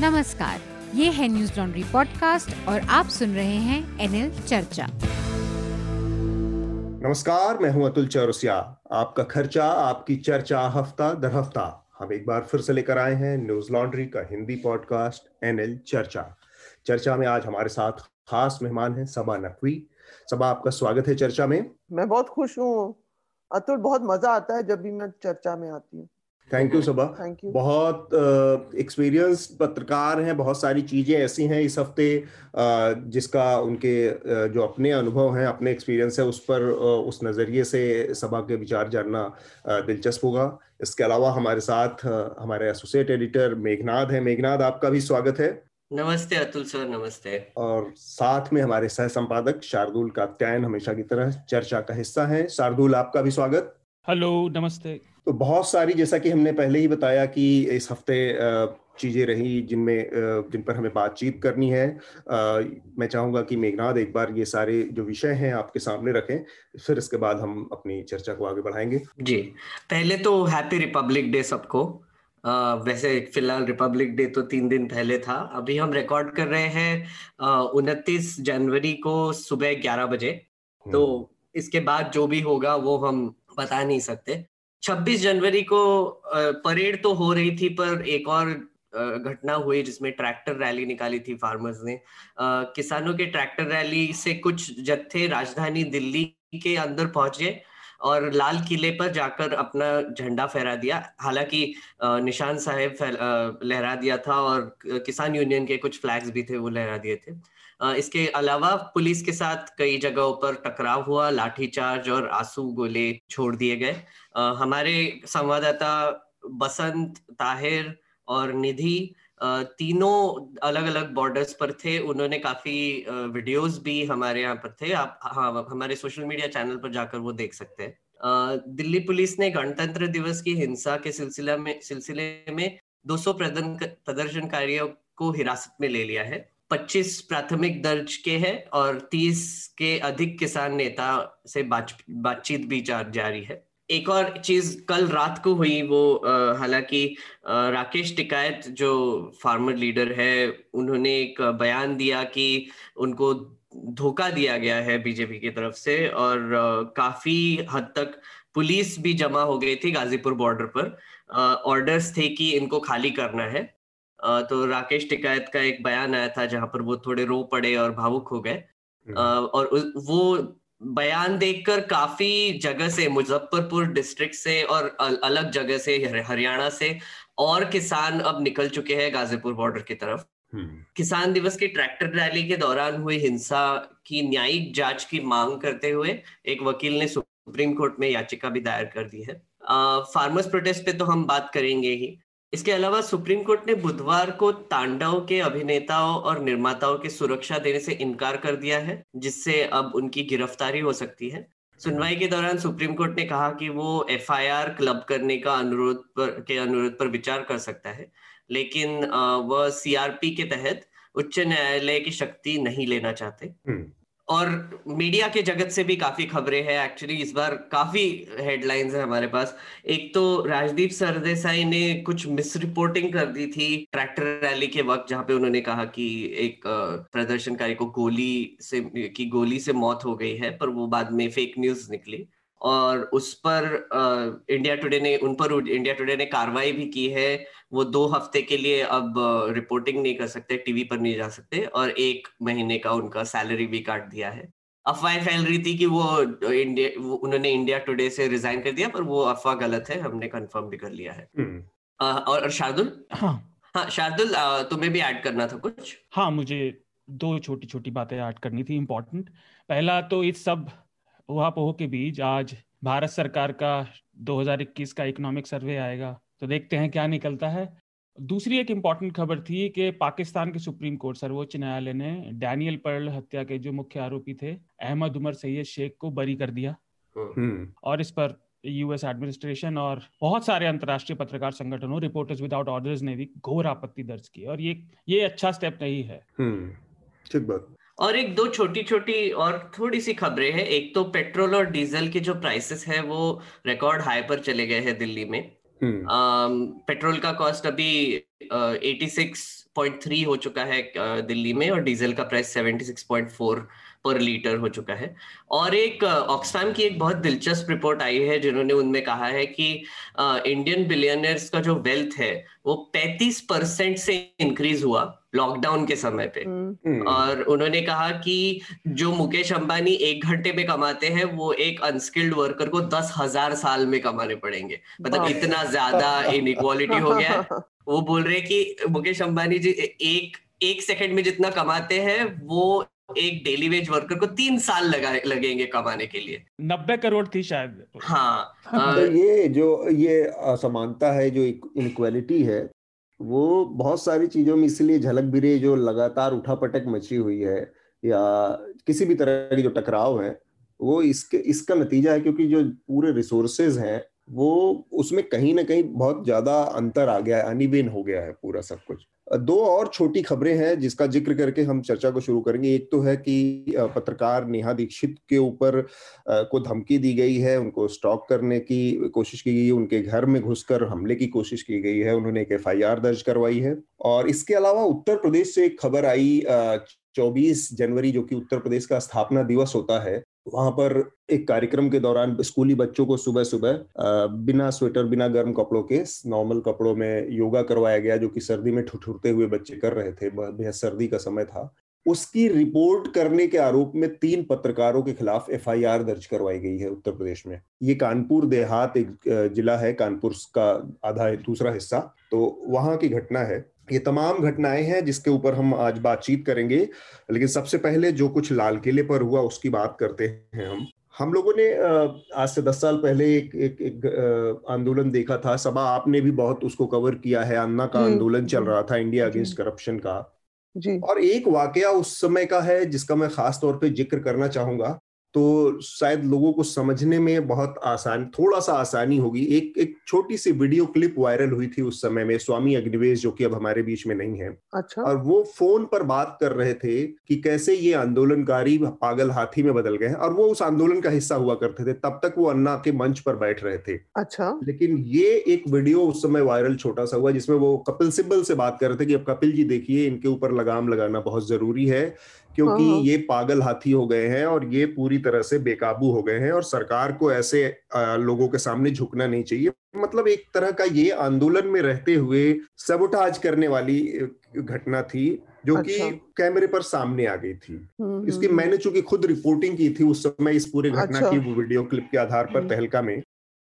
नमस्कार ये है न्यूज़ लॉन्ड्री पॉडकास्ट और आप सुन रहे हैं एनएल चर्चा। नमस्कार मैं हूँ अतुल चौरसिया। आपका खर्चा आपकी चर्चा हफ़्ता दर हफ़्ता। हम एक बार फिर से लेकर आए हैं न्यूज़ लॉन्ड्री का हिंदी पॉडकास्ट एनएल चर्चा। चर्चा में आज हमारे साथ खास मेहमान हैं सबा नकवी। सबा आपका स्वागत है चर्चा में। मैं बहुत खुश हूँ। अतुल बहुत मज़ा आता है जब भी मैं चर्चा में आती हूँ। Thank you Saba thank you बहुत एक्सपीरियंस uh, पत्रकार हैं बहुत सारी चीज़ें ऐसी हैं इस हफ़्ते uh, जिसका उनके uh, जो अपने अनुभव हैं अपने एक्सपीरियंस है उस पर uh, उस नज़रिए से सभा के विचार जानना uh, दिलचस्प होगा। इसके अलावा हमारे साथ uh, हमारे एसोसिएट एडिटर मेघनाथ है। मेघनाथ आपका भी स्वागत है। नमस्ते अतुल सर नमस्ते। और साथ में हमारे सह संपादक शार्दुल कात्यायन हमेशा की तरह चर्चा का हिस्सा है। शार्दुल आपका भी स्वागत। हेलो नमस्ते। तो बहुत सारी जैसा कि हमने पहले ही बताया कि इस हफ़्ते चीज़ें रही जिनमें जिन पर हमें बातचीत करनी है। मैं चाहूँगा कि मेघनाथ एक बार ये सारे जो विषय हैं आपके सामने रखें फिर इसके बाद हम अपनी चर्चा को आगे बढ़ाएँगे। जी। पहले तो हैप्पी रिपब्लिक डे सबको। वैसे फ़िलहाल रिपब्लिक डे तो तीन दिन पहले था। अभी हम रिकॉर्ड कर रहे हैं उनतीस जनवरी को सुबह ग्यारह बजे। तो हम्म। इसके बाद जो भी होगा वो हम बता नहीं सकते। 26 जनवरी को परेड तो हो रही थी, पर एक और घटना हुई जिसमें ट्रैक्टर रैली निकाली थी फार्मर्स ने। किसानों के ट्रैक्टर रैली से कुछ जत्थे राजधानी दिल्ली के अंदर पहुँचे और लाल किले पर जाकर अपना झंडा फहरा दिया। हालाँकि निशान साहेब लहरा दिया था और किसान यूनियन के कुछ फ्लैग्स भी थे, वो लहरा दिए थे। इसके अलावा पुलिस के साथ कई जगहों पर टकराव हुआ, लाठीचार्ज और आँसू गोले छोड़ दिए गए। हमारे संवाददाता बसंत, ताहिर और निधि तीनों अलग अलग बॉर्डर्स पर थे। उन्होंने काफ़ी वीडियोस भी हमारे यहाँ पर थे। आप हाँ हमारे सोशल मीडिया चैनल पर जाकर वो देख सकते हैं। दिल्ली पुलिस ने गणतंत्र दिवस की हिंसा के सिलसिला में, सिलसिले में 200 प्रदर्शनकारियों को हिरासत में ले लिया है। 25 प्राथमिक दर्ज के हैं और 30 के अधिक किसान नेता से बातचीत भी जारी है। एक और चीज़ कल रात को हुई वो हालाँकि राकेश टिकायत जो फार्मर लीडर है उन्होंने एक बयान दिया कि उनको धोखा दिया गया है बीजेपी की तरफ़ से और काफ़ी हद तक पुलिस भी जमा हो गई थी गाजीपुर बॉर्डर पर। ऑर्डर्स थे कि इनको खाली करना है। तो राकेश टिकायत का एक बयान आया था जहाँ पर वो थोड़े रो पड़े और भावुक हो गए। हम्म। और वो बयान देखकर काफ़ी जगह से मुजफ्फरपुर डिस्ट्रिक्ट से और अलग जगह से हरियाणा से और किसान अब निकल चुके हैं गाजीपुर बॉर्डर की तरफ़। हम्म। किसान दिवस की ट्रैक्टर रैली के दौरान हुई हिंसा की न्यायिक जाँच की मांग करते हुए एक वकील ने सुप्रीम कोर्ट में याचिका भी दायर कर दी है। फार्मर्स प्रोटेस्ट पे तो हम बात करेंगे ही। इसके अलावा सुप्रीम कोर्ट ने बुधवार को तांडव के अभिनेताओं और निर्माताओं की सुरक्षा देने से इनकार कर दिया है, जिससे अब उनकी गिरफ्तारी हो सकती है सुनवाई के दौरान सुप्रीम कोर्ट ने कहा कि वो एफआईआर क्लब करने का अनुरोध पर, के अनुरोध पर विचार कर सकता है, लेकिन वह सीआरपी के तहत उच्च न्यायालय की शक्ति नहीं लेना चाहते हम्म। और मीडिया के जगत से भी काफ़ी खबरें हैं एक्चुअली इस बार काफ़ी हेडलाइंस है हमारे पास। एक तो राजदीप सरदेसाई ने कुछ मिस रिपोर्टिंग कर दी थी ट्रैक्टर रैली के वक्त, जहाँ पे उन्होंने कहा कि एक प्रदर्शनकारी को गोली से, की गोली से मौत हो गई है, पर वो बाद में फेक न्यूज़ निकली। और उस पर इंडिया टुडे ने उन पर इंडिया टुडे ने कार्रवाई भी की है। वो दो हफ़्ते के लिए अब रिपोर्टिंग नहीं कर सकते टीवी पर नहीं जा सकते और एक महीने का उनका सैलरी भी काट दिया है। अफवाह फैल रही थी कि वो इंडिया उन्होंने इंडिया टुडे से रिजाइन कर दिया पर वो अफवाह गलत है हमने कंफर्म भी कर लिया है। हम्म। और, और शार्दुल? हाँ। हाँ शार्दुल तुम्हें भी ऐड करना था कुछ? हाँ मुझे दो छोटी छोटी बातें ऐड करनी थी इम्पोर्टेंट पहला तो इस सब उहापोह के बीच आज भारत सरकार का 2021 का इकोनॉमिक सर्वे आएगा। तो देखते हैं क्या निकलता है। दूसरी एक इंपॉर्टेंट खबर थी कि पाकिस्तान के सुप्रीम कोर्ट सर्वोच्च न्यायालय ने डैनियल पर्ल हत्या के जो मुख्य आरोपी थे अहमद उमर सैयद शेख को बरी कर दिया। हम्म। और इस पर यूएस एडमिनिस्ट्रेशन और बहुत सारे अंतर्राष्ट्रीय पत्रकार संगठनों रिपोर्टर्स विदाउट ऑर्डर्स ने भी घोर आपत्ति दर्ज की। और ये ये अच्छा स्टेप नहीं है। हम्म। ठीक बात। और एक दो छोटी छोटी और थोड़ी सी खबरें हैं एक तो पेट्रोल और डीजल के जो प्राइसेस है वो रिकॉर्ड हाई पर चले गए हैं दिल्ली में हम्म। पेट्रोल का कॉस्ट अभी एटी सिक्स पॉइंट थ्री हो चुका है दिल्ली में और डीजल का price seventy six point four पर लीटर हो चुका है। और एक ऑक्सफैम की एक बहुत दिलचस्प रिपोर्ट आई है जिन्होंने उनमें कहा है कि इंडियन बिलियनर्स का जो वेल्थ है वो 35 परसेंट से इंक्रीज हुआ लॉकडाउन के समय पे। हम्म, और उन्होंने कहा कि जो मुकेश अंबानी एक घंटे में कमाते हैं वो एक अनस्किल्ड वर्कर को दस हज़ार साल में कमाने पड़ेंगे। मतलब इतना ज़्यादा इनइक्वालिटी हो गया है। वो बोल रहे हैं कि मुकेश अंबानी जी एक एक सेकंड में जितना कमाते हैं वो एक डेली वेज वर्कर को तीन साल लगा लगेंगे कमाने के लिए। नब्बे करोड़ थी शायद। हाँ तो अ, ये जो ये असमानता है जो इनक्वालिटी है वो बहुत सारी चीज़ों में इसलिए झलक भी रही जो लगातार उठा पटक मची हुई है या किसी भी तरह की जो टकराव है वो इसके इसका नतीजा है क्योंकि जो पूरे रिसोर्सेज हैं वो उसमें कहीं ना कहीं बहुत ज़्यादा अंतर आ गया है अनिबिन हो गया है पूरा सब कुछ। दो और छोटी खबरें हैं जिसका ज़िक्र करके हम चर्चा को शुरू करेंगे। एक तो है कि पत्रकार नेहा दीक्षित के ऊपर को धमकी दी गई है, उनको स्टॉक करने की कोशिश की गई है, उनके घर में घुसकर हमले की कोशिश की गई है, उन्होंने एक एफआईआर दर्ज करवाई है। और इसके अलावा उत्तर प्रदेश से एक खबर आई चौबीस जनवरी जो कि उत्तर प्रदेश का स्थापना दिवस होता है, वहाँ पर एक कार्यक्रम के दौरान स्कूली बच्चों को सुबह सुबह बिना स्वेटर, बिना गर्म कपड़ों के, नॉर्मल कपड़ों में योगा करवाया गया, जो कि सर्दी में ठुठुरते हुए बच्चे कर रहे थे बेहद सर्दी का समय था। उसकी रिपोर्ट करने के आरोप में तीन पत्रकारों के खिलाफ एफआईआर दर्ज करवाई गई है उत्तर प्रदेश में। ये कानपुर, देहात एक जिला है, कानपुर का आधा दूसरा हिस्सा तो वहाँ की घटना है। ये तमाम घटनाएँ हैं जिसके ऊपर हम आज बातचीत करेंगे। लेकिन सबसे पहले जो कुछ लाल किले पर हुआ उसकी बात करते हैं हम। हम लोगों ने आज से दस साल पहले एक एक, एक आंदोलन देखा था। सभा आपने भी बहुत उसको कवर किया है। अन्ना का आंदोलन चल रहा था इंडिया अगेंस्ट करप्शन का। जी। और एक वाकया उस समय का है जिसका मैं खास तौर पे ज़िक्र करना चाहूँगा। तो शायद लोगों को समझने में बहुत आसान थोड़ा सा आसानी होगी। एक एक छोटी सी वीडियो क्लिप वायरल हुई थी उस समय में स्वामी अग्निवेश जो कि अब हमारे बीच में नहीं है। अच्छा। और वो फ़ोन पर बात कर रहे थे कि कैसे ये आंदोलनकारी पागल हाथी में बदल गए हैं और वो उस आंदोलन का हिस्सा हुआ करते थे। तब तक वो अन्ना के मंच पर बैठ रहे थे। अच्छा। लेकिन ये एक वीडियो उस समय वायरल छोटा सा हुआ जिसमें वो कपिल सिब्बल से बात कर रहे थे कि अब कपिल जी देखिए इनके ऊपर लगाम लगाना बहुत ज़रूरी है। क्योंकि हाँ, हाँ। ये पागल हाथी हो गए हैं और ये पूरी तरह से बेकाबू हो गए हैं और सरकार को ऐसे लोगों के सामने झुकना नहीं चाहिए मतलब एक तरह का ये आंदोलन में रहते हुए सबोटाज करने वाली घटना थी जो कि अच्छा। कैमरे पर सामने आ गई थी हम्म, इसकी हम्म, मैंने चूँकि खुद रिपोर्टिंग की थी उस समय इस पूरे घटना अच्छा। की वीडियो क्लिप के आधार पर हम्म। तहलका में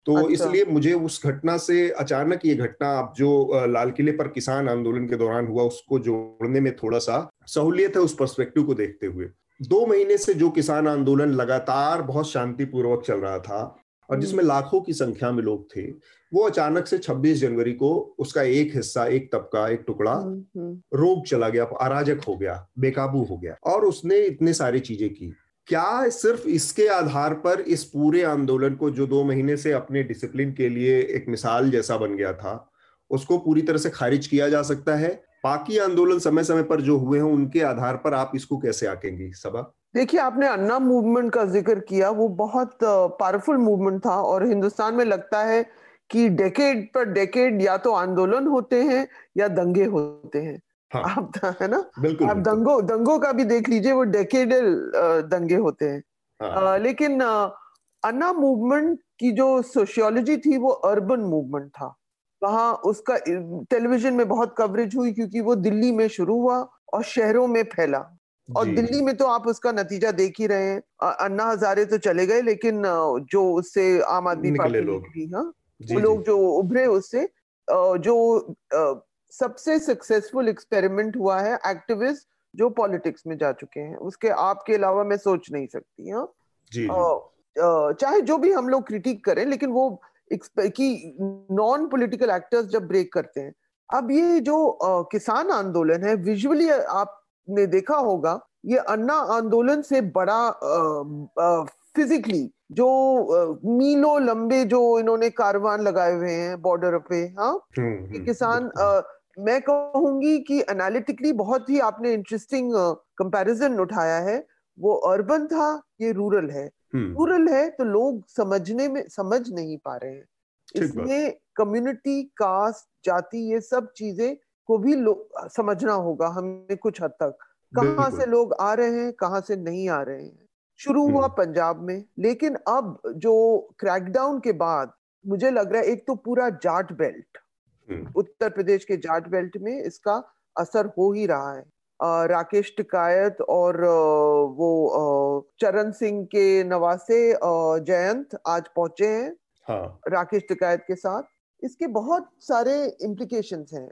तो अच्छा। इसलिए मुझे उस घटना से अचानक ये घटना अब जो लाल किले पर किसान आंदोलन के दौरान हुआ उसको जोड़ने में थोड़ा सा सहूलियत है उस पर्सपेक्टिव को देखते हुए। दो महीने से जो किसान आंदोलन लगातार बहुत शांतिपूर्वक चल रहा था और जिसमें लाखों की संख्या में लोग थे वो अचानक से 26 जनवरी को उसका एक हिस्सा एक तबका एक टुकड़ा हम्म, हम्म। रोग चला गया अराजक हो गया बेकाबू हो गया और उसने इतने सारी चीज़ें की। क्या सिर्फ़ इसके आधार पर इस पूरे आंदोलन को जो दो महीने से अपने डिसिप्लिन के लिए एक मिसाल जैसा बन गया था उसको पूरी तरह से खारिज किया जा सकता है? बाकी आंदोलन समय समय पर जो हुए हैं उनके आधार पर आप इसको कैसे आकेंगी? सभा देखिए आपने अन्ना मूवमेंट का ज़िक्र किया वो बहुत पावरफुल मूवमेंट था और हिंदुस्तान में लगता है कि डेकेड पर डेकेड या तो आंदोलन होते हैं या दंगे होते हैं। हाँ। आप है ना? बिल्कुल आप दंगों दंगों का भी देख लीजिए वो डेकेडल दंगे होते हैं। हाँ, अ, लेकिन अन्ना मूवमेंट की जो सोशियोलॉजी थी वो अर्बन मूवमेंट था। वहाँ उसका टेलीविज़न में बहुत कवरेज हुई क्योंकि वो दिल्ली में शुरू हुआ और शहरों में फैला। और दिल्ली में तो आप उसका नतीजा देख ही रहे हैं। अन्ना हजारे तो चले गए लेकिन जो उससे आम आदमी पार्टी लोग। निकली हाँ? वो लोग जो उभरे उससे जो सबसे सक्सेसफुल एक्सपेरिमेंट हुआ है एक्टिविस्ट जो पॉलिटिक्स में जा चुके हैं। उसके आपके अलावा मैं सोच नहीं सकती हाँ? जी, जी, चाहे जो भी हम लोग क्रिटिक करें लेकिन वो कि नॉन पॉलिटिकल एक्टर्स जब ब्रेक करते हैं अब ये जो अ, किसान आंदोलन है विजुअली आपने देखा होगा ये अन्ना आंदोलन से बड़ा फिजिकली जो मीलों लंबे जो इन्होंने कारवान लगाए हुए हैं बॉर्डर पे हाँ? हम्म, कि हम्म, किसान अ, मैं कहूँगी कि एनालिटिकली बहुत ही आपने इंटरेस्टिंग कंपैरिजन उठाया है वो अर्बन था ये रूरल है। रूरल है तो लोग समझने में समझ नहीं पा रहे हैं। इसमें कम्युनिटी कास्ट जाति ये सब चीज़ें को भी समझना होगा हमें कुछ हद तक कहाँ से लोग आ रहे हैं कहाँ से नहीं आ रहे हैं शुरू हुआ हम्म। पंजाब में लेकिन अब जो क्रैकडाउन के बाद मुझे लग रहा है एक तो पूरा जाट बेल्ट हम्म। उत्तर प्रदेश के जाट बेल्ट में इसका असर हो ही रहा है राकेश टिकायत और वो चरण सिंह के नवासे जयंत आज पहुँचे हैं। हाँ। राकेश टिकायत के साथ। इसके बहुत सारे इम्प्लीकेशन हैं।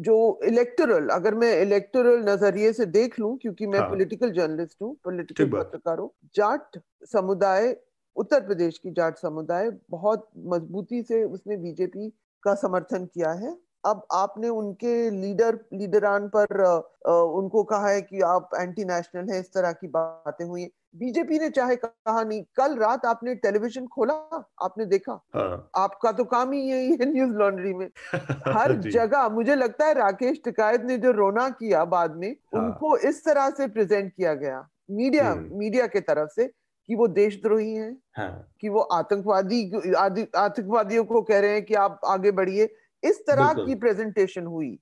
जो इलेक्टोरल अगर मैं इलेक्टोरल नज़रिए से देख लूँ क्योंकि मैं पॉलिटिकल जर्नलिस्ट हूँ पॉलिटिकल पत्रकार हूँ जाट समुदाय उत्तर प्रदेश की जाट समुदाय बहुत मजबूती से उसने बीजेपी का समर्थन किया है। अब आपने उनके लीडर लीडरान पर उनको कहा है कि आप एंटी नेशनल हैं इस तरह की बातें हुई बीजेपी ने चाहे कहा नहीं कल रात आपने टेलीविज़न खोला आपने देखा हाँ। आपका तो काम ही यही है न्यूज़ लॉन्ड्री में हर जगह मुझे लगता है राकेश टिकायत ने जो रोना किया बाद में हाँ। उनको इस तरह से प्रेजेंट किया गया मीडिया हम्म। मीडिया के तरफ़ से कि वो देशद्रोही हैं हाँ। कि वो आतंकवादी आतंकवादियों को कह रहे हैं कि आप आगे बढ़िए इस तरह की प्रेजेंटेशन हुई।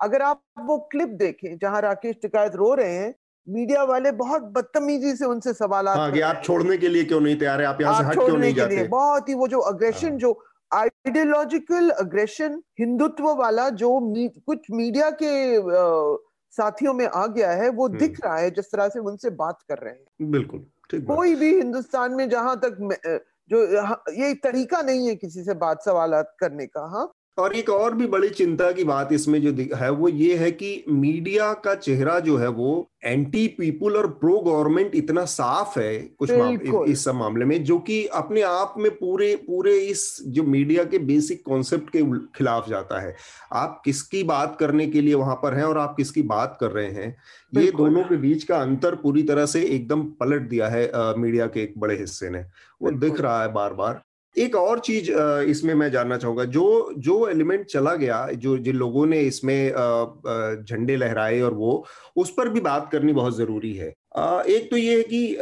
अगर आप वो क्लिप देखें जहाँ राकेश टिकायत रो रहे हैं मीडिया वाले बहुत बदतमीजी से उनसे सवाल हाँ, कि आप छोड़ने के लिए क्यों नहीं तैयार है? आप यहाँ से हट क्यों नहीं जाते? बहुत ही वो जो अग्रेशन हाँ। जो आइडियोलॉजिकल अग्रेशन हिंदुत्व वाला जो मी, कुछ मीडिया के आ, साथियों में आ गया है वो हम्म। दिख रहा है जिस तरह से उनसे बात कर रहे हैं। बिल्कुल कोई भी हिंदुस्तान में जहाँ तक जो ये तरीका नहीं है किसी से बात सवाल करने का हाँ? और एक और भी बड़ी चिंता की बात इसमें जो है वो ये है कि मीडिया का चेहरा जो है वो एंटी पीपुल और प्रो गवर्नमेंट इतना साफ़ है कुछ इस सब मामले में जो कि अपने आप में पूरे पूरे इस जो मीडिया के बेसिक कॉन्सेप्ट के खिलाफ जाता है। आप किसकी बात करने के लिए वहाँ पर हैं और आप किसकी बात कर रहे हैं? ये दोनों के बीच का अंतर पूरी तरह से एकदम पलट दिया है आ, मीडिया के एक बड़े हिस्से ने। वो दिख रहा है बार बार एक और चीज़ इसमें मैं जानना चाहूँगा, जो जो एलिमेंट चला गया, जो, जिन लोगों ने इसमें झंडे लहराए और वो, उस पर भी बात करनी बहुत ज़रूरी है। एक तो ये है कि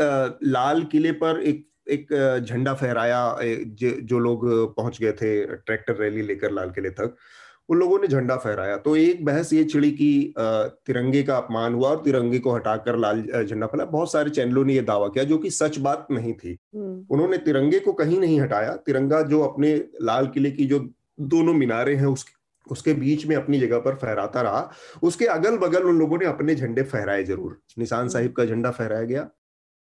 लाल किले पर एक एक झंडा फहराया जो लोग पहुँच गए थे, ट्रैक्टर रैली लेकर लाल किले तक। उन लोगों ने झंडा फहराया। तो एक बहस ये छिड़ी कि तिरंगे का अपमान हुआ और तिरंगे को हटाकर लाल झंडा फैला बहुत सारे चैनलों ने यह दावा किया जो कि सच बात नहीं थी। हम्म। उन्होंने तिरंगे को कहीं नहीं हटाया। तिरंगा जो अपने लाल किले की जो दोनों मीनारे हैं उसके उसके बीच में अपनी जगह पर फहराता रहा। उसके अगल बगल उन लोगों ने अपने झंडे फहराए ज़रूर। निशान। साहिब का झंडा फहराया गया।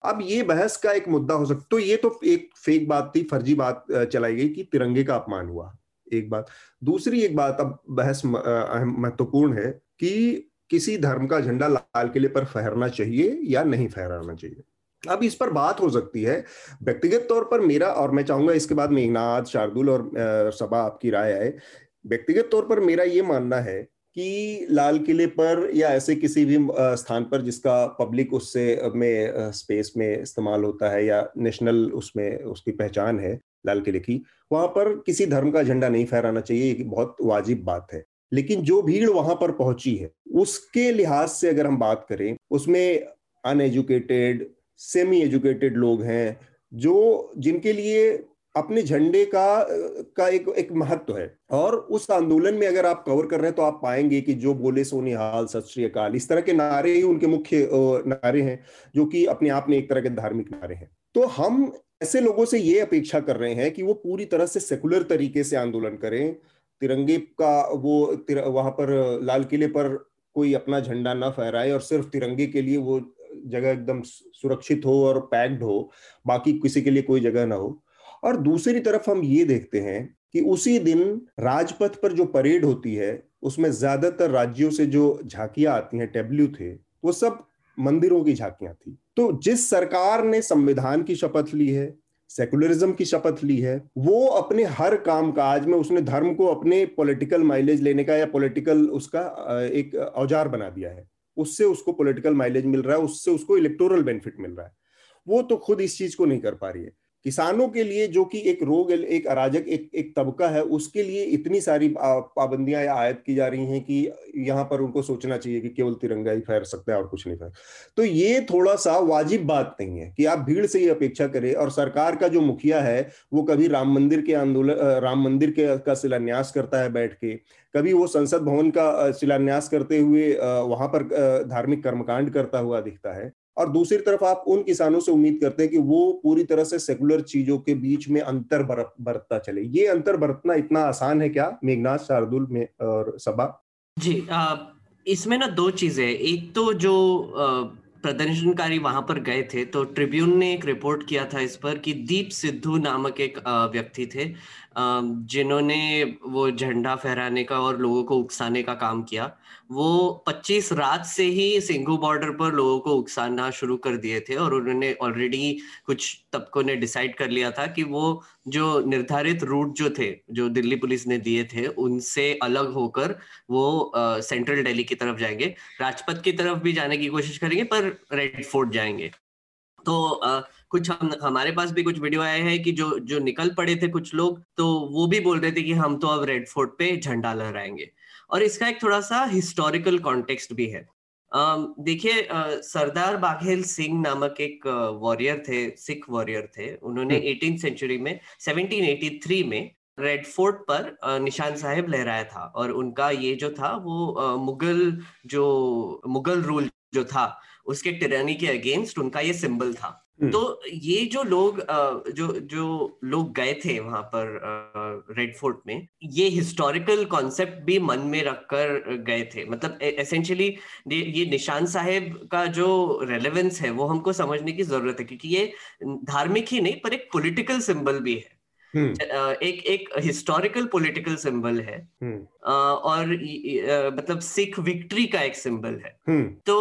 अब ये बहस का एक मुद्दा हो सकता तो ये तो एक फेक बात थी फर्जी बात चलाई गई कि तिरंगे का अपमान हुआ। एक बात। दूसरी एक बात अब बहस महत्वपूर्ण है कि किसी धर्म का झंडा लाल किले पर फहरना चाहिए या नहीं फहराना चाहिए। अब इस पर बात हो सकती है। व्यक्तिगत तौर पर मेरा, और मैं चाहूँगा इसके बाद मेघनाथ, शार्दुल और सभा आपकी राय आए। व्यक्तिगत तौर पर मेरा ये मानना है कि लाल किले पर या ऐसे किसी भी स्थान पर जिसका पब्लिक उससे में स्पेस में इस्तेमाल होता है या नेशनल उसमें उसकी पहचान है लाल किले की, वहाँ पर किसी धर्म का झंडा नहीं फहराना चाहिए एक बहुत वाजिब बात है। लेकिन जो भीड़ वहाँ पर पहुँची है, उसके लिहाज से अगर हम बात करें, उसमें अनएजुकेटेड सेमी एजुकेटेड लोग हैं, जो जिनके लिए अपने झंडे का का एक एक महत्व है। और उस आंदोलन में अगर आप कवर कर रहे हैं तो आप पाएँगे कि जो बोले सोनी हाल, सत श्री अकाल, इस तरह के नारे ही उनके मुख्य नारे हैं, जो कि अपने आप में एक तरह के धार्मिक नारे हैं। तो हम ऐसे लोगों से ये अपेक्षा कर रहे हैं कि वो पूरी तरह से सेकुलर तरीके से आंदोलन करें। तिरंगे का वो तिर, वहाँ पर लाल किले पर कोई अपना झंडा ना फहराए और सिर्फ़ तिरंगे के लिए वो जगह एकदम सुरक्षित हो और पैक्ड हो बाकी किसी के लिए कोई जगह ना हो। और दूसरी तरफ़ हम ये देखते हैं कि उसी दिन राजपथ पर जो परेड होती है उसमें ज़्यादातर राज्यों से जो झांकियाँ आती हैं टेबल्यू थे वो सब मंदिरों की झांकियाँ थी। तो जिस सरकार ने संविधान की शपथ ली है सेकुलरिज्म की शपथ ली है, वो अपने हर काम काज में उसने धर्म को अपने पॉलिटिकल माइलेज लेने का या पॉलिटिकल उसका एक औज़ार बना दिया है। उससे उसको पॉलिटिकल माइलेज मिल रहा है, उससे उसको इलेक्टोरल बेनिफिट मिल रहा है। वो तो खुद इस चीज़ को नहीं कर पा रही है। किसानों के लिए जो कि एक रोग, एक अराजक, एक एक तबका है, उसके लिए इतनी सारी पाबंदियाँ आयत की जा रही हैं कि यहाँ पर उनको सोचना चाहिए कि केवल तिरंगा ही फैर सकता है और कुछ नहीं फैर तो ये थोड़ा सा वाजिब बात नहीं है कि आप भीड़ से ही अपेक्षा करें और सरकार का जो मुखिया है, वो कभी राम मंदिर के आंदोलन राम मंदिर के, का शिलान्यास करता है बैठ के, कभी वो संसद भवन का शिलान्यास करते हुए वहाँ पर धार्मिक कर्मकांड करता हुआ दिखता है और दूसरी तरफ़ आप उन किसानों से उम्मीद करते हैं कि वो पूरी तरह से सेकुलर चीज़ों के बीच में अंतर बरतता चले। ये अंतर बरतना इतना आसान है क्या, मेघनाथ शार्दुल में और सभा जी इसमें ना दो चीज़ें एक तो जो प्रदर्शनकारी वहाँ पर गए थे तो ट्रिब्यून ने एक रिपोर्ट किया था इस पर कि दीप सिद्धू नामक एक व्यक्ति थे। जिन्होंने वो झंडा फहराने का और लोगों को उकसाने का काम किया वो 25 रात से ही सिंघू बॉर्डर पर लोगों को उकसाना शुरू कर दिए थे और उन्होंने ऑलरेडी कुछ तबकों ने डिसाइड कर लिया था कि वो जो निर्धारित रूट जो थे जो दिल्ली पुलिस ने दिए थे उनसे अलग होकर वो सेंट्रल दिल्ली की तरफ़ जाएँगे। राजपथ की तरफ़ भी जाने की कोशिश करेंगे पर रेड फोर्ट जाएँगे। तो आ, कुछ हम हमारे पास भी कुछ वीडियो आए हैं कि जो जो निकल पड़े थे कुछ लोग तो वो भी बोल रहे थे कि हम तो अब रेड फोर्ट पे झंडा लहराएँगे और इसका एक थोड़ा सा हिस्टोरिकल कॉन्टेक्स्ट भी है देखिए सरदार बाघेल सिंह नामक एक वॉरियर थे सिख वॉरियर थे उन्होंने एटीन हम्म। सेंचुरी में 1783 में रेड फोर्ट पर निशान साहेब लहराया था और उनका ये जो था वो मुगल जो मुगल रूल जो था उसके टिरानी के अगेंस्ट उनका ये सिंबल था। तो ये जो लोग जो जो लोग गए थे वहाँ पर रेड फोर्ट में ये हिस्टोरिकल कॉन्सेप्ट भी मन में रखकर गए थे मतलब एसेंशियली ये निशान साहेब का जो रेलेवेंस है वो हमको समझने की ज़रूरत है क्योंकि ये धार्मिक ही नहीं पर एक पॉलिटिकल सिंबल भी है हम्म। एक एक हिस्टोरिकल पॉलिटिकल सिंबल है हम्म। और मतलब सिख विक्ट्री का एक सिंबल है हम्म। तो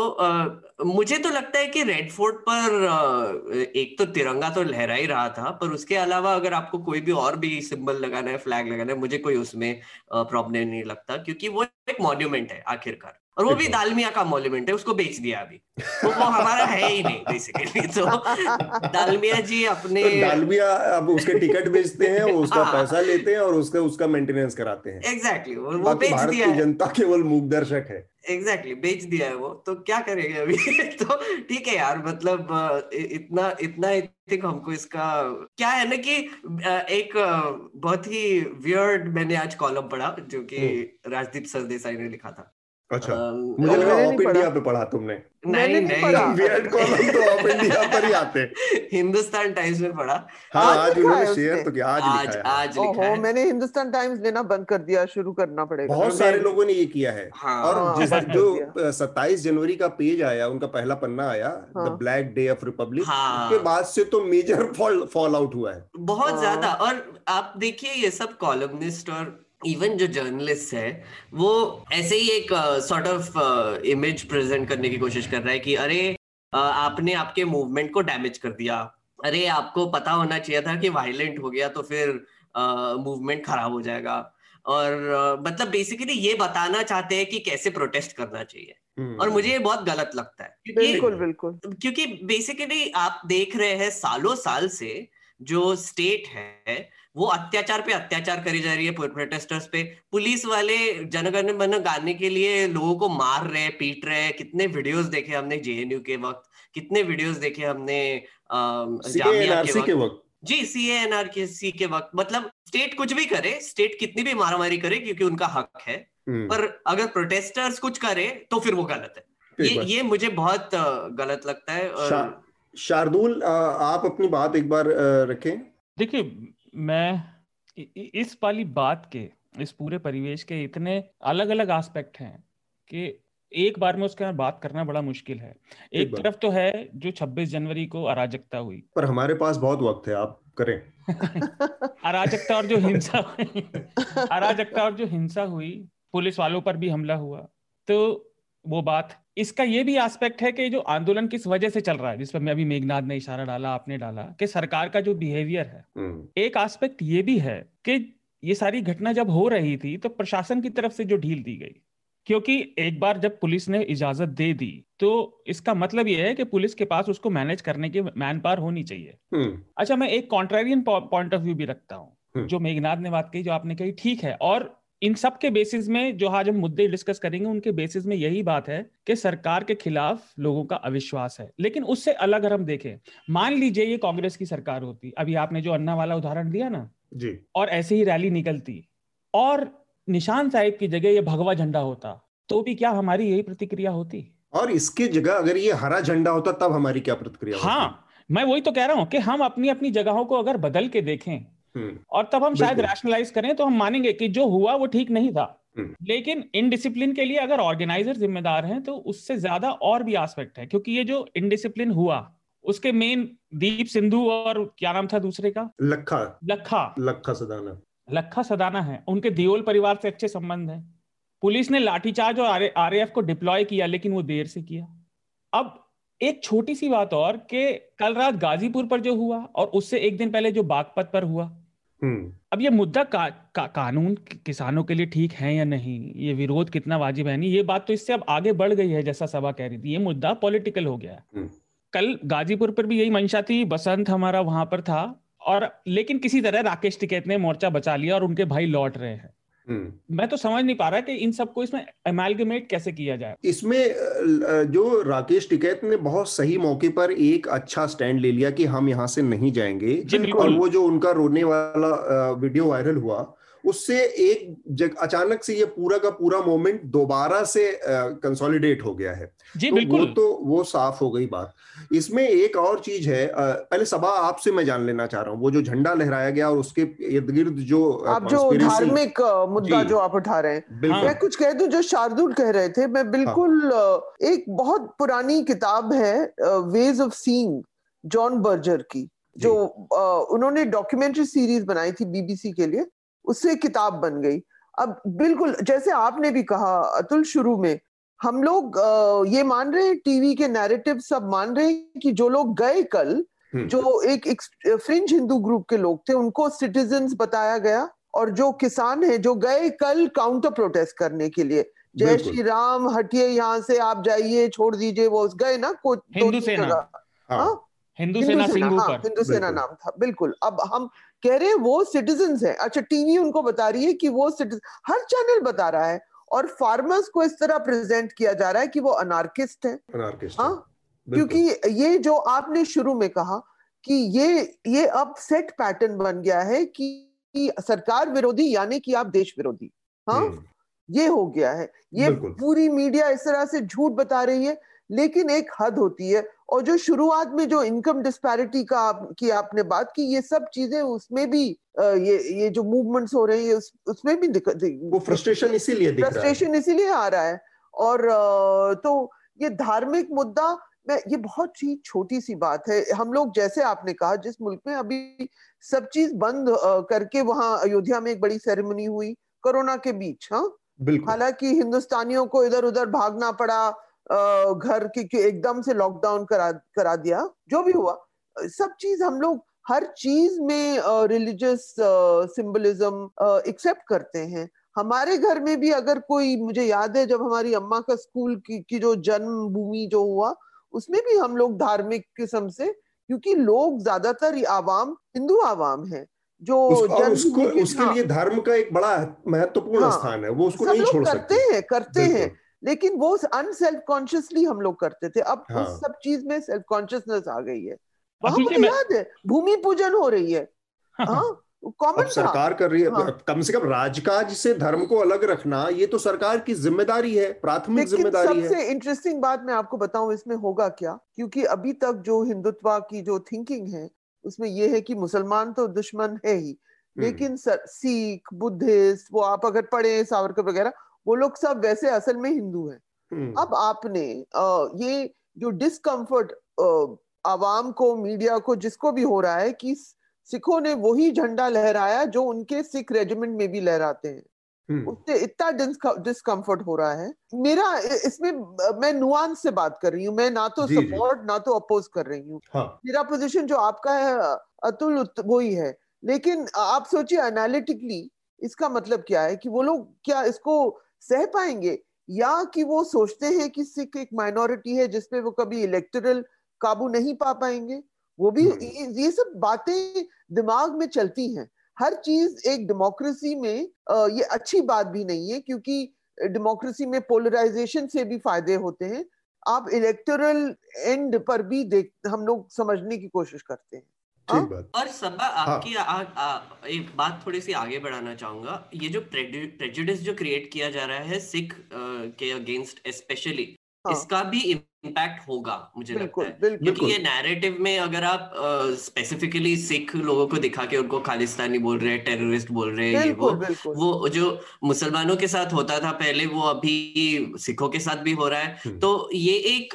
मुझे तो लगता है कि रेड फोर्ट पर एक तो तिरंगा तो लहरा ही रहा था पर उसके अलावा अगर आपको कोई भी और भी सिंबल लगाना है फ्लैग लगाना है मुझे कोई उसमें प्रॉब्लम नहीं लगता क्योंकि वो एक मॉन्यूमेंट है आखिरकार। और वो भी दालमिया का मॉन्यूमेंट है उसको बेच दिया अभी। तो वो हमारा है ही नहीं बेसिकली तो दालमिया जी अपने तो दालमिया अब उसके टिकट बेचते हैं वो उसका हाँ। पैसा लेते हैं और उसका उसका मेंटेनेंस कराते हैं। एग्जैक्टली exactly, वो बेच दिया जनता केवल मूक दर्शक है। एग्जैक्टली exactly, बेच दिया है वो। तो क्या करेंगे अभी? तो ठीक है यार मतलब इतना इतना आई थिंक हमको इसका क्या है ना कि एक बहुत ही वियर्ड मैंने आज कॉलम पढ़ा जो कि हम्म। राजदीप सरदेसाई ने लिखा था। अच्छा। मुझे लगा ऑफ़ इंडिया पे पढ़ा तुमने। नहीं नहीं वियर्ड कॉलम तो ऑफ़ इंडिया पर ही आते हिंदुस्तान टाइम्स में पढ़ा। हाँ आज उन्होंने शेयर तो किया आज लिखा है। आज लिखा है। मैंने हिंदुस्तान टाइम्स लेना बंद कर दिया शुरू करना पड़ेगा। बहुत सारे लोगों ने ये किया है। हाँ, और हाँ, जिस जो सत्ताईस जनवरी का पेज आया उनका पहला पन्ना आया the black day of republic उसके बाद से तो मेजर फॉल फॉल आउट हुआ है। बहुत हाँ। ज़्यादा। और आप देखिए ये सब कॉलमनिस्ट और इवन जो जर्नलिस्ट है वो ऐसे ही एक सॉर्ट ऑफ़ इमेज प्रेजेंट करने की कोशिश कर रहा है कि अरे uh, आपने आपके मूवमेंट को डैमेज कर दिया। अरे आपको पता होना चाहिए था कि वायलेंट हो गया तो फिर मूवमेंट uh, खराब हो जाएगा। और uh, मतलब बेसिकली ये बताना चाहते हैं कि कैसे प्रोटेस्ट करना चाहिए। hmm. और मुझे ये बहुत गलत लगता है। क्योंकि बिल्कुल बिल्कुल। क्योंकि बेसिकली आप देख रहे हैं सालों साल से जो स्टेट है वो अत्याचार पे अत्याचार करी जा रही है प्रोटेस्टर्स पे। पुलिस वाले जनगण मन गाने के लिए लोगों को मार रहे पीट रहे। कितने वीडियोस देखे हमने जेएनयू के वक्त। कितने वीडियोस देखे हमने जामिया के वक्त। जी सी एन आर के सी के वक्त। मतलब स्टेट कुछ भी करे स्टेट कितनी भी मारामारी करे क्योंकि उनका हक है। हम्म। पर अगर प्रोटेस्टर्स कुछ करे तो फिर वो गलत है। ये ये मुझे बहुत गलत लगता है और शार्दुल आप अपनी बात एक बार रखें। देखिए मैं इस वाली बात के इस पूरे परिवेश के इतने अलग अलग एस्पेक्ट हैं कि एक बार में उसके बात करना बड़ा मुश्किल है। एक, एक तरफ़ तो है जो 26 जनवरी को अराजकता हुई। पर हमारे पास बहुत वक्त है आप करें। अराजकता और जो हिंसा अराजकता और जो हिंसा हुई पुलिस वालों पर भी हमला हुआ तो वो बात इसका ये भी एस्पेक्ट है कि जो आंदोलन किस वजह से चल रहा है जिस पर मैं अभी मेघनाथ ने इशारा डाला आपने डाला कि सरकार का जो बिहेवियर है हम्म। एक एस्पेक्ट ये भी है कि ये सारी घटना जब हो रही थी तो प्रशासन की तरफ़ से जो ढील दी गई क्योंकि एक बार जब पुलिस ने इजाज़त दे दी तो इसका मतलब यह है कि पुलिस के पास उसको मैनेज करने की मैन पावर होनी चाहिए हम्म, अच्छा मैं एक कॉन्ट्रेरियन पॉइंट ऑफ़ व्यू भी रखता हूँ हम्म। जो मेघनाथ ने बात कही जो आपने कही ठीक है और इन सब के बेसिस में जो आज हम मुद्दे डिस्कस करेंगे उनके बेसिस में यही बात है कि सरकार के खिलाफ लोगों का अविश्वास है। लेकिन उससे अलग अगर हम देखें मान लीजिए ये कांग्रेस की सरकार होती। अभी आपने जो अन्ना वाला उदाहरण दिया ना जी। और ऐसे ही रैली निकलती और निशान साहिब की जगह ये भगवा झंडा होता तो भी क्या हमारी यही प्रतिक्रिया होती? और इसके जगह अगर ये हरा झंडा होता तब हमारी क्या प्रतिक्रिया हाँ मैं वही तो कह रहा हूँ कि हम अपनी अपनी जगहों को अगर बदल के देखें और तब हम शायद रैशनलाइज करें तो हम मानेंगे कि जो हुआ वो ठीक नहीं था। हम्म। लेकिन इनडिसिप्लिन के लिए अगर ऑर्गेनाइजर जिम्मेदार हैं तो उससे ज़्यादा और भी एस्पेक्ट है क्योंकि ये जो इनडिसिप्लिन हुआ उसके मेन दीप सिंधु और क्या नाम था दूसरे का? लखा। लखा। लखा सदाना लखा सदाना है। उनके दियोल परिवार से अच्छे संबंध है। पुलिस ने लाठीचार्ज और आरएएफ को डिप्लॉय किया लेकिन वो देर से किया। अब एक छोटी सी बात और कि कल रात गाजीपुर पर जो हुआ और उससे एक दिन पहले जो बागपत पर हुआ हम्म, अब ये मुद्दा का, का, कानून किसानों के लिए ठीक है या नहीं? ये विरोध कितना वाजिब है? नहीं ये बात तो इससे अब आगे बढ़ गई है जैसा सभा कह रही थी। ये मुद्दा पॉलिटिकल हो गया। है हम्म। कल गाजीपुर पर भी यही मंशा थी बसंत हमारा वहाँ पर था और लेकिन किसी तरह राकेश टिकैत ने मोर्चा बचा लिया और उनके भाई लौट रहे हैं। हम्म। मैं तो समझ नहीं पा रहा कि इन सबको इसमें अमेलगमेट कैसे किया जाए। इसमें जो राकेश टिकैत ने बहुत सही मौके पर एक अच्छा स्टैंड ले लिया कि हम यहाँ से नहीं जाएँगे। और वो जो उनका रोने वाला वीडियो वायरल हुआ उससे एक जग, अचानक से ये पूरा का पूरा मोमेंट दोबारा से कंसोलिडेट हो गया है। जी तो वो तो वो साफ़ हो गई बात। इसमें एक और चीज़ है पहले सभा आपसे मैं जान लेना चाह रहा हूँ। वो जो झंडा लहराया गया और उसके इर्द गिर्द जो आप जो धार्मिक मुद्दा जो। आप उठा रहे हैं। मैं कुछ कह दू जो शार्दुल कह रहे थे। मैं बिल्कुल अ, एक बहुत पुरानी किताब है ways of seeing John Berger की जो। अ, उन्होंने डॉक्यूमेंट्री सीरीज़ बनाई थी बीबीसी के लिए। उससे किताब बन गई। अब बिल्कुल जैसे आपने भी कहा अतुल शुरू में हम लोग ये मान रहे हैं टीवी के नैरेटिव सब मान रहे हैं कि जो लोग गए कल हम्म। जो एक, एक फ्रिंज हिंदू ग्रुप के लोग थे उनको सिटीजन बताया गया और जो किसान है जो गए कल काउंटर प्रोटेस्ट करने के लिए जय श्री राम हटिए यहाँ से आप जाइए छोड़ दीजिए वो गए ना को दो हिंदू सेना। हाँ। हाँ? हिंदू सेना सेना हाँ हिंदू सेना नाम था बिल्कुल। अब हम कह रहे हैं वो सिटीजन्स हैं. अच्छा टीवी उनको बता रही है कि वो सिटीजन हर चैनल बता रहा है और फार्मर्स को इस तरह प्रेजेंट किया जा रहा है कि वो अनार्किस्ट है। हाँ? क्योंकि ये जो आपने शुरू में कहा कि ये ये अब सेट पैटर्न बन गया है कि कि सरकार विरोधी यानी कि आप देश विरोधी। हाँ? हम्म, ये हो गया है। ये पूरी मीडिया इस तरह से झूठ बता रही है लेकिन एक हद होती है और जो शुरुआत में जो इनकम डिस्पैरिटी का आप, की आपने बात की ये सब चीज़ें उसमें भी ये ये जो मूवमेंट्स हो रहे हैं उस, उसमें भी दिक्कत वो फ्रस्ट्रेशन इसीलिए दिख रहा फ्रस्ट्रेशन इसीलिए आ रहा है। और तो ये धार्मिक मुद्दा मैं ये बहुत ही छोटी सी बात है। हम लोग जैसे आपने कहा जिस मुल्क में अभी सब चीज़ बंद करके वहाँ अयोध्या में एक बड़ी सेरेमनी हुई कोरोना के बीच हाँ? हालाँकि हिंदुस्तानियों को इधर उधर भागना पड़ा घर की एकदम से लॉकडाउन करा करा दिया जो भी हुआ सब चीज़ हम लोग हर चीज़ में रिलीजियस सिंबलिज्म एक्सेप्ट करते हैं। हमारे घर में भी अगर कोई मुझे याद है जब हमारी अम्मा का स्कूल की, की जो जन्मभूमि जो हुआ उसमें भी हम लोग धार्मिक किस्म से क्योंकि लोग ज़्यादातर आवाम हिंदू आवाम है जो उस, उसको उसके हाँ, लिए धर्म का एक बड़ा महत्वपूर्ण हाँ, स्थान है वो उसको नहीं छोड़ करते सकते। हैं करते हैं। लेकिन वो अनसेल्फ कॉन्शियसली हम लोग करते थे। अब हाँ। उस सब चीज़ में सेल्फ कॉन्शियसनेस आ गई है। वहाँ मुझे मैं- याद है भूमि पूजन हो रही है। हाँ कॉमन सरकार कर रही है। हाँ। कम से कम राजकाज से धर्म को अलग रखना ये तो सरकार की ज़िम्मेदारी है प्राथमिक ज़िम्मेदारी है। सबसे इंटरेस्टिंग बात मैं आपको बताऊँ इसमें होगा क्या? क्योंकि अभी तक जो हिंदुत्व की जो थिंकिंग है उसमें ये है कि मुसलमान तो दुश्मन है ही। हम्म, लेकिन सर, सीख बुद्धिस्ट वो आप अगर पढ़े सावरकर वगैरह वो लोग सब वैसे असल में हिंदू हैं। हम्म, अब आपने ये जो डिस्कम्फर्ट आवाम को मीडिया को जिसको भी हो रहा है कि सिखों ने वही झंडा लहराया जो उनके सिख रेजिमेंट में भी लहराते हैं। हम्म, उससे इतना डिस्कम्फर्ट हो रहा है। मेरा इसमें मैं नुआंस से बात कर रही हूँ। मैं ना तो। सपोर्ट ना तो अपोज कर रही हूँ। हाँ। मेरा पोजीशन जो आपका है अतुल उत- वही है। लेकिन आप सोचिए एनालिटिकली इसका मतलब क्या है कि वो लोग क्या इसको सह पाएँगे या कि वो सोचते हैं कि सिख एक माइनॉरिटी है जिसपे वो कभी इलेक्टोरल काबू नहीं पा पाएँगे वो भी हम्म। ये सब बातें दिमाग में चलती हैं हर चीज़ एक डेमोक्रेसी में ये अच्छी बात भी नहीं है क्योंकि डेमोक्रेसी में पोलराइजेशन से भी फ़ायदे होते हैं आप इलेक्टोरल एंड पर भी देख हम लोग समझने की कोशिश करते हैं हाँ? और सबा आपकी हाँ. आ, आ, एक बात थोड़ी सी आगे बढ़ाना चाहूँगा ये जो प्रेजुडिस जो क्रिएट किया जा रहा है सिख के अगेंस्ट स्पेशली हाँ. इसका भी इम्पैक्ट होगा मुझे लगता है। क्योंकि ये नैरेटिव में अगर आप स्पेसिफिकली सिख लोगों को दिखा के उनको खालिस्तानी बोल रहे हैं टेररिस्ट बोल रहे हैं ये वो वो जो मुसलमानों के साथ होता था पहले वो अभी सिखों के साथ भी हो रहा है। हम्म। तो ये एक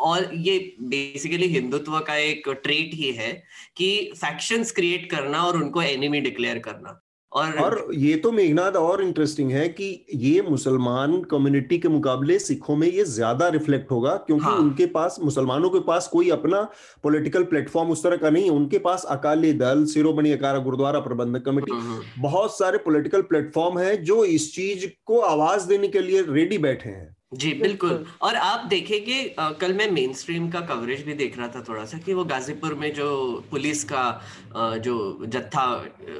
और ये बेसिकली हिंदुत्व का एक ट्रेट ही है कि फैक्शंस क्रिएट करना और उनको एनिमी डिक्लेयर करना। और और ये तो मेघनाथ और इंटरेस्टिंग है कि ये मुसलमान कम्युनिटी के मुकाबले सिखों में ये ज़्यादा रिफ्लेक्ट होगा क्योंकि हाँ. उनके पास मुसलमानों के पास कोई अपना पॉलिटिकल प्लेटफॉर्म उस तरह का नहीं है उनके पास अकाली दल सिरोमणि अकारा गुरुद्वारा प्रबंधक कमेटी हम्म, हम्म। बहुत सारे पोलिटिकल प्लेटफॉर्म है जो इस चीज़ को आवाज़ देने के लिए रेडी बैठे हैं जी बिल्कुल। और आप देखेंगे कल मैं मेन स्ट्रीम का कवरेज भी देख रहा था थोड़ा सा कि वो गाजीपुर में जो पुलिस का आ, जो जत्था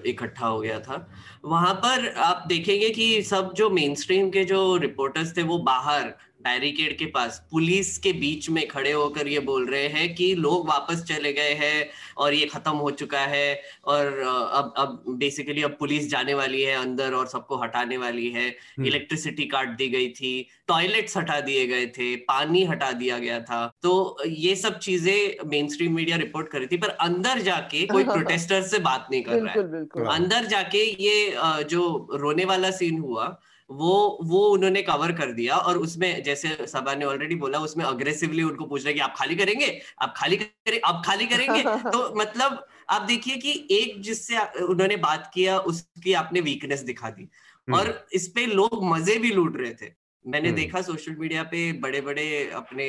इकट्ठा हो गया था वहाँ पर आप देखेंगे कि सब जो मेन स्ट्रीम के जो रिपोर्टर्स थे वो बाहर बैरिकेड के पास पुलिस के बीच में खड़े होकर ये बोल रहे हैं कि लोग वापस चले गए हैं और ये खत्म हो चुका है और अब अब बेसिकली अब पुलिस जाने वाली है अंदर और सबको हटाने वाली है। इलेक्ट्रिसिटी हम्म। काट दी गई थी टॉयलेट्स हटा दिए गए थे पानी हटा दिया गया था। तो ये सब चीज़ें मेन स्ट्रीम मीडिया रिपोर्ट कर रही थी पर अंदर जाके कोई प्रोटेस्टर से बात नहीं कर रहा है। अंदर जाके ये जो रोने वाला सीन हुआ वो वो उन्होंने कवर कर दिया और उसमें जैसे सभा ने ऑलरेडी बोला उसमें अग्रेसिवली उनको पूछ रहे कि आप खाली करेंगे? आप खाली करें आप खाली करेंगे? तो मतलब आप देखिए कि एक जिससे उन्होंने बात किया उसकी आपने वीकनेस दिखा दी। हम्म। और इस पे लोग मज़े भी लूट रहे थे। मैंने हम्म। देखा सोशल मीडिया पे बड़े बड़े अपने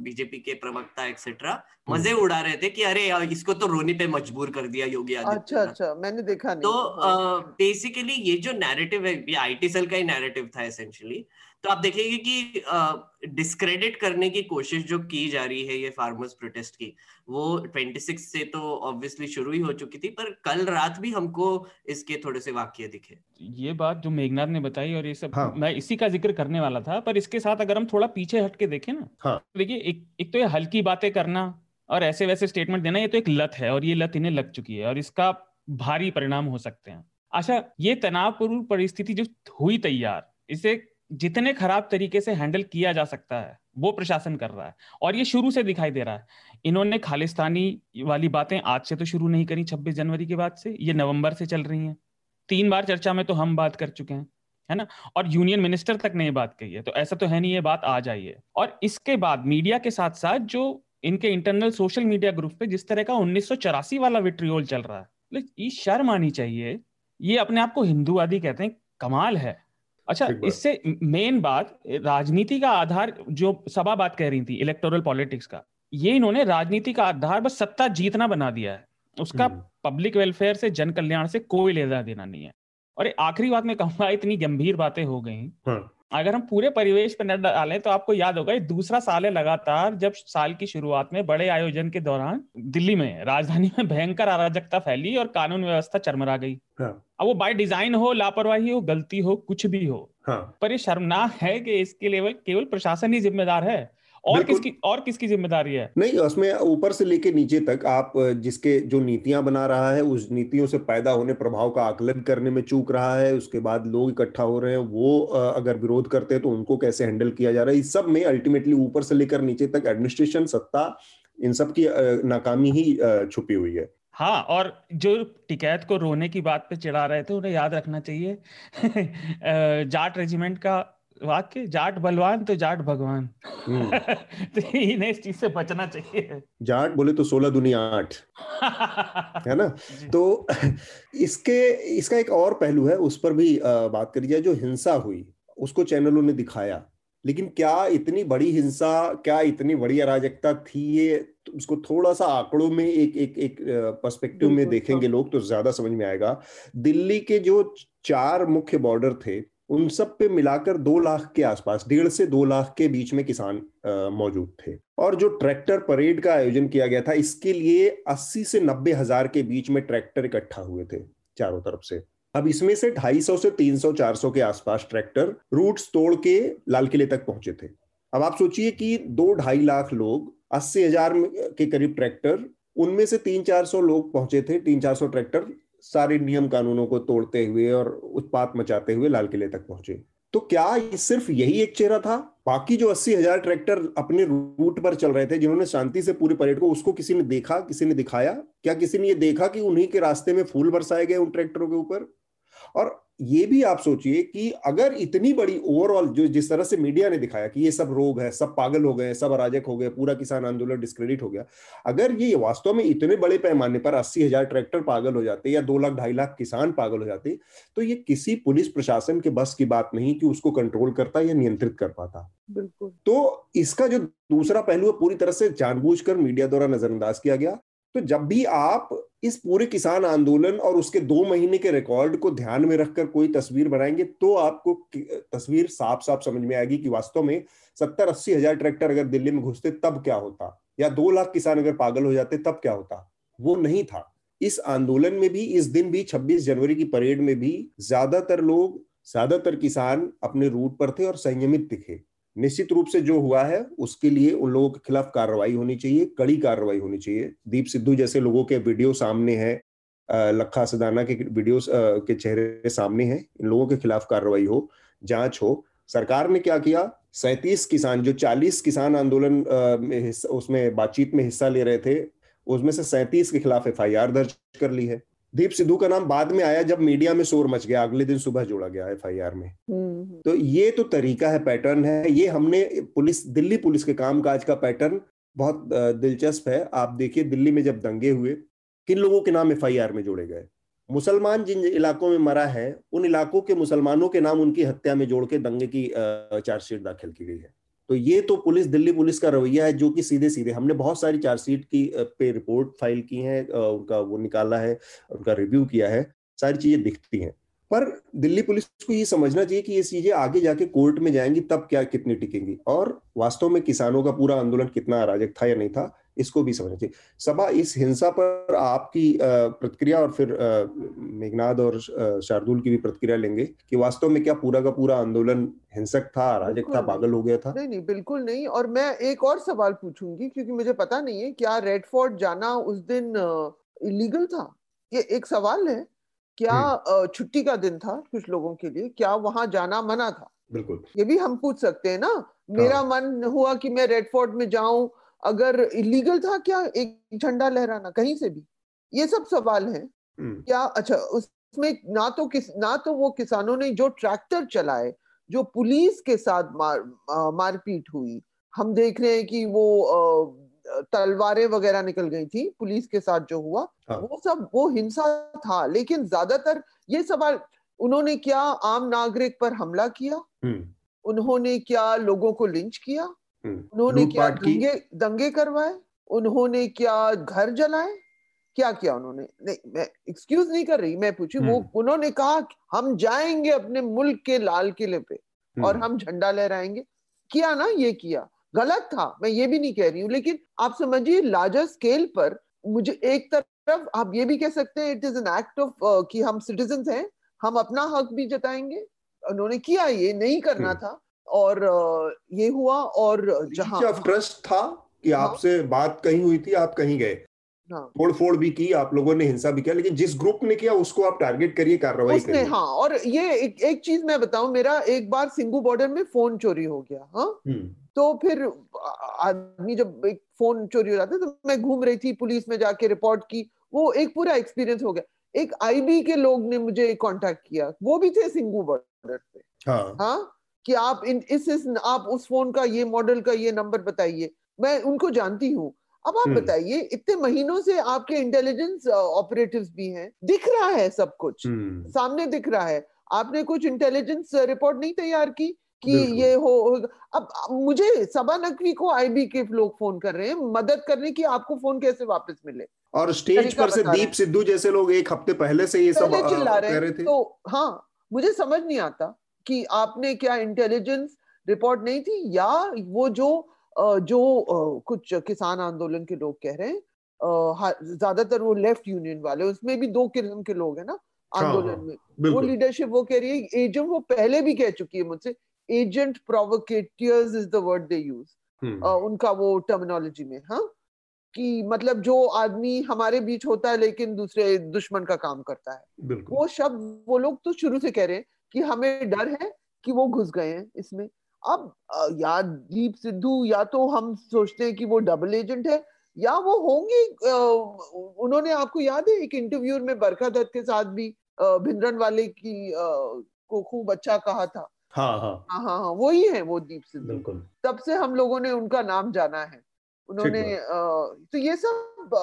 बीजेपी के प्रवक्ता एक्सेट्रा हम्म। मज़े उड़ा रहे थे कि अरे इसको तो रोनी पे मजबूर कर दिया योगी आदित्य अच्छा अच्छा मैंने देखा नहीं तो बेसिकली हाँ। ये जो नैरेटिव है ये आईटी सेल का ही नैरेटिव था एसेंशियली तो आप देखेंगे कि डिस्क्रेडिट करने की कोशिश जो की जा रही है ये फार्मर्स प्रोटेस्ट की वो 26 से तो ऑब्वियसली शुरू ही हो चुकी थी पर कल रात भी हमको इसके थोड़े से वाक्य दिखे ये बात जो मेघनाथ ने बताई और ये सब हाँ. मैं इसी का ज़िक्र करने वाला था पर इसके साथ अगर हम थोड़ा पीछे हट के देखें ना हाँ. देखिए एक एक तो ये हल्की बातें करना और ऐसे वैसे स्टेटमेंट देना ये तो एक लत है और ये लत इन्हें लग चुकी है और इसका भारी परिणाम हो सकते हैं अच्छा ये तनावपूर्ण परिस्थिति जो हुई तैयार इसे जितने खराब तरीके से हैंडल किया जा सकता है, वो प्रशासन कर रहा है। और ये शुरू से दिखाई दे रहा है। इन्होंने खालिस्तानी वाली बातें आज से तो शुरू नहीं करी 26 जनवरी के बाद से, ये नवंबर से चल रही हैं। तीन बार चर्चा में तो हम बात कर चुके हैं, है ना? और यूनियन मिनिस्टर तक ने ये बात कही है तो ऐसा तो है नहीं, ये बात आ जाइए और इसके बाद मीडिया के साथ साथ जो इनके इंटरनल सोशल मीडिया ग्रुप पे जिस तरह का उन्नीस सौ चौरासी वाला विट्रियोल चल रहा है ये शर्म आनी चाहिए। ये अपने आप को हिंदूवादी कहते हैं, कमाल है। अच्छा इससे मेन बात राजनीति का आधार जो सभा बात कह रही थी इलेक्टोरल पॉलिटिक्स का ये इन्होंने राजनीति का आधार बस सत्ता जीतना बना दिया है उसका पब्लिक हम्म। वेलफेयर से जन कल्याण से कोई लेना देना नहीं है और आखिरी बात में कहूँगा इतनी गंभीर बातें हो गई हाँ। अगर हम पूरे परिवेश पर नज़र डालें तो आपको याद होगा दूसरा साल है लगातार जब साल की शुरुआत में बड़े आयोजन के दौरान दिल्ली में राजधानी में भयंकर अराजकता फैली और कानून व्यवस्था चरमरा गई हाँ। अब वो बाय डिज़ाइन हो लापरवाही हो गलती हो कुछ भी हो हाँ। पर ये शर्मनाक है कि इसके लेवल केवल प्रशासन ही जिम्मेदार है और किसकी और किसकी ज़िम्मेदारी है? नहीं उसमें ऊपर से लेके नीचे तक आप जिसके जो नीतियाँ बना रहा है उस नीतियों से पैदा होने प्रभाव का आकलन करने में चूक रहा है उसके बाद लोग इकट्ठा हो रहे हैं वो अगर विरोध करते हैं तो उनको कैसे हैंडल किया जा रहा है? इस सब में अल्टीमेटली ऊपर से लेकर नीचे तक एडमिनिस्ट्रेशन सत्ता इन सब की नाकामी ही छुपी हुई है। हाँ और जो टिकैत को रोने की बात पे चिढ़ा रहे थे उन्हें याद रखना चाहिए। जाट रेजिमेंट का वाक्य जाट बलवान तो जाट भगवान। हम्म। तो इन्हें इस चीज़ से बचना चाहिए। जाट बोले तो सोलह दुनिया आठ है ना? तो इसके इसका एक और पहलू है उस पर भी बात करी जाए जो हिंसा हुई उसको चैनलों ने दिखाया। लेकिन क्या इतनी बड़ी हिंसा क्या इतनी बड़ी अराजकता थी ये तो उसको थोड़ा सा आंकड़ों में एक एक एक पर्सपेक्टिव में देखेंगे हाँ। लोग तो ज़्यादा समझ में आएगा। दिल्ली के जो चार मुख्य बॉर्डर थे उन सब पे मिलाकर दो लाख के आसपास, डेढ़ से दो लाख के बीच में किसान मौजूद थे। और जो ट्रैक्टर परेड का आयोजन किया गया था, इसके लिए अस्सी से नब्बे हज़ार के बीच में ट्रैक्टर इकट्ठा हुए थे, चारों तरफ़ से। अब इसमें से 250 से 300 400 के आसपास ट्रैक्टर रूट्स तोड़ के लाल किले तक पहुँचे थे। अब आप सोचिए कि दो ढाई लाख लोग, अस्सी हज़ार के करीब ट्रैक्टर, उनमें से तीन चार सौ लोग पहुँचे थे, तीन चार सौ ट्रैक्टर सारे नियम कानूनों को तोड़ते हुए और उत्पात मचाते हुए लाल किले तक पहुँचे। तो क्या सिर्फ़ यही एक चेहरा था? बाकी जो अस्सी हज़ार ट्रैक्टर अपने रूट पर चल रहे थे, जिन्होंने शांति से पूरे परेड को, उसको किसी ने देखा, किसी ने दिखाया? क्या किसी ने ये देखा कि उन्हीं के रास्ते में फूल बरसाए गए उन ट्रैक्टरों के ऊपर? और ये भी आप सोचिए कि अगर इतनी बड़ी ओवरऑल जो जिस तरह से मीडिया ने दिखाया कि ये सब रोग है सब पागल हो गए सब अराजक हो गए पूरा किसान आंदोलन डिस्क्रेडिट हो गया अगर ये वास्तव में इतने बड़े पैमाने पर अस्सी हज़ार ट्रैक्टर पागल हो जाते या दो लाख ढाई लाख किसान पागल हो जाते तो ये किसी पुलिस प्रशासन के बस की बात नहीं कि उसको कंट्रोल करता या नियंत्रित कर पाता। बिल्कुल। तो इसका जो दूसरा पहलू है पूरी तरह से जानबूझकर मीडिया द्वारा नजरअंदाज किया गया। तो जब भी आप इस पूरे किसान आंदोलन और उसके दो महीने के रिकॉर्ड को ध्यान में रखकर कोई तस्वीर बनाएँगे तो आपको तस्वीर साफ़ साफ़ समझ में आएगी कि वास्तव में सत्तर अस्सी हज़ार ट्रैक्टर अगर दिल्ली में घुसते, तब क्या होता? या दो लाख किसान अगर पागल हो जाते, तब क्या होता? वो नहीं था। इस आंदोलन में भी, इस दिन भी 26 जनवरी की परेड में भी, ज़्यादातर लोग, ज़्यादातर किसान अपने रूट पर थे और संयमित दिखे। निश्चित रूप से जो हुआ है, उसके लिए उन लोगों के खिलाफ कार्रवाई होनी चाहिए, कड़ी कार्रवाई होनी चाहिए। दीप सिद्धू जैसे लोगों के वीडियो सामने है लखा सदाना के वीडियो के चेहरे सामने हैं, इन लोगों के खिलाफ कार्रवाई हो, जाँच हो। सरकार ने क्या किया? सैतीस किसान, जो चालीस किसान आंदोलन उसमें बातचीत में हिस्सा ले रहे थे, उसमें से सैतीस के खिलाफ एफआईआर दर्ज कर ली है। दीप सिद्धू का नाम बाद में आया जब मीडिया में शोर मच गया अगले दिन सुबह जोड़ा गया एफआईआर में। हम्म। तो ये तो तरीका है पैटर्न है ये हमने पुलिस दिल्ली पुलिस के कामकाज का पैटर्न बहुत दिलचस्प है। आप देखिए दिल्ली में जब दंगे हुए किन लोगों के नाम एफआईआर में जोड़े गए? मुसलमान जिन इलाकों में मरा है उन इलाकों के मुसलमानों के नाम उनकी हत्या में जोड़ के दंगे की चार्जशीट दाखिल की गई है। तो ये तो पुलिस, दिल्ली पुलिस का रवैया है, जो कि सीधे सीधे हमने बहुत सारी चार्जशीट की पे रिपोर्ट फ़ाइल की है उनका वो निकाला है, उनका रिव्यू किया है, सारी चीज़ें दिखती हैं। पर दिल्ली पुलिस को ये समझना चाहिए कि ये चीज़ें आगे जाके कोर्ट में जाएँगी, तब क्या कितनी टिकेंगी? और वास्तव में किसानों का पूरा आंदोलन कितना अराजक था या नहीं था? इसको भी समझना चाहिए। सभा इस हिंसा पर आपकी प्रतिक्रिया और फिर मेघनाद और शार्दुल की भी प्रतिक्रिया लेंगे कि वास्तव में क्या पूरा का पूरा आंदोलन हिंसक था अराजक था पागल हो गया था? नहीं नहीं बिल्कुल नहीं। और मैं एक और सवाल पूछूँगी क्योंकि मुझे पता नहीं है क्या रेड फोर्ट जाना उस दिन इलीगल था? ये एक सवाल है। क्या हम्म। छुट्टी का दिन था कुछ लोगों के लिए? क्या वहाँ जाना मना था? बिल्कुल। ये भी हम पूछ सकते हैं ना। मेरा हाँ। मन हुआ कि मैं रेड फोर्ट में जाऊँ अगर इलीगल था क्या एक झंडा लहराना कहीं से भी ये सब सवाल है हम्म। क्या अच्छा उसमें ना तो किस ना तो वो किसानों ने जो ट्रैक्टर चलाए जो पुलिस के साथ मार मारपीट हुई हम देख रहे हैं कि वो तलवारें वगैरह निकल गई थी पुलिस के साथ जो हुआ हाँ। वो सब वो हिंसा था लेकिन ज़्यादातर ये सवाल उन्होंने क्या आम नागरिक पर हमला किया हम्म। उन्होंने क्या लोगों को लिंच किया। उन्होंने क्या दंगे दंगे करवाए? उन्होंने क्या घर जलाए? क्या किया उन्होंने? नहीं मैं एक्सक्यूज नहीं कर रही मैं पूछी वो हम्म। उन्होंने कहा हम जाएँगे अपने मुल्क के लाल किले पे और हम्म। हम झंडा लहराएँगे। किया ना ये किया। गलत था मैं ये भी नहीं कह रही हूँ लेकिन आप समझिए लार्जर स्केल पर मुझे एक तरफ़ आप ये भी कह सकते हैं it is an act of कि हम सिटीजन हैं हम अपना हक भी जताएँगे। उन्होंने किया ये नहीं करना था। और ये हुआ और जहाँ ट्रस्ट था कि हाँ, आपसे बात कहीं हुई थी आप कहीं गए। हाँ, फोड़ भी की आप लोगों ने हिंसा भी किया लेकिन जिस ग्रुप ने किया उसको आप टारगेट करिए कार्रवाई करिए। हाँ और ये एक, एक चीज़ मैं बताऊँ मेरा एक बार सिंगू बॉर्डर में फ़ोन चोरी हो गया हाँ। हम्म। तो फिर आदमी जब एक फ़ोन चोरी हो जाता है तो मैं घूम रही थी पुलिस में जाके रिपोर्ट की वो एक पूरा एक्सपीरियंस हो गया। एक आईबी के लोग ने मुझे कांटेक्ट किया वो भी थे सिंगू बॉर्डर पे। हाँ, हाँ? कि आप इन इस, इस आप उस फ़ोन का ये मॉडल का ये नंबर बताइए। मैं उनको जानती हूँ। अब आप हम्म। बताइए इतने महीनों से आपके इंटेलिजेंस ऑपरेटिव्स भी हैं। दिख रहा है सब कुछ। हम्म। सामने दिख रहा है। आपने कुछ इंटेलिजेंस रिपोर्ट नहीं तैयार की कि ये हो अब मुझे सबा नकवी को आईबी के लोग फ़ोन कर रहे हैं। मदद करने की आपको फ़ोन कैसे वापस मिले? और स्टेज पर से दीप सिद्धू जैसे लोग एक हफ़्ते पहले से ये सब चिल्ला रहे, रहे थे। तो हाँ मुझे समझ नहीं आता। कि आपने क्या इंटेलिजेंस रिपोर्ट नहीं थी? या वो जो जो कुछ किसान आंदोलन के लोग कह रहे हैं ज़्यादातर वो लेफ़्ट यूनियन वाले उसमें भी दो किस्म के लोग हैं ना हाँ, आंदोलन हाँ, में वो लीडरशिप वो कह रही है एजेंट वो पहले भी कह चुकी है मुझसे agent provocateurs is the word they use उनका वो टर्मिनोलॉजी में हाँ कि मतलब जो आदमी हमारे बीच होता है लेकिन दूसरे दुश्मन का काम करता है। वो शब्द वो लोग तो शुरू से कह रहे हैं कि हमें डर है कि वो घुस गए हैं इसमें। अब या दीप सिद्धू या तो हम सोचते हैं कि वो डबल एजेंट है या वो होंगे उन्होंने आपको याद है एक इंटरव्यू में बरखा दत्त के साथ भी भिंद्रन वाले की को खूब अच्छा कहा था। हाँ हाँ। हाँ हाँ हाँ वही है वो दीप सिद्धू। तब से हम लोगों ने उनका नाम जाना है। उन्होंने तो ये सब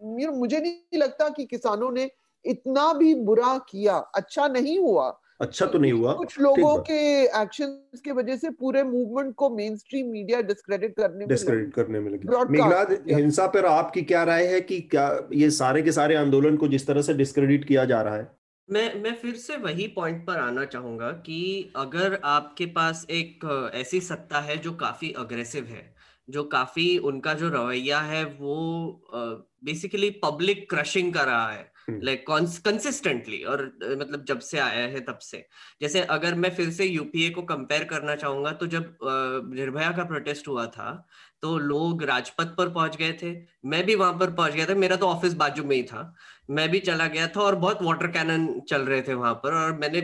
मुझे नहीं लगता कि किसानों ने इतना भी बुरा किया अच्छा नहीं हुआ अच्छा तो नहीं हुआ। कुछ लोगों के एक्शन के वजह से पूरे मूवमेंट को मेन स्ट्रीम मीडिया डिस्क्रेडिट करने डिस्क्रेडिट करने में लगी। मेघनाथ हिंसा पर आपकी क्या राय है कि क्या ये सारे के सारे आंदोलन को जिस तरह से डिस्क्रेडिट किया जा रहा है? मैं मैं फिर से वही पॉइंट पर आना चाहूँगा कि अगर आपके पास एक ऐसी सत्ता है जो काफ़ी अग्रेसिव है जो काफ़ी उनका जो रवैया है वो बेसिकली पब्लिक क्रशिंग कर रहा है लाइक कंसिस्टेंटली और मतलब जब से आया है तब से। जैसे अगर मैं फिर से यूपीए को कंपेयर करना चाहूँगा तो जब निर्भया का प्रोटेस्ट हुआ था तो लोग राजपथ पर पहुँच गए थे। मैं भी वहाँ पर पहुँच गया था। मेरा तो ऑफ़िस बाजू में ही था। मैं भी चला गया था और बहुत वाटर कैनन चल रहे थे वहाँ पर और मैंने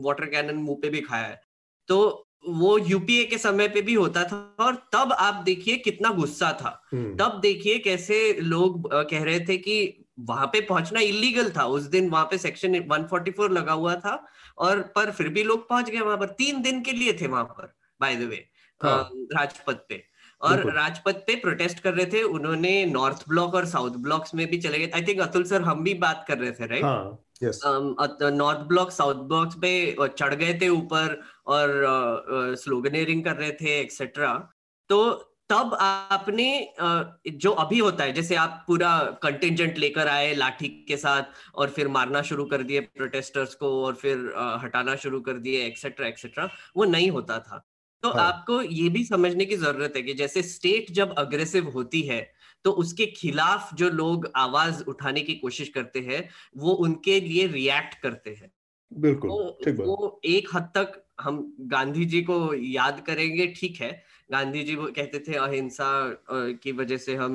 वाटर कैनन मुँह पे भी खाया है। तो वो यूपीए के समय पे भी होता था और तब आप देखिए कितना गुस्सा था। हम्म। तब देखिए कैसे लोग कह रहे थे कि वहाँ पे पहुँचना इलीगल था। उस दिन वहाँ पे सेक्शन 144 लगा हुआ था और पर फिर भी लोग पहुँच गए वहाँ पर। तीन दिन के लिए थे वहाँ पर बाय द वे राजपथ पे। और राजपथ पे प्रोटेस्ट कर रहे थे। उन्होंने नॉर्थ ब्लॉक और साउथ ब्लॉक्स में भी चले गए। आई थिंक अतुल सर हम भी बात कर रहे थे right North Block South Blocks पे चढ़ गए थे ऊपर और स्लोगनेरिंग कर रहे थे एक्सेट्रा तो तब आपने जो अभी होता है जैसे आप पूरा कंटिजेंट लेकर आए लाठी के साथ और फिर मारना शुरू कर दिए प्रोटेस्टर्स को और फिर हटाना शुरू कर दिए एक्सेट्रा एक्सेट्रा वो नहीं होता था। तो हाँ. आपको ये भी समझने की ज़रूरत है कि जैसे स्टेट जब अग्रेसिव होती है तो उसके खिलाफ जो लोग आवाज़ उठाने की कोशिश करते हैं वो उनके लिए रिएक्ट करते हैं। बिल्कुल तो वो एक हद तक हम गांधी जी को याद करेंगे ठीक है गांधी जी कहते थे अहिंसा की वजह से हम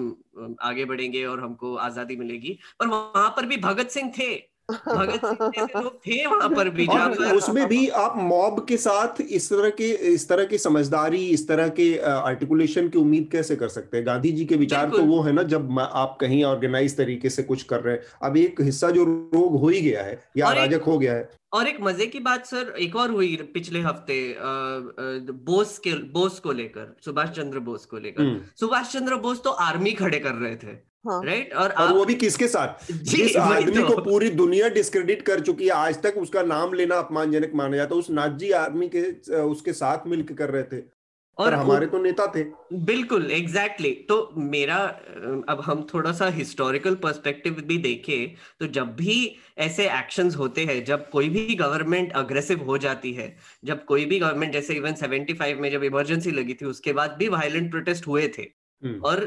आगे बढ़ेंगे और हमको आज़ादी मिलेगी। पर वहाँ पर भी भगत सिंह थे। भगत सिंह थे वहाँ पर भी उसमें भी आप मॉब के साथ इस तरह के इस तरह की समझदारी इस तरह के आर्टिकुलेशन की उम्मीद कैसे कर सकते हैं? गांधी जी के विचार तो वो है ना जब आप कहीं ऑर्गेनाइज तरीके से कुछ कर रहे हैं। अब एक हिस्सा जो रोग हो ही गया है या अराजक हो गया है। और एक मज़े की बात सर एक और हुई पिछले हफ़्ते बोस के बोस को लेकर सुभाष चंद्र बोस को लेकर। हम्म। सुभाष चंद्र बोस तो आर्मी खड़े कर रहे थे। हाँ. राइट और, और वो भी किसके साथ जिस आदमी तो. को पूरी दुनिया डिस्क्रेडिट कर चुकी है आज तक उसका नाम लेना अपमानजनक माना जाता उस नाजी आर्मी के उसके साथ मिलकर कर रहे थे और हमारे तो नेता थे बिल्कुल एग्जैक्टली exactly. तो मेरा अब हम थोड़ा सा हिस्टोरिकल पर्सपेक्टिव भी देखें तो जब भी ऐसे एक्शंस होते हैं जब कोई भी गवर्नमेंट अग्रेसिव हो जाती है जब कोई भी गवर्नमेंट जैसे इवन 75 में जब इमरजेंसी लगी थी उसके बाद भी वायलेंट प्रोटेस्ट हुए थे। और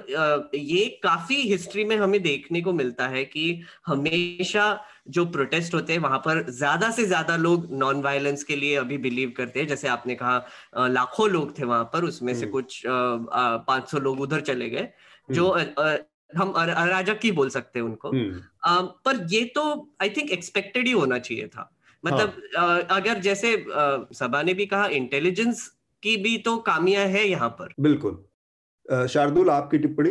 ये काफ़ी हिस्ट्री में हमें देखने को मिलता है कि हमेशा जो प्रोटेस्ट होते हैं वहाँ पर ज़्यादा से ज़्यादा लोग नॉन वायलेंस के लिए अभी बिलीव करते हैं। जैसे आपने कहा लाखों लोग थे वहाँ पर उसमें से हम्म। कुछ पाँच सौ लोग उधर चले गए जो हम्म। हम अराजक ही बोल सकते हैं उनको। पर ये तो आई थिंक एक्सपेक्टेड ही होना चाहिए था। मतलब हाँ. अगर जैसे सभा ने भी कहा इंटेलिजेंस की भी तो कामियाँ है यहाँ पर। बिल्कुल। शार्दुल आपकी टिप्पणी?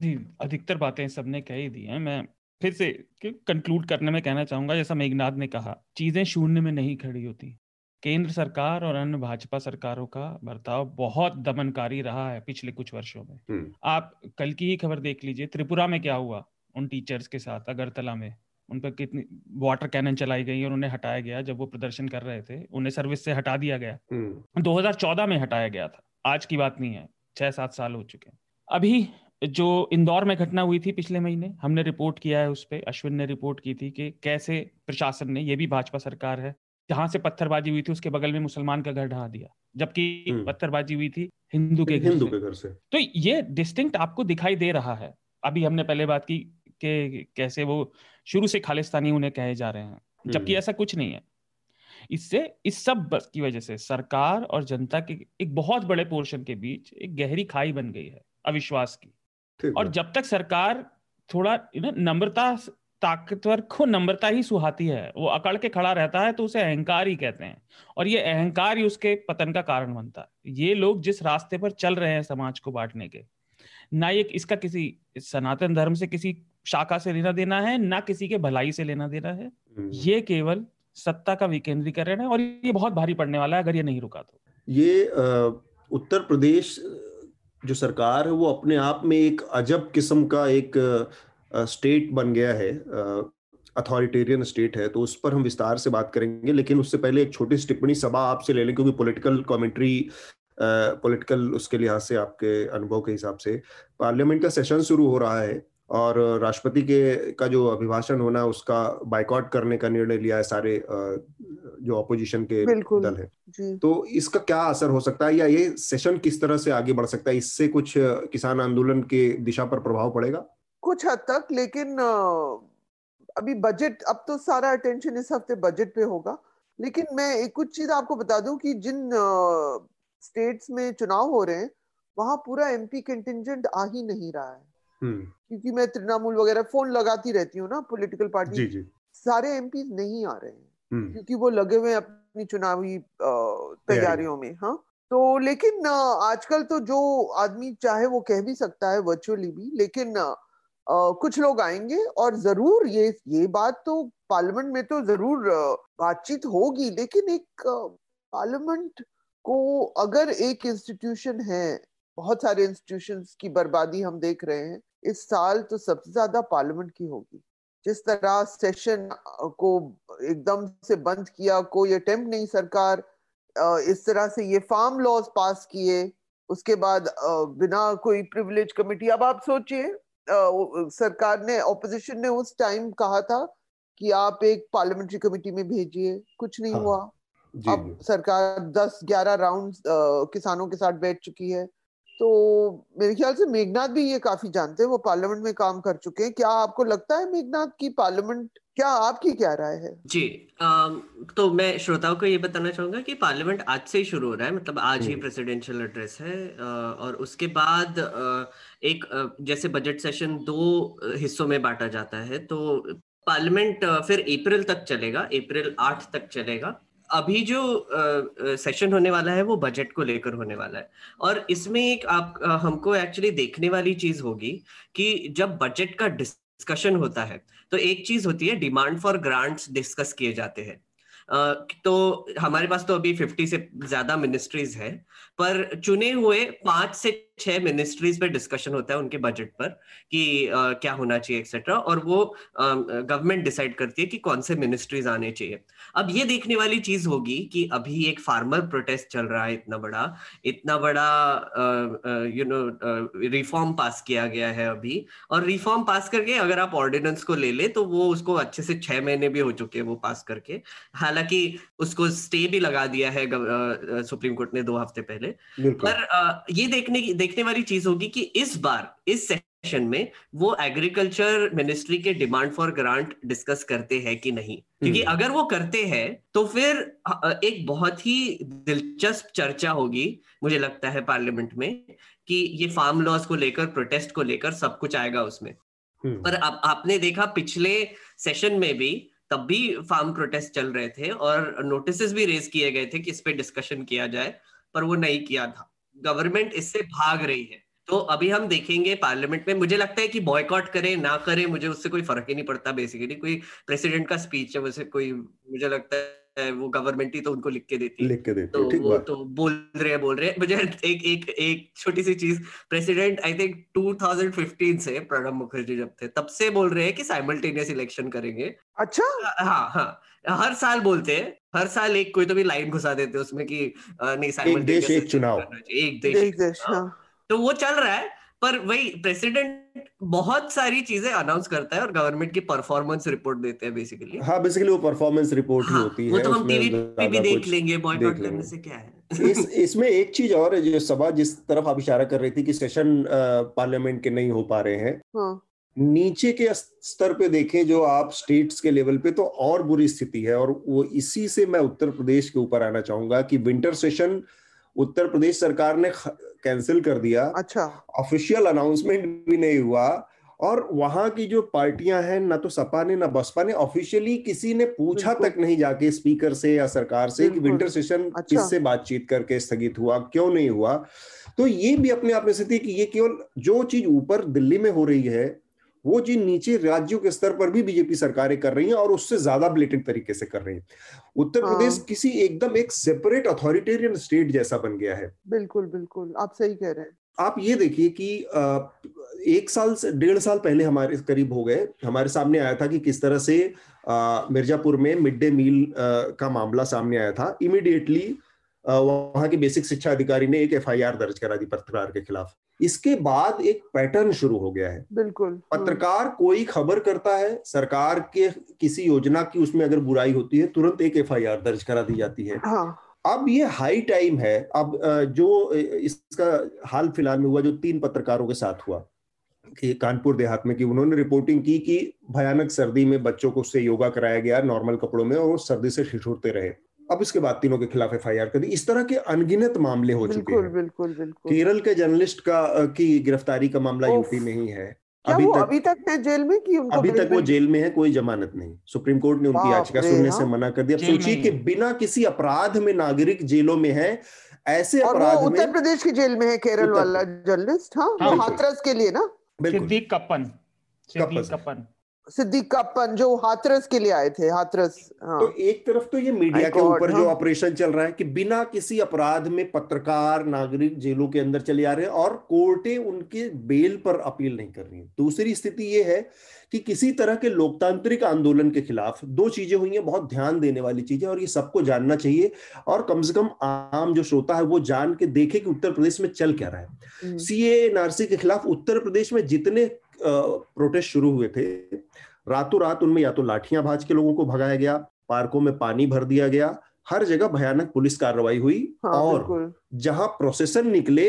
जी अधिकतर बातें सबने कह ही दी हैं। मैं फिर से कंक्लूड करने में कहना चाहूँगा जैसा मेघनाथ ने कहा चीज़ें शून्य में नहीं खड़ी होती। केंद्र सरकार और अन्य भाजपा सरकारों का बर्ताव बहुत दमनकारी रहा है पिछले कुछ वर्षों में। हम्म। आप कल की ही खबर देख लीजिए त्रिपुरा में क्या हुआ उन टीचर्स के साथ अगरतला में? उन पर कितनी वाटर कैनन चलाई गई और उन्हें हटाया गया जब वो प्रदर्शन कर रहे थे उन्हें सर्विस से हटा दिया गया। 2014 हम्म। में हटाया गया था आज की बात नहीं है। छह सात साल हो चुके हैं। अभी जो इंदौर में घटना हुई थी पिछले महीने हमने रिपोर्ट किया है उस पर अश्विन ने रिपोर्ट की थी कि कैसे प्रशासन ने ये भी भाजपा सरकार है जहाँ से पत्थरबाजी हुई थी उसके बगल में मुसलमान का घर ढहा दिया जबकि हम्म। पत्थरबाजी हुई थी हिंदू के हिंदू के घर से। तो ये डिस्टिंक्ट आपको दिखाई दे रहा है। अभी हमने पहले बात की कि कैसे वो शुरू से खालिस्तानी उन्हें कहे जा रहे हैं जबकि हम्म। ऐसा कुछ नहीं है। इससे इस सब की वजह से सरकार और जनता के एक बहुत बड़े पोर्शन के बीच एक गहरी खाई बन गई है अविश्वास की। और जब तक सरकार थोड़ा नम्रता ताकतवर को नम्रता ही सुहाती है वो अकड़ के खड़ा रहता है तो उसे अहंकार ही कहते हैं। और ये अहंकार ही उसके पतन का कारण बनता है। ये लोग जिस रास्ते पर चल रहे हैं समाज को बांटने के ना ये इसका किसी सनातन धर्म से किसी शाखा से लेना देना है ना किसी के भलाई से लेना देना है। हम्म। ये केवल सत्ता का विकेंद्रीकरण है और ये बहुत भारी पड़ने वाला है अगर ये नहीं रुका तो। ये उत्तर प्रदेश जो सरकार है वो अपने आप में एक अजब किस्म का एक स्टेट बन गया है अथॉरिटेरियन स्टेट है तो उस पर हम विस्तार से बात करेंगे, लेकिन उससे पहले एक छोटी सी टिप्पणी सभा आपसे ले लें, क्योंकि पॉलिटिकल कमेंट्री पॉलिटिकल उसके लिहाज से आपके अनुभव के हिसाब से, पार्लियामेंट का सेशन शुरू हो रहा है और राष्ट्रपति के का जो अभिभाषण होना उसका बाइकआउट करने का निर्णय लिया है सारे जो ऑपोजिशन के दल है। तो इसका क्या असर हो सकता है या ये सेशन किस तरह से आगे बढ़ सकता है? इससे कुछ किसान आंदोलन के दिशा पर प्रभाव पड़ेगा? कुछ हद तक लेकिन अभी बजट अब तो सारा अटेंशन इस हफ़्ते बजट पे होगा। लेकिन मैं एक कुछ चीज़ आपको बता दूँ कि जिन स्टेट्स में चुनाव हो रहे हैं वहाँ पूरा एमपी कंटिजेंट आ ही नहीं रहा है। क्योंकि मैं तृणमूल वगैरह फ़ोन लगाती रहती हूँ ना पॉलिटिकल पार्टी जी जी। सारे एमपी नहीं आ रहे हैं हम्म। क्योंकि वो लगे हुए अपनी चुनावी तैयारियों में हाँ तो लेकिन आजकल तो जो आदमी चाहे वो कह भी सकता है वर्चुअली भी लेकिन आ, कुछ लोग आएँगे और ज़रूर ये ये बात तो पार्लियामेंट में तो ज़रूर बातचीत होगी लेकिन एक पार्लियामेंट को अगर एक इंस्टीट्यूशन है बहुत सारे इंस्टीट्यूशंस की बर्बादी हम देख रहे हैं इस साल तो सबसे ज़्यादा पार्लियामेंट की होगी। जिस तरह सेशन को एकदम से बंद किया कोई अटेम्प्ट नहीं सरकार इस तरह से ये फार्म लॉज पास किए उसके बाद बिना कोई प्रिविलेज कमेटी अब आप सोचिए सरकार ने ऑपोजिशन ने उस टाइम कहा था कि आप एक पार्लियामेंट्री कमेटी में भेजिए कुछ नहीं हाँ, हुआ। अब. सरकार 10-11 राउंड किसानों के साथ बैठ चुकी है। तो मेरे ख्याल से मेघनाथ भी ये काफ़ी जानते हैं वो पार्लियामेंट में काम कर चुके हैं क्या आपको लगता है मेघनाथ की पार्लियामेंट क्या आपकी क्या राय है जी आ, तो मैं श्रोताओं को ये बताना चाहूँगा कि पार्लियामेंट आज से ही शुरू हो रहा है मतलब आज ही प्रेसिडेंशियल हम्म। एड्रेस है और उसके बाद एक जैसे बजट सेशन दो हिस्सों में बांटा जाता है तो पार्लियामेंट फिर अप्रैल तक चलेगा अप्रैल आठ तक चलेगा अभी जो सेशन होने वाला है, वो बजट को लेकर होने वाला है। और इसमें एक आप हमको एक्चुअली देखने वाली चीज़ होगी कि जब बजट का डिस्कशन होता है तो एक चीज़ होती है डिमांड फॉर ग्रांट्स डिस्कस किए जाते हैं। तो हमारे पास तो अभी 50 से ज़्यादा मिनिस्ट्रीज है, पर चुने हुए पाँच से छह मिनिस्ट्रीज पे डिस्कशन होता है उनके बजट पर कि आ, क्या होना चाहिए एक्सेट्रा और वो गवर्नमेंट डिसाइड करती है कि कौन से मिनिस्ट्रीज आने चाहिए। अब ये देखने वाली चीज़ होगी कि अभी एक फार्मर प्रोटेस्ट चल रहा है इतना बड़ा इतना बड़ा यू नो रिफॉर्म पास किया गया है अभी और रिफॉर्म पास करके अगर आप ऑर्डिनेंस को ले ले तो वो उसको अच्छे से छह महीने भी हो चुके हैं वो पास करके। हालाँकि उसको स्टे भी लगा दिया है सुप्रीम कोर्ट ने दो हफ़्ते पहले। पर ये देखने की देखने वाली चीज़ होगी कि इस बार इस सेशन में वो एग्रीकल्चर मिनिस्ट्री के डिमांड फॉर ग्रांट डिस्कस करते हैं कि नहीं क्योंकि हम्म। अगर वो करते हैं तो फिर एक बहुत ही दिलचस्प चर्चा होगी मुझे लगता है पार्लियामेंट में कि ये फार्म लॉज को लेकर प्रोटेस्ट को लेकर सब कुछ आएगा उसमें हम्म। पर आप, आपने देखा पिछले सेशन में भी तब भी फार्म प्रोटेस्ट चल रहे थे और नोटिस भी रेज किए गए थे कि इस पे डिस्कशन किया जाए पर वो नहीं किया था गवर्नमेंट इससे भाग रही है। तो अभी हम देखेंगे पार्लियामेंट में मुझे लगता है कि बॉयकॉट करें ना करें मुझे उससे कोई फ़र्क ही नहीं पड़ता बेसिकली कोई प्रेसिडेंट का स्पीच है वैसे कोई मुझे लगता है वो गवर्नमेंट ही तो उनको लिख के देती है। लिख के देती तो ठीक वो तो बोल रहे हैं बोल रहे हैं। मुझे एक एक एक छोटी सी चीज़ प्रेसिडेंट आई थिंक 2015 से प्रणब मुखर्जी जब थे तब से बोल रहे हैं कि साइमल्टेनियस इलेक्शन करेंगे। अच्छा? हाँ हाँ। हर साल बोलते हैं। हर साल एक कोई तो भी लाइन घुसा देते उसमें कि नहीं एक देश एक चुनाव। एक देश, एक देश। हाँ।, हाँ। तो वो चल रहा है पर वही प्रेसिडेंट बहुत सारी चीज़ें अनाउंस करता है और गवर्नमेंट की परफॉर्मेंस रिपोर्ट देते हैं बेसिकली हाँ बेसिकली वो परफॉर्मेंस रिपोर्ट हाँ, ही होती वो है तो हम टीवी पे भी देख लेंगे बॉयकॉट करने से क्या है। इस इसमें एक चीज़ और है जो सभा जिस तरफ़ आप इशारा कर रही थी कि सेशन पार्लियामेंट के नहीं हो पा रहे हैं हाँ। नीचे के स्तर पे देखें जो आप स्टेट्स के लेवल पे तो और बुरी स्थिति है। और वो इसी से मैं उत्तर प्रदेश के ऊपर आना चाहूँगा कि विंटर सेशन उत्तर प्रदेश सरकार ने कैंसिल कर दिया। अच्छा। ऑफिशियल अनाउंसमेंट भी नहीं हुआ। और वहाँ की जो पार्टियाँ हैं ना तो सपा ने ना बसपा ने ऑफिशियली किसी ने पूछा तक नहीं जाके स्पीकर से या सरकार से कि विंटर सेशन अच्छा। किससे बातचीत करके स्थगित हुआ क्यों नहीं हुआ। तो ये भी अपने आप में स्थिति कि ये केवल जो चीज़ ऊपर दिल्ली में हो रही है वो चीज़ नीचे राज्यों के स्तर पर भी बीजेपी सरकारें कर रही हैं और उससे ज़्यादा ब्लेटेंट तरीके से कर रही हैं। उत्तर हाँ। प्रदेश किसी एकदम एक सेपरेट अथॉरिटेरियन स्टेट जैसा बन गया है। बिल्कुल बिल्कुल आप सही कह रहे हैं। आप ये देखिए कि एक साल से डेढ़ साल पहले हमारे करीब हो गए हमारे सामने आया था कि किस तरह से मिर्जापुर में मिड डे मील का मामला सामने आया था। इमिडिएटली वहाँ के बेसिक शिक्षा अधिकारी ने एक एफआईआर दर्ज करा दी पत्रकार के खिलाफ। इसके बाद एक पैटर्न शुरू हो गया है। बिल्कुल। हम्म, पत्रकार कोई खबर करता है सरकार के किसी योजना की उसमें अगर बुराई होती है तुरंत एक एफआईआर दर्ज करा दी जाती है। हाँ। अब ये हाई टाइम है। अब जो इसका हाल फ़िलहाल में हुआ जो तीन पत्रकारों के साथ हुआ कि कानपुर देहात में कि उन्होंने रिपोर्टिंग की कि भयानक सर्दी में बच्चों को उससे योगा कराया गया नॉर्मल कपड़ों में और सर्दी से ठिठुरते रहे। अब इसके बाद तीनों के खिलाफ एफआईआर कर दी। इस तरह के अनगिनत मामले हो चुके हैं। बिल्कुल बिल्कुल। केरल के जर्नलिस्ट का की गिरफ्तारी का मामला यूपी में ही है। अभी तक अभी तक है जेल में कि उनको अभी तक वो जेल में है कोई जमानत नहीं। सुप्रीम कोर्ट ने उनकी याचिका सुनने से हाँ। मना कर दिया। सोचिए कि बिना किसी अपराध में नागरिक जेलों में है ऐसे और अपराध वो में उत्तर प्रदेश की जेल में है केरल वाला जर्नलिस्ट हाँ हाँ। हाथरस के लिए ना? बिल्कुल। सिद्दीक कप्पन। सिद्दीक कप्पन। सिद्दीक कप्पन जो हाथरस के लिए आए थे हाथरस हाँ। तो एक तरफ़ तो ये मीडिया के ऊपर जो हाँ। ऑपरेशन चल रहा है कि बिना किसी अपराध में पत्रकार नागरिक जेलों के अंदर चले आ रहे हैं और कोर्टें उनके बेल पर अपील नहीं कर रही हैं। दूसरी स्थिति ये है कि किसी तरह के लोकतांत्रिक आंदोलन के खिलाफ दो चीज़ें हुई हैं बहुत ध्यान देने वाली चीज़ें और ये सबको जानना चाहिए और कम से कम आम जो श्रोता है वो जान के देखे कि उत्तर प्रदेश में चल क्या रहा है। हम्म, सीए एनआरसी के खिलाफ उत्तर प्रदेश में जितने प्रोटेस्ट शुरू हुए थे। रातों रात उनमें या तो लाठियाँ भाज के लोगों को भगाया गया पार्कों में पानी भर दिया गया हर जगह भयानक पुलिस कार्रवाई हुई हाँ और जहाँ प्रोसेसन निकले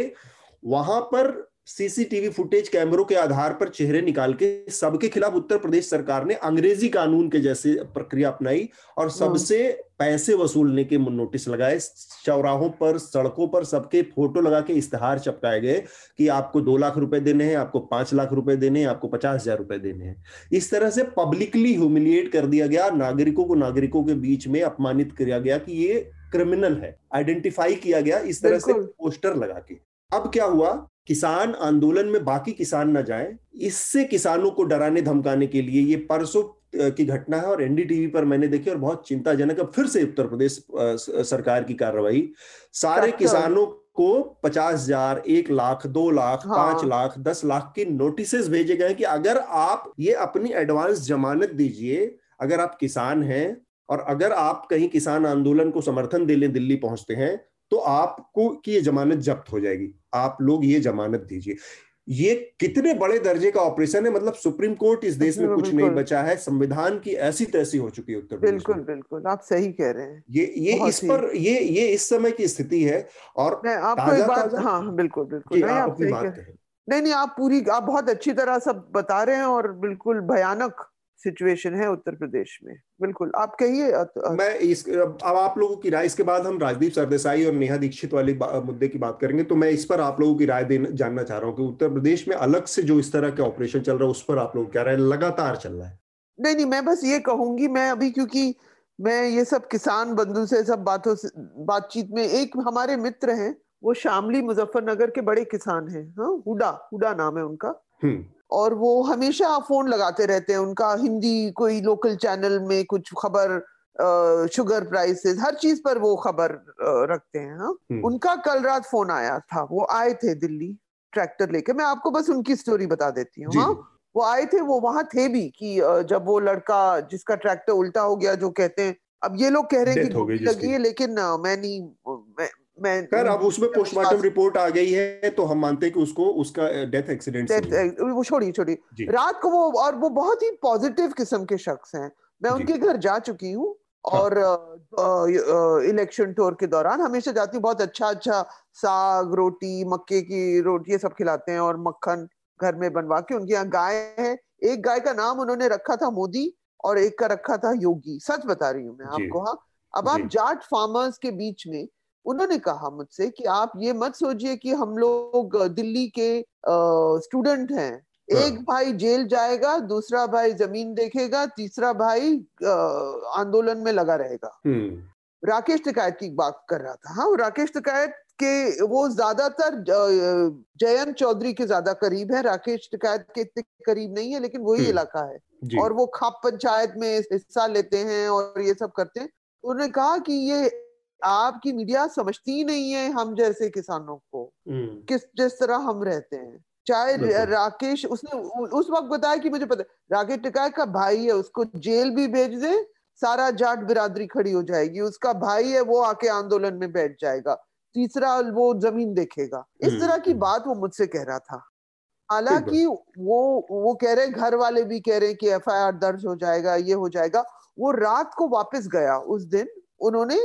वहाँ पर सीसीटीवी फुटेज कैमरों के आधार पर चेहरे निकाल के सबके खिलाफ उत्तर प्रदेश सरकार ने अंग्रेज़ी कानून के जैसे प्रक्रिया अपनाई और सबसे पैसे वसूलने के नोटिस लगाए। चौराहों पर सड़कों पर सबके फ़ोटो लगा के इश्तेहार चपकाए गए कि आपको दो लाख रुपए देने हैं आपको पाँच लाख रुपए देने हैं आपको पचास हज़ार रुपए देने हैं। इस तरह से पब्लिकली ह्यूमिलिएट कर दिया गया। नागरिकों को नागरिकों के बीच में अपमानित किया गया कि ये क्रिमिनल है। आइडेंटिफाई किया गया इस तरह से पोस्टर लगा के। अब क्या हुआ? किसान आंदोलन में बाकी किसान ना जाए। इससे किसानों को डराने धमकाने के लिए ये परसों की घटना है और एनडीटीवी पर मैंने देखी और बहुत चिंताजनक है फिर से उत्तर प्रदेश सरकार की कार्रवाई। सारे किसानों को पचास हज़ार एक लाख दो लाख हाँ। पाँच लाख दस लाख के नोटिसेस भेजे गए कि अगर आप ये अपनी एडवांस जमानत दीजिए अगर आप किसान हैं और अगर आप कहीं किसान आंदोलन को समर्थन देने दिल्ली पहुँचते हैं तो आपको की ये जमानत जब्त हो जाएगी। आप लोग ये जमानत दीजिए। ये कितने बड़े दर्जे का ऑपरेशन है? मतलब सुप्रीम कोर्ट इस देश में कुछ नहीं बचा है। संविधान की ऐसी तैसी हो चुकी है उत्तर प्रदेश बिल्कुल बिल्कुल। आप सही कह रहे हैं। ये ये इस पर ये ये इस समय की स्थिति है और मैं आपको एक बात हाँ हाँ, बिल्कुल बिल्कुल। नहीं आप सही कहें। नहीं नहीं आप पूरी आप बहुत अच्छी तरह सब बता रहे हैं और बिल्कुल भयानक सिचुएशन है उत्तर प्रदेश में। बिल्कुल आप कहिए मैं इस अब आप लोगों की राय इसके बाद हम राजदीप सरदेसाई और नेहा दीक्षित वाली मुद्दे की बात करेंगे तो मैं इस पर आप लोगों की राय देना जानना चाह रहा हूँ कि उत्तर प्रदेश में अलग से जो इस तरह के ऑपरेशन चल रहा है उस पर आप लोग क्या राय लगातार चल रहा है? नहीं नहीं मैं बस ये कहूँगी मैं अभी क्योंकि मैं ये सब किसान बंधु से सब बातों से बातचीत में एक हमारे मित्र हैं वो शामली मुजफ्फरनगर के बड़े किसान हैं। हाँ हुडा हुडा नाम है उनका। हम्म। और वो हमेशा फ़ोन लगाते रहते हैं उनका हिंदी कोई लोकल चैनल में कुछ खबर शुगर प्राइसेस हर चीज़ पर वो खबर रखते हैं हाँ। हम्म। उनका कल रात फ़ोन आया था वो आए थे दिल्ली ट्रैक्टर लेके। मैं आपको बस उनकी स्टोरी बता देती हूँ हाँ। वो आए थे वो वहाँ थे भी कि जब वो लड़का जिसका ट्रैक्टर उल्टा हो गया जो कहते हैं अब ये लोग कह रहे हैं कि लगी है लेकिन मैं नहीं मैं मैं खैर अब उसमें पोस्टमार्टम रिपोर्ट आ गई है तो हम मानते हैं कि उसको उसका डेथ एक्सीडेंट डेथ वो छोड़ी छोड़ी रात को वो और वो बहुत ही पॉजिटिव किस्म के शख्स हैं। मैं उनके घर जा चुकी हूँ हाँ। और इलेक्शन टूर के दौरान हमेशा जाती हूँ बहुत अच्छा अच्छा साग रोटी मक्के की रोटी ये सब खिलाते हैं और मक्खन घर में बनवा के उनके यहाँ गाय है। एक गाय का नाम उन्होंने रखा था मोदी और एक का रखा था योगी। सच बता रही हूँ मैं आपको हाँ। अब आप जाट फार्मर्स के बीच में उन्होंने कहा मुझसे कि आप ये मत सोचिए कि हम लोग दिल्ली के स्टूडेंट हैं। हाँ। एक भाई जेल जाएगा दूसरा भाई ज़मीन देखेगा तीसरा भाई आंदोलन में लगा रहेगा। हम्म। राकेश टिकायत की बात कर रहा था। हाँ राकेश टिकायत के वो ज़्यादातर जयंत चौधरी के ज़्यादा करीब है। राकेश टिकायत के इतने करीब नहीं है लेकिन वही हम्म। इलाका है। और वो खाप पंचायत में हिस्सा लेते हैं और ये सब करते हैं। उन्होंने कहा कि ये आपकी मीडिया समझती नहीं है हम जैसे किसानों को। हम्म। किस जिस तरह हम रहते हैं। चाहे राकेश उसने उस वक्त बताया कि मुझे पता राकेश टिकाय का भाई है उसको जेल भी भेज दे सारा जाट बिरादरी खड़ी हो जाएगी। उसका भाई है वो आके आंदोलन में बैठ जाएगा। तीसरा वो ज़मीन देखेगा। इस हम्म, तरह की। बात वो मुझसे कह रहा था। हालाँकि वो वो कह रहे घर वाले भी कह रहे हैं कि एफआईआर दर्ज हो जाएगा ये हो जाएगा। वो रात को वापस गया उस दिन उन्होंने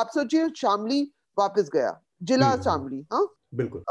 आप सोचिए शामली वापस गया। जिला हम्म, शामली हाँ? बिल्कुल।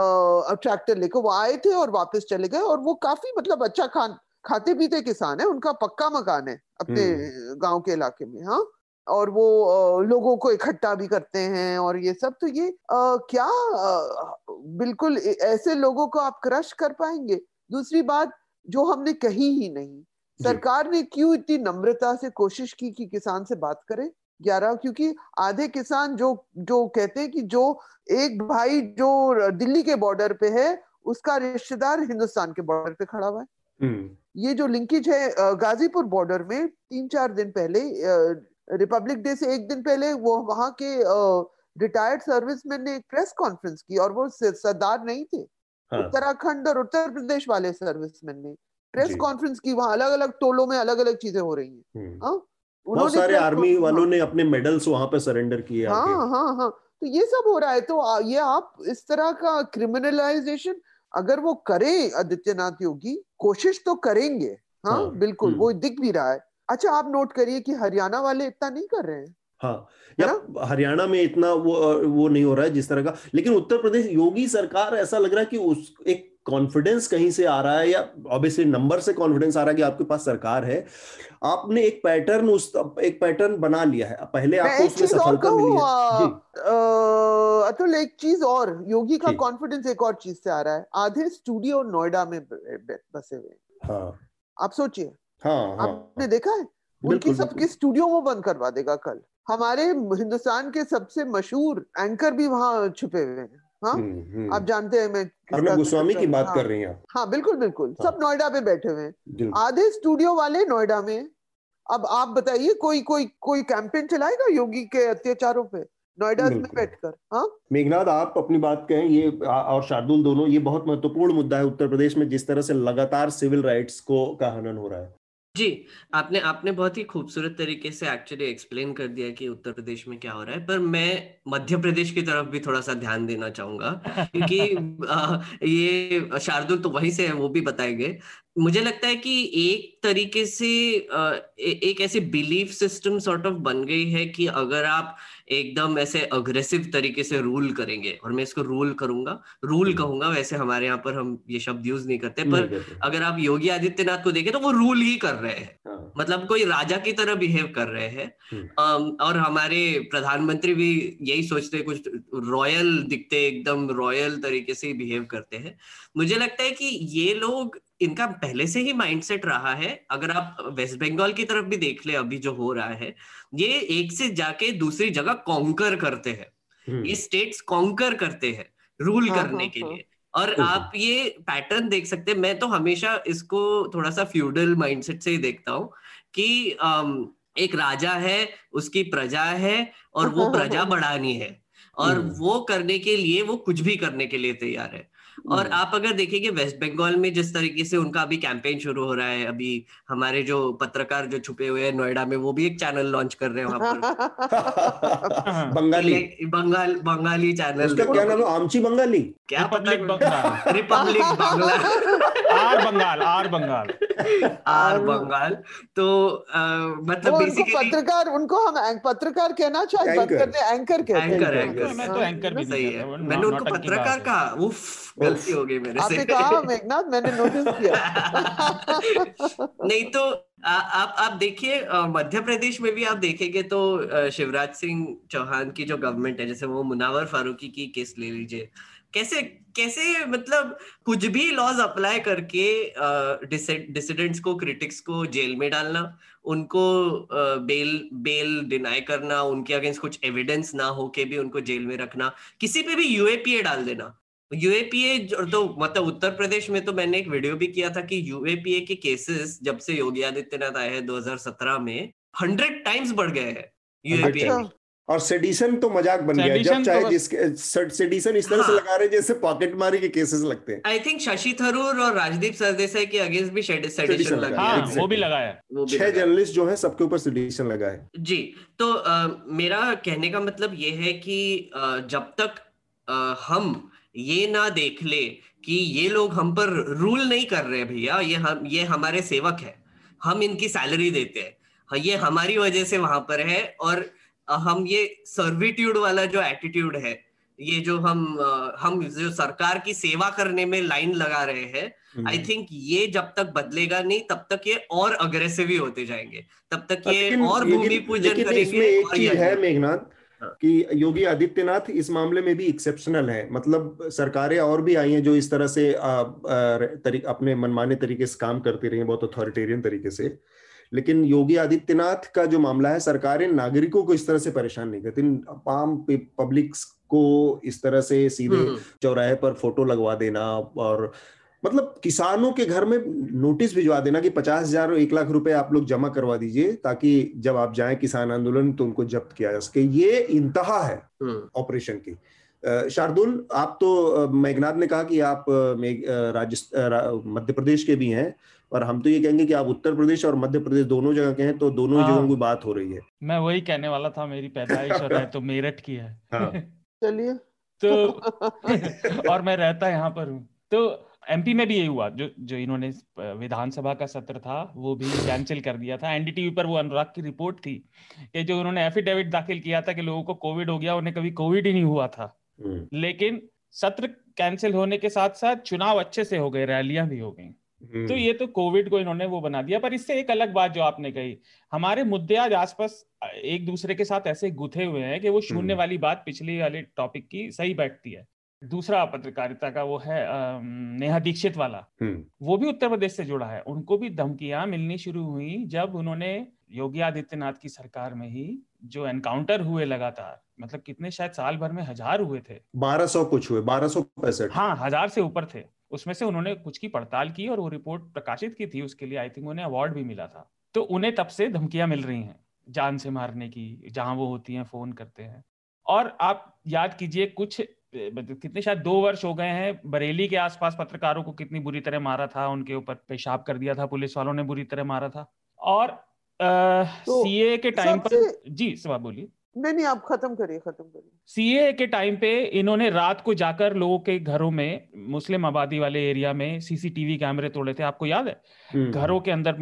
ट्रैक्टर लेकर वो आए थे और वापस चले गए और वो काफ़ी मतलब अच्छा खान खाते पीते किसान है उनका पक्का मकान है अपने हम्म। गाँव के इलाके में हाँ? और वो लोगों को इकट्ठा भी करते हैं और ये सब तो ये आ, क्या आ, बिल्कुल ऐसे लोगों को आप क्रश कर पाएँगे? दूसरी बात जो हमने कही ही नहीं। सरकार ने क्यों इतनी नम्रता से कोशिश की कि किसान से बात करे? ग्यारह क्योंकि आधे किसान जो जो कहते हैं कि जो एक भाई जो दिल्ली के बॉर्डर पे है उसका रिश्तेदार हिंदुस्तान के बॉर्डर पे खड़ा हुआ है हम्म। ये जो लिंकेज है गाजीपुर बॉर्डर में तीन चार दिन पहले रिपब्लिक डे से एक दिन पहले वो वहाँ के रिटायर्ड सर्विसमैन ने एक प्रेस कॉन्फ्रेंस की और वो सरदार नहीं थे हाँ। उत्तराखंड और उत्तर प्रदेश वाले सर्विसमैन ने प्रेस कॉन्फ्रेंस की वहाँ अलग अलग टोलों में अलग अलग चीज़ें हो रही हैं हम्म। हाँ बहुत सारे आर्मी वालों ने अपने मेडल्स वहाँ पे सरेंडर किए हाँ हाँ हाँ। तो ये सब हो रहा है। तो ये आप इस तरह का क्रिमिनलाइजेशन अगर वो करें आदित्यनाथ योगी कोशिश तो करेंगे। हाँ, हाँ बिल्कुल वो हम्म। दिख भी रहा है। अच्छा आप नोट करिए कि हरियाणा वाले इतना नहीं कर रहे हैं। हाँ या हरियाणा में इतना वो वो नहीं हो रहा है जिस तरह का। लेकिन उत्तर प्रदेश योगी सरकार ऐसा लग रहा है कि उस एक कॉन्फिडेंस कहीं से आ रहा है या ऑब्वियसली नंबर से कॉन्फिडेंस आ रहा है कि आपके पास सरकार है आपने एक पैटर्न उस एक पैटर्न बना लिया है। पहले आपको उसमें सफलता मिली है। अतुल एक चीज़ और योगी का कॉन्फिडेंस एक और चीज़ से आ रहा है। आधे स्टूडियो नोएडा में बसे हुए हाँ। आप सोचिए। हाँ, हाँ, आपने देखा है? उनकी सबके स्टूडियो वो बंद करवा देगा कल। हमारे हिंदुस्तान के सबसे मशहूर एंकर भी वहाँ छुपे हुए हैं। हाँ? हम्म, हम्म। आप जानते हैं मैं गोस्वामी की बात हाँ, कर रही हैं हाँ बिल्कुल बिल्कुल। हाँ, सब नोएडा पे बैठे हुए हैं। आधे स्टूडियो वाले नोएडा में अब आप बताइए कोई कोई कोई कैंपेन चलाएगा योगी के अत्याचारों पे? नोएडा में बैठकर हाँ? मेघनाथ आप अपनी बात कहें ये और शार्दुल दोनों ये बहुत महत्वपूर्ण मुद्दा है उत्तर प्रदेश में जिस तरह से लगातार सिविल राइट्स को का हनन हो रहा है। जी आपने आपने बहुत ही खूबसूरत तरीके से एक्चुअली एक्सप्लेन कर दिया कि उत्तर प्रदेश में क्या हो रहा है। पर मैं मध्य प्रदेश की तरफ़ भी थोड़ा सा ध्यान देना चाहूँगा क्योंकि ये शार्दुल तो वहीं से है वो भी बताएँगे। मुझे लगता है कि एक तरीके से एक ऐसी बिलीफ सिस्टम सॉर्ट ऑफ़ बन गई है कि अगर आप एकदम ऐसे अग्रेसिव तरीके से रूल करेंगे और मैं इसको रूल करूँगा रूल हम्म। कहूँगा वैसे हमारे यहाँ पर हम ये शब्द यूज़ नहीं करते पर अगर आप योगी आदित्यनाथ को देखें तो वो रूल ही कर रहे हैं हाँ। मतलब कोई राजा की तरह बिहेव कर रहे हैं हम्म। और हमारे प्रधानमंत्री भी यही सोचते हैं कुछ रॉयल दिखते एकदम रॉयल तरीके से बिहेव करते हैं मुझे लगता है कि ये लोग इनका पहले से ही माइंडसेट रहा है अगर आप वेस्ट बंगाल की तरफ़ भी देख ले अभी जो हो रहा है ये एक से जाके दूसरी जगह कॉन्कर करते हैं। हम्म। ये स्टेट्स कॉन्कर करते हैं रूल हाँ, करने हाँ, के हाँ. लिए। और आप ये पैटर्न देख सकते हैं। मैं तो हमेशा इसको थोड़ा सा फ्यूडल माइंडसेट से ही देखता हूँ कि एक राजा है उसकी प्रजा है और वो प्रजा बढ़ानी है। और हम्म। वो करने के लिए वो कुछ भी करने के लिए तैयार है। और हम्म। आप अगर देखेंगे वेस्ट बंगाल में जिस तरीके से उनका अभी कैंपेन शुरू हो रहा है अभी हमारे जो पत्रकार जो छुपे हुए हैं नोएडा में वो भी एक चैनल लॉन्च कर रहे हैं वहाँ पर। बंगाली। बंगाल बंगाली चैनल। उसका क्या नाम है? आमची बंगाली। क्या पता Republic Bengal. Republic Bangla. R Bengal R Bengal. R Bengal. तो मतलब बेसिकली पत्रकार उनको हम पत्रकार कहना चाहे बंद एंकर। करते एंकर कहते हैं। Anchor, anchor. मैं तो एंकर भी सही है। मैंने उनको पत्रकार कहा उफ गलती हो गई मेरे आपने से। कहा मेघनाथ मैंने नोटिस किया। नहीं तो आ, आप आप देखिए मध्य प्रदेश में भी आप देखेंगे तो शिवराज सिंह चौहान की जो गवर्नमेंट है जैसे वो मुनावर फारूकी की केस ले लीजिए। कैसे कैसे मतलब कुछ भी लॉज अप्लाई करके डिसिडेंट्स को क्रिटिक्स को जेल में डालना उनको बेल बेल डिनाई करना उनके अगेंस्ट कुछ एविडेंस ना हो के भी उनको जेल में रखना किसी पे भी यूएपीए डाल देना यूएपीए तो मतलब उत्तर प्रदेश में तो मैंने एक वीडियो भी किया था कि यूएपीए के केसेस जब से योगी आदित्यनाथ आए हैं 2017 में हंड्रेड टाइम्स बढ़ गए हैं यूएपीए अच्छा। और सेडिशन तो मज़ाक बन गया जब चाहे तो जिसके सेडिशन इस तरह से हाँ। लगा रहे जैसे पॉकेट मारी के केसेस लगते हैं आई थिंक शशि थरूर और राजदीप सरदेसाई के अगेंस्ट भी सेडिशन Sedition लग लगा हाँ वो भी लगाया है वो भी छह लगा है। जर्नलिस्ट जो है सबके ऊपर सेडिशन लगा है जी तो अ, मेरा कहने का मतलब ये है कि अ, जब तक अ, हम ये ना देख ले कि ये लोग हम पर रूल नहीं कर रहे भैया। ये हम ये हमारे सेवक है। हम इनकी सैलरी देते हैं। हाँ, ये हमारी वजह से वहाँ पर है और हम ये सर्विट्यूड वाला जो एटीट्यूड है ये जो हम हम जो सरकार की सेवा करने में लाइन लगा रहे हैं आई थिंक ये जब तक बदलेगा नहीं तब तक ये और अग्रेसिव ही होते जाएँगे। तब तक ये और भूमि पूजन करेंगे एक और चीज़ है मेघनाथ। कि योगी आदित्यनाथ इस मामले में भी एक्सेप्शनल है। मतलब सरकारें और भी आई हैं जो इस तरह से आ, आ, तरी, अपने मनमाने तरीके से काम करती रही हैं बहुत अथॉरिटेरियन तरीके से। लेकिन योगी आदित्यनाथ का जो मामला है सरकारें नागरिकों को इस तरह से परेशान नहीं करती। आम पब्लिक को इस तरह से सीधे हम्म, चौराहे पर फ़ोटो लगवा देना और मतलब किसानों के घर में नोटिस भिजवा देना कि पचास हज़ार एक लाख रुपए आप लोग जमा करवा दीजिए ताकि जब आप जाए किसान आंदोलन तो उनको जब्त किया जा सके। ये इंतहा है हम्म, ऑपरेशन की। शार्दुल आप तो मेघनाथ ने कहा कि आप राजस्थान मध्य प्रदेश के भी हैं और हम तो ये कहेंगे कि आप उत्तर प्रदेश और मध्य प्रदेश दोनों जगह के हैं तो दोनों हाँ। जगहों की बात हो रही है। मैं वही कहने वाला था मेरी पैदाइश और है तो मेरठ की है। हाँ। चलिए। तो और मैं रहता यहाँ पर हूँ। तो एमपी में भी यही हुआ जो जो इन्होंने विधानसभा का सत्र था वो भी कैंसिल कर दिया था। एनडीटीवी पर वो अनुराग की रिपोर्ट थी कि जो उन्होंने एफिडेविट दाखिल किया था कि लोगों को कोविड हो गया उन्हें कभी कोविड ही नहीं हुआ था। हम्म, लेकिन सत्र कैंसिल होने के साथ साथ चुनाव अच्छे से हो गए रैलियाँ भी हो गई। हम्म, तो ये तो कोविड को इन्होंने वो बना दिया। पर इससे एक अलग बात जो आपने कही हमारे मुद्दे आज आसपास एक दूसरे के साथ ऐसे गुथे हुए हैं कि वो शून्य हम्म। वाली बात पिछली वाले टॉपिक की सही बैठती है। दूसरा पत्रकारिता का वो है नेहा दीक्षित वाला। वो भी उत्तर प्रदेश से जुड़ा है। उनको भी धमकियाँ मिलनी शुरू हुई जब उन्होंने योगी आदित्यनाथ की सरकार में ही जो एनकाउंटर हुए लगातार मतलब कितने शायद साल भर में हज़ार हुए थे। बारह सौ कुछ हुए बारह सौ पैंसठ। हाँ हज़ार से ऊपर थे। उसमें से उन्होंने कुछ की पड़ताल की और वो रिपोर्ट प्रकाशित की थी उसके लिए। आई थिंक उन्हें अवार्ड भी मिला था। तो उन्हें तब से धमकियाँ मिल रही हैं जान से मारने की जहाँ वो होती हैं फ़ोन करते हैं। और आप याद कीजिए कुछ कितने शायद दो वर्ष हो गए हैं बरेली के आसपास पत्रकारों को कितनी बुरी तरह मारा था उनके ऊपर पेशाब कर दिया था पुलिस वालों ने बुरी तरह मारा था। और सीए तो के टाइम पर जी सवाल बोलिए। नहीं नहीं आप खत्म करिए खत्म करिए। सीए के टाइम पे इन्होंने रात को जाकर लोगों के घरों में मुस्लिम आबादी वाले एरिया में सीसीटीवी कैमरे तोड़े थे। आपको याद है? हम्म, घरों के अंदर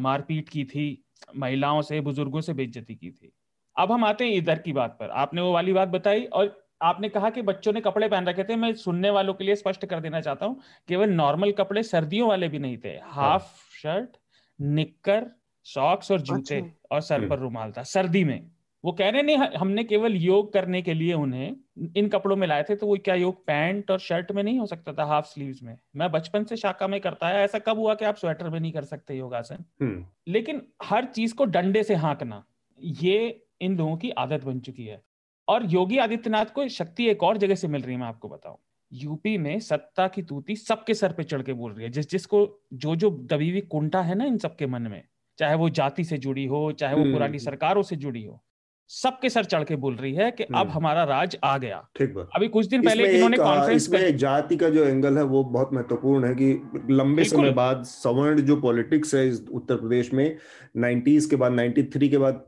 मारपीट की थी महिलाओं से बुज़ुर्गों से बेइज्जती की थी। अब हम आते हैं इधर की बात पर। आपने वो वाली बात बताई और आपने कहा कि बच्चों ने कपड़े पहन रखे थे मैं सुनने वालों के लिए स्पष्ट कर देना चाहता हूँ केवल नॉर्मल कपड़े सर्दियों वाले भी नहीं थे। हाफ़ शर्ट निक्कर सॉक्स और जूते अच्छा। और सर हम्म। पर रुमाल था सर्दी में। वो कह रहे नहीं हमने केवल योग करने के लिए उन्हें इन कपड़ों में लाए थे तो वो क्या योग पैंट और शर्ट में नहीं हो सकता था हाफ़ स्लीव्स में? मैं बचपन से शाखा में करता है ऐसा कब हुआ कि आप स्वेटर में नहीं कर सकते योगासन? हम्म, लेकिन हर चीज़ को डंडे से हाँकना ये इन लोगों की आदत बन चुकी है। और योगी आदित्यनाथ को शक्ति एक और जगह से मिल रही है मैं आपको बताऊँ यूपी में सत्ता की तूती सबके सर पे चढ़ के बोल रही है जिस जिसको जो जो दबी हुई कुंठा है ना इन सबके मन में चाहे वो जाति से जुड़ी हो चाहे वो हम्म, पुरानी। सरकारों से जुड़ी हो सबके सर चढ़ के बोल रही है कि अब हम्म। हमारा राज आ गया। ठीक बात। अभी कुछ दिन पहले इन्होंने कॉन्फ्रेंस कर। जाति का जो एंगल है वो बहुत महत्वपूर्ण है कि लंबे समय बाद सवर्ण जो पॉलिटिक्स है इस उत्तर प्रदेश में 90s के बाद 93 के बाद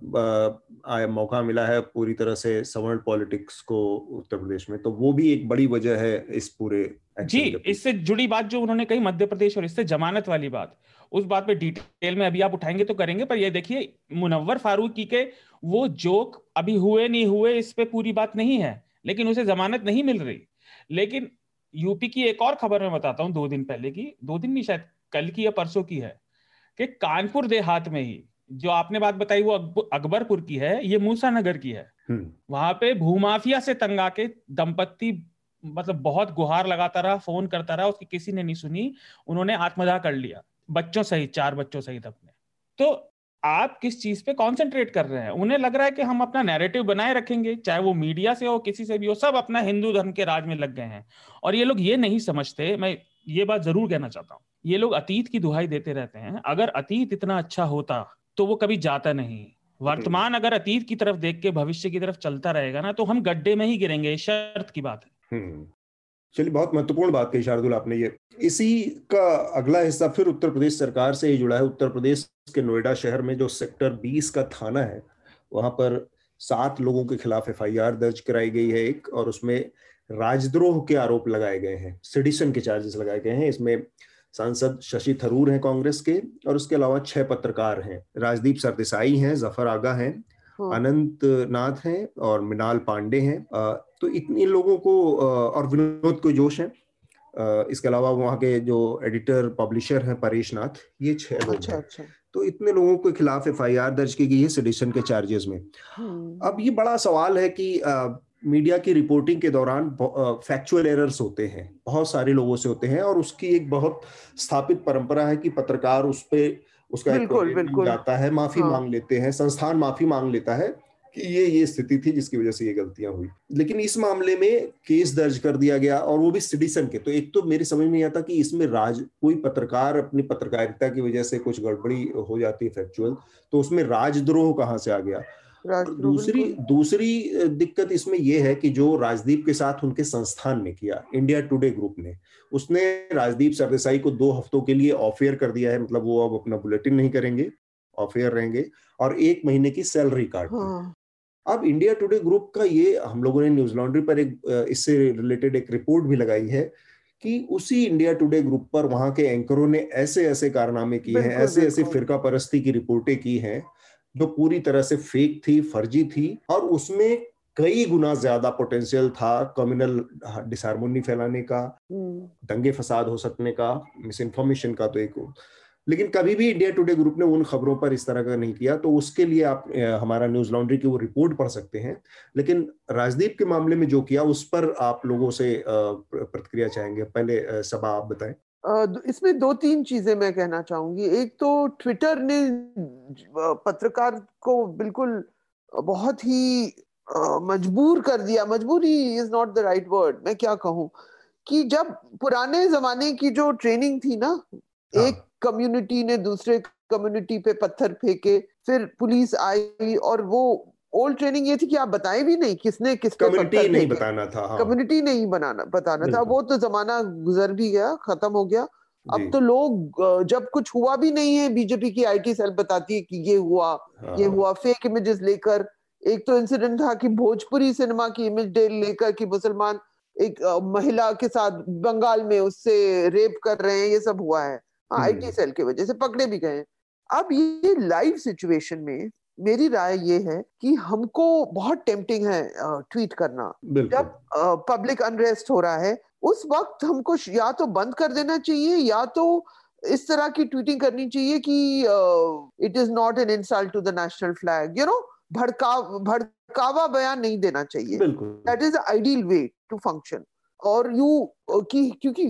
आया मौका मिला है पूरी तरह से सवर्ण पॉलिटिक्स को उत्तर प्रदेश में। तो वो भी एक बड़ी वजह है इस पूरे जी इससे जुड़ी बात जो उन्होंने कही मध्य प्रदेश और इससे जमानत वाली बात उस बात पे डिटेल में अभी आप उठाएँगे तो करेंगे पर ये देखिए मुनव्वर फारूकी के वो जोक अभी हुए नहीं हुए इस पे पूरी बात नहीं है लेकिन उसे जमानत नहीं मिल रही। लेकिन यूपी की एक और खबर मैं बताता हूँ दो दिन पहले की दो दिन नहीं शायद कल की या परसों की है कि कानपुर देहात में ही जो आपने बात बताई वो अकबरपुर की है ये मूसा नगर की है। हम्म, वहाँ पे भूमाफिया से तंग आके दंपत्ति मतलब बहुत गुहार लगाता रहा फ़ोन करता रहा उसकी किसी ने नहीं सुनी उन्होंने आत्मदाह कर लिया बच्चों सहित चार बच्चों सहित अपने। तो आप किस चीज़ पे कंसंट्रेट कर रहे हैं? उन्हें लग रहा है कि हम अपना नैरेटिव बनाए रखेंगे चाहे वो मीडिया से हो किसी से भी हो सब अपना हिंदू धर्म के राज में लग गए हैं। और ये लोग ये नहीं समझते मैं ये बात ज़रूर कहना चाहता हूँ ये लोग अतीत की दुहाई देते रहते हैं। अगर अतीत इतना अच्छा होता तो वो कभी जाता नहीं। वर्तमान अगर अतीत की तरफ़ देख के भविष्य की तरफ़ चलता रहेगा ना तो हम गड्ढे में ही गिरेंगे शर्त की बात है। हम्म। चलिए बहुत महत्वपूर्ण बात कही शार्दुल आपने ये। इसी का अगला हिस्सा फिर उत्तर प्रदेश सरकार से ही जुड़ा है। उत्तर प्रदेश के नोएडा शहर में जो सेक्टर 20 का थाना है वहाँ पर सात लोगों के खिलाफ एफआईआर दर्ज कराई गई है एक और उसमें राजद्रोह के आरोप लगाए गए हैं। सिडिशन के चार्जेस लगाए गए हैं। इसमें सांसद शशि थरूर हैं कांग्रेस के और उसके अलावा छह पत्रकार हैं। राजदीप सरदेसाई हैं ज़फ़र आगा हैं हाँ, अनंत नाथ हैं और मिनाल पांडे हैं। तो इतने लोगों को और विनोद को जोश हैं। इसके अलावा वहाँ के जो एडिटर पब्लिशर हैं परेश नाथ ये छह लोग अच्छा हैं। अच्छा। तो इतने लोगों के खिलाफ एफआईआर दर्ज की गई है सेडिशन के चार्जेस में। हम्म, अब ये बड़ा सवाल है कि मीडिया की रिपोर्टिंग के दौरान फैक्चुअल एरर्स होते हैं बहुत सारे लोगों से होते हैं और उसकी एक बहुत स्थापित परंपरा है कि पत्रकार उस पे उसका बिल्कुल, बिल्कुल। जाता है माफ़ी हाँ। मांग लेते हैं संस्थान माफ़ी मांग लेता है कि ये ये स्थिति थी जिसकी वजह से ये गलतियाँ हुई लेकिन इस मामले में केस दर्ज कर दिया गया और वो भी सिटीजन के तो एक तो मेरी समझ में नहीं आता कि इसमें राज कोई पत्रकार अपनी पत्रकारिता की वजह से कुछ गड़बड़ी हो जाती है फैक्चुअल तो उसमें राजद्रोह कहाँ से आ गया दूसरी दूसरी दिक्कत इसमें यह है कि जो राजदीप के साथ उनके संस्थान ने किया इंडिया टुडे ग्रुप ने उसने राजदीप सरदेसाई को दो हफ्तों के लिए ऑफेयर कर दिया है मतलब वो अब अपना बुलेटिन नहीं करेंगे ऑफेयर रहेंगे और एक महीने की सैलरी काट हाँ। अब इंडिया टुडे ग्रुप का ये हम लोगों ने न्यूज़ लॉन्ड्री पर एक इससे रिलेटेड एक रिपोर्ट भी लगाई है कि उसी इंडिया टुडे ग्रुप पर वहाँ के एंकरों ने ऐसे ऐसे कारनामे किए हैं ऐसे ऐसे। फिरका परस्ती की रिपोर्टें की हैं जो पूरी तरह से फेक थी फर्जी थी और उसमें कई गुना ज़्यादा पोटेंशियल था कम्युनल डिसहारमोनी फैलाने का हम्म, दंगे फसाद हो सकने का मिस इन्फॉर्मेशन का तो एक लेकिन कभी भी इंडिया टुडे ग्रुप ने उन खबरों पर इस तरह का नहीं किया तो उसके लिए आप हमारा न्यूज़ लॉन्ड्री की वो रिपोर्ट पढ़ सकते हैं। लेकिन राजदीप के मामले में जो किया उस पर आप लोगों से प्रतिक्रिया चाहेंगे? पहले सबा आप बताएँ। इसमें दो तीन चीज़ें मैं कहना चाहूँगी। एक तो ट्विटर ने पत्रकार को बिल्कुल बहुत ही मजबूर कर दिया। मजबूरी is not the right word मैं क्या कहूँ कि जब पुराने जमाने की जो ट्रेनिंग थी ना हाँ। एक कम्युनिटी ने दूसरे कम्युनिटी पे पत्थर फेंके फिर पुलिस आई और वो ओल्ड ट्रेनिंग ये थी कि आप बताएँ भी नहीं किसने किस कम्युनिटी पत्थर नहीं बताना था हाँ। कम्युनिटी नहीं बनाना बताना था। वो तो जमाना गुजर भी गया खत्म हो गया। अब तो लोग जब कुछ हुआ भी नहीं है बीजेपी की आईटी सेल बताती है कि ये हुआ हाँ, ये हुआ फेक इमेजेस लेकर। एक तो इंसिडेंट था कि भोजपुरी सिनेमा की इमेज डे लेकर कि मुसलमान एक महिला के साथ बंगाल में उससे रेप कर रहे हैं ये सब हुआ है। हम्म। आईटी सेल की वजह से पकड़े भी गए अब ये लाइव सिचुएशन में मेरी राय ये है कि हमको बहुत टेम्पटिंग है ट्वीट करना। जब पब्लिक अनरेस्ट हो रहा है उस वक्त हमको या तो बंद कर देना चाहिए या तो इस तरह की ट्वीटिंग करनी चाहिए कि it is not an insult to the national flag you know भड़का भड़कावा बयान नहीं देना चाहिए। That is ideal way to function और यू कि क्योंकि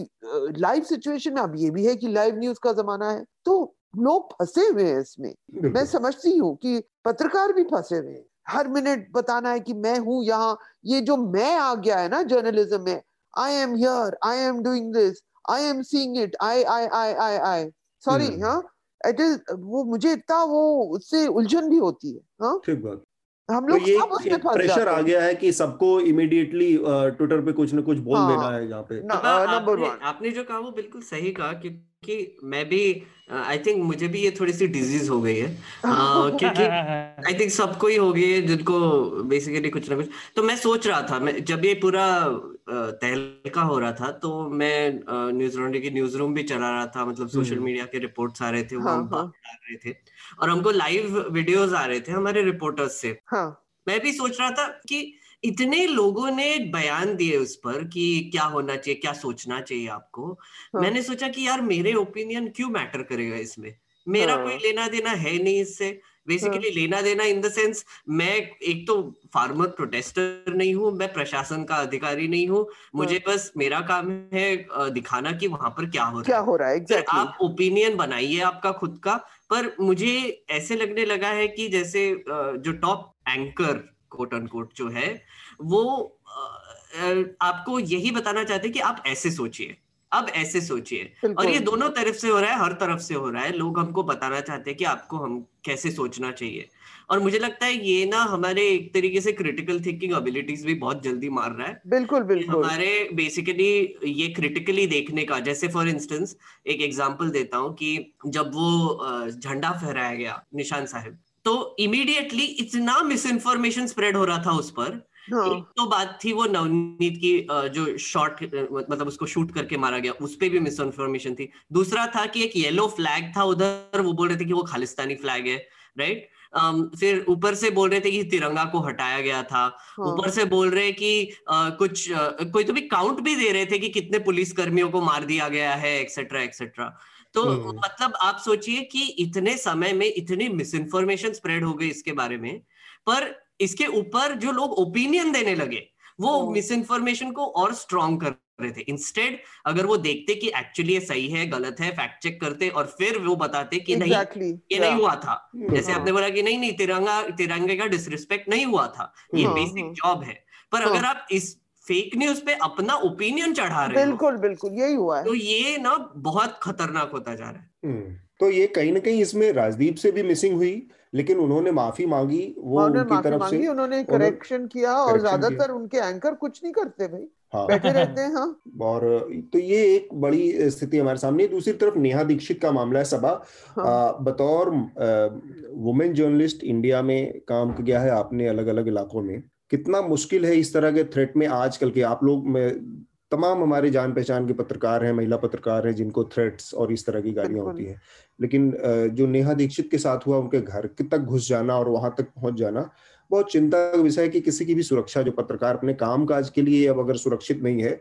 लाइव सिचुएशन में अब ये भी है कि लाइव न्यूज़ का जमाना है तो लोग फंसे हुए हैं इसमें। मैं समझती हूँ कि पत्रकार भी फंसे हुए हैं। हर मिनट बताना है कि मैं हूँ यहाँ। ये जो मैं आ गया है ना जर्नलिज्म में I am here I am doing this I am seeing it I I I I I sorry. हाँ? इट इज़ वो मुझे इतना वो उससे उलझन भी होती है हाँ? ठीक बात। हम लोग तो ये सब उसमें फंस प्रेशर जाते आ गया है कि सबको इमीडिएटली ट्विटर पे कुछ ना कुछ बोल हाँ। देना है यहाँ पे न- हाँ, नंबर आपने वन आपने जो कहा वो बिल्कुल सही कहा क्योंकि मैं भी आई थिंक मुझे भी ये थोड़ी सी डिज़ीज़ हो गई है क्योंकि आई थिंक सबको ही हो गई है जिनको बेसिकली कुछ ना कुछ तो मैं सोच रहा था मैं जब ये पूरा तहलका हो रहा था तो मैं न्यूज़ राउंड की न्यूज़ रूम भी चला रहा था मतलब सोशल हम्म। मीडिया के रिपोर्ट्स आ रहे थे वो हाँ, हम हाँ। डाल रहे थे और हमको लाइव वीडियोस आ रहे थे हमारे रिपोर्टर्स से। हाँ। मैं भी सोच रहा था कि इतने लोगों ने बयान दिए उस पर कि क्या होना चाहिए क्या सोचना चाहिए आपको। हाँ। मैंने सोचा कि यार मेरे ओपिनियन क्यों मैटर करेगा इसमें? मेरा हाँ। कोई लेना देना है नहीं इससे। बेसिकली लेना देना इन द सेंस मैं एक तो फार्मर प्रोटेस्टर नहीं हूँ मैं प्रशासन का अधिकारी नहीं हूँ। मुझे बस मेरा काम है दिखाना कि वहाँ पर क्या हो रहा क्या है। हो रहा है एग्जैक्टली आप ओपिनियन बनाइए आपका खुद का पर मुझे ऐसे लगने लगा है कि जैसे जो टॉप एंकर कोट अनकोट जो है वो आपको यही बताना चाहते हैं कि आप ऐसे सोचिए। अब ऐसे सोचिए। और ये दोनों तरफ़ से हो रहा है हर तरफ़ से हो रहा है। लोग हमको बताना चाहते हैं कि आपको हम कैसे सोचना चाहिए। और मुझे लगता है ये ना हमारे एक तरीके से क्रिटिकल थिंकिंग एबिलिटीज भी बहुत जल्दी मार रहा है। बिल्कुल बिल्कुल। हमारे बेसिकली ये क्रिटिकली देखने का जैसे फॉर इंस्टेंस एक एग्ज़ाम्पल देता हूँ कि जब वो झंडा फहराया गया निशान साहिब तो इमीडिएटली इतना मिस इन्फॉर्मेशन स्प्रेड हो रहा था उस पर हाँ। एक तो बात थी वो नवनीत की जो शॉट मतलब उसको शूट करके मारा गया उस पे भी मिस इन्फॉर्मेशन थी। दूसरा था कि एक येलो फ्लैग था उधर वो बोल रहे थे कि वो खालिस्तानी फ्लैग है राइट Um, फिर ऊपर से बोल रहे थे कि तिरंगा को हटाया गया था। हाँ। ऊपर से बोल रहे कि अ, कुछ अ, कोई तो भी काउंट भी दे रहे थे कि कितने पुलिस कर्मियों को मार दिया गया है एक्सेट्रा एक्सेट्रा तो हम्म। मतलब आप सोचिए कि इतने समय में इतनी मिस इन्फॉर्मेशन स्प्रेड हो गई इसके बारे में पर इसके ऊपर जो लोग ओपिनियन देने लगे वो। मिस इन्फॉर्मेशन को और स्ट्रॉन्ग कर रहे थे इंस्टेड अगर वो देखते कि एक्चुअली ये सही है गलत है फैक्ट चेक करते और फिर वो बताते कि exactly. नहीं ये नहीं हुआ था yeah. जैसे हाँ। आपने बोला कि नहीं नहीं तिरंगा तिरंगे का डिसरिस्पेक्ट नहीं हुआ था ये हाँ, बेसिक। जॉब है पर हाँ। अगर आप इस फेक न्यूज़ पे अपना ओपिनियन चढ़ा रहे हो बिल्कुल बिल्कुल यही हुआ है तो ये ना बहुत खतरनाक होता जा रहा है तो ये कहीं ना कहीं इसमें राजदीप से भी मिसिंग हुई लेकिन उन्होंने माफ़ी मांगी वो उनकी तरफ़ से उन्होंने करेक्शन किया और ज़्यादातर उनके एंकर कुछ नहीं करते भाई। हाँ। बैठे रहते हैं हाँ। और तो ये एक बड़ी स्थिति हमारे सामने दूसरी तरफ़ नेहा दीक्षित का मामला है सबा हाँ। आ, बतौर वुमेन जर्नलिस्ट इंडिया में काम किया है आपने अलग अलग इलाकों में। कितना मुश्किल है इस तरह के थ्रेट में आजकल के आप लोग में तमाम हमारे जान पहचान के पत्रकार हैं महिला पत्रकार हैं जिनको थ्रेट्स और इस तरह की गालियाँ बिल्कुल। होती हैं। लेकिन जो नेहा दीक्षित के साथ हुआ उनके घर तक घुस जाना और वहाँ तक पहुँच जाना बहुत चिंता का विषय है कि किसी की भी सुरक्षा जो पत्रकार अपने काम काज के लिए अब अगर सुरक्षित नहीं है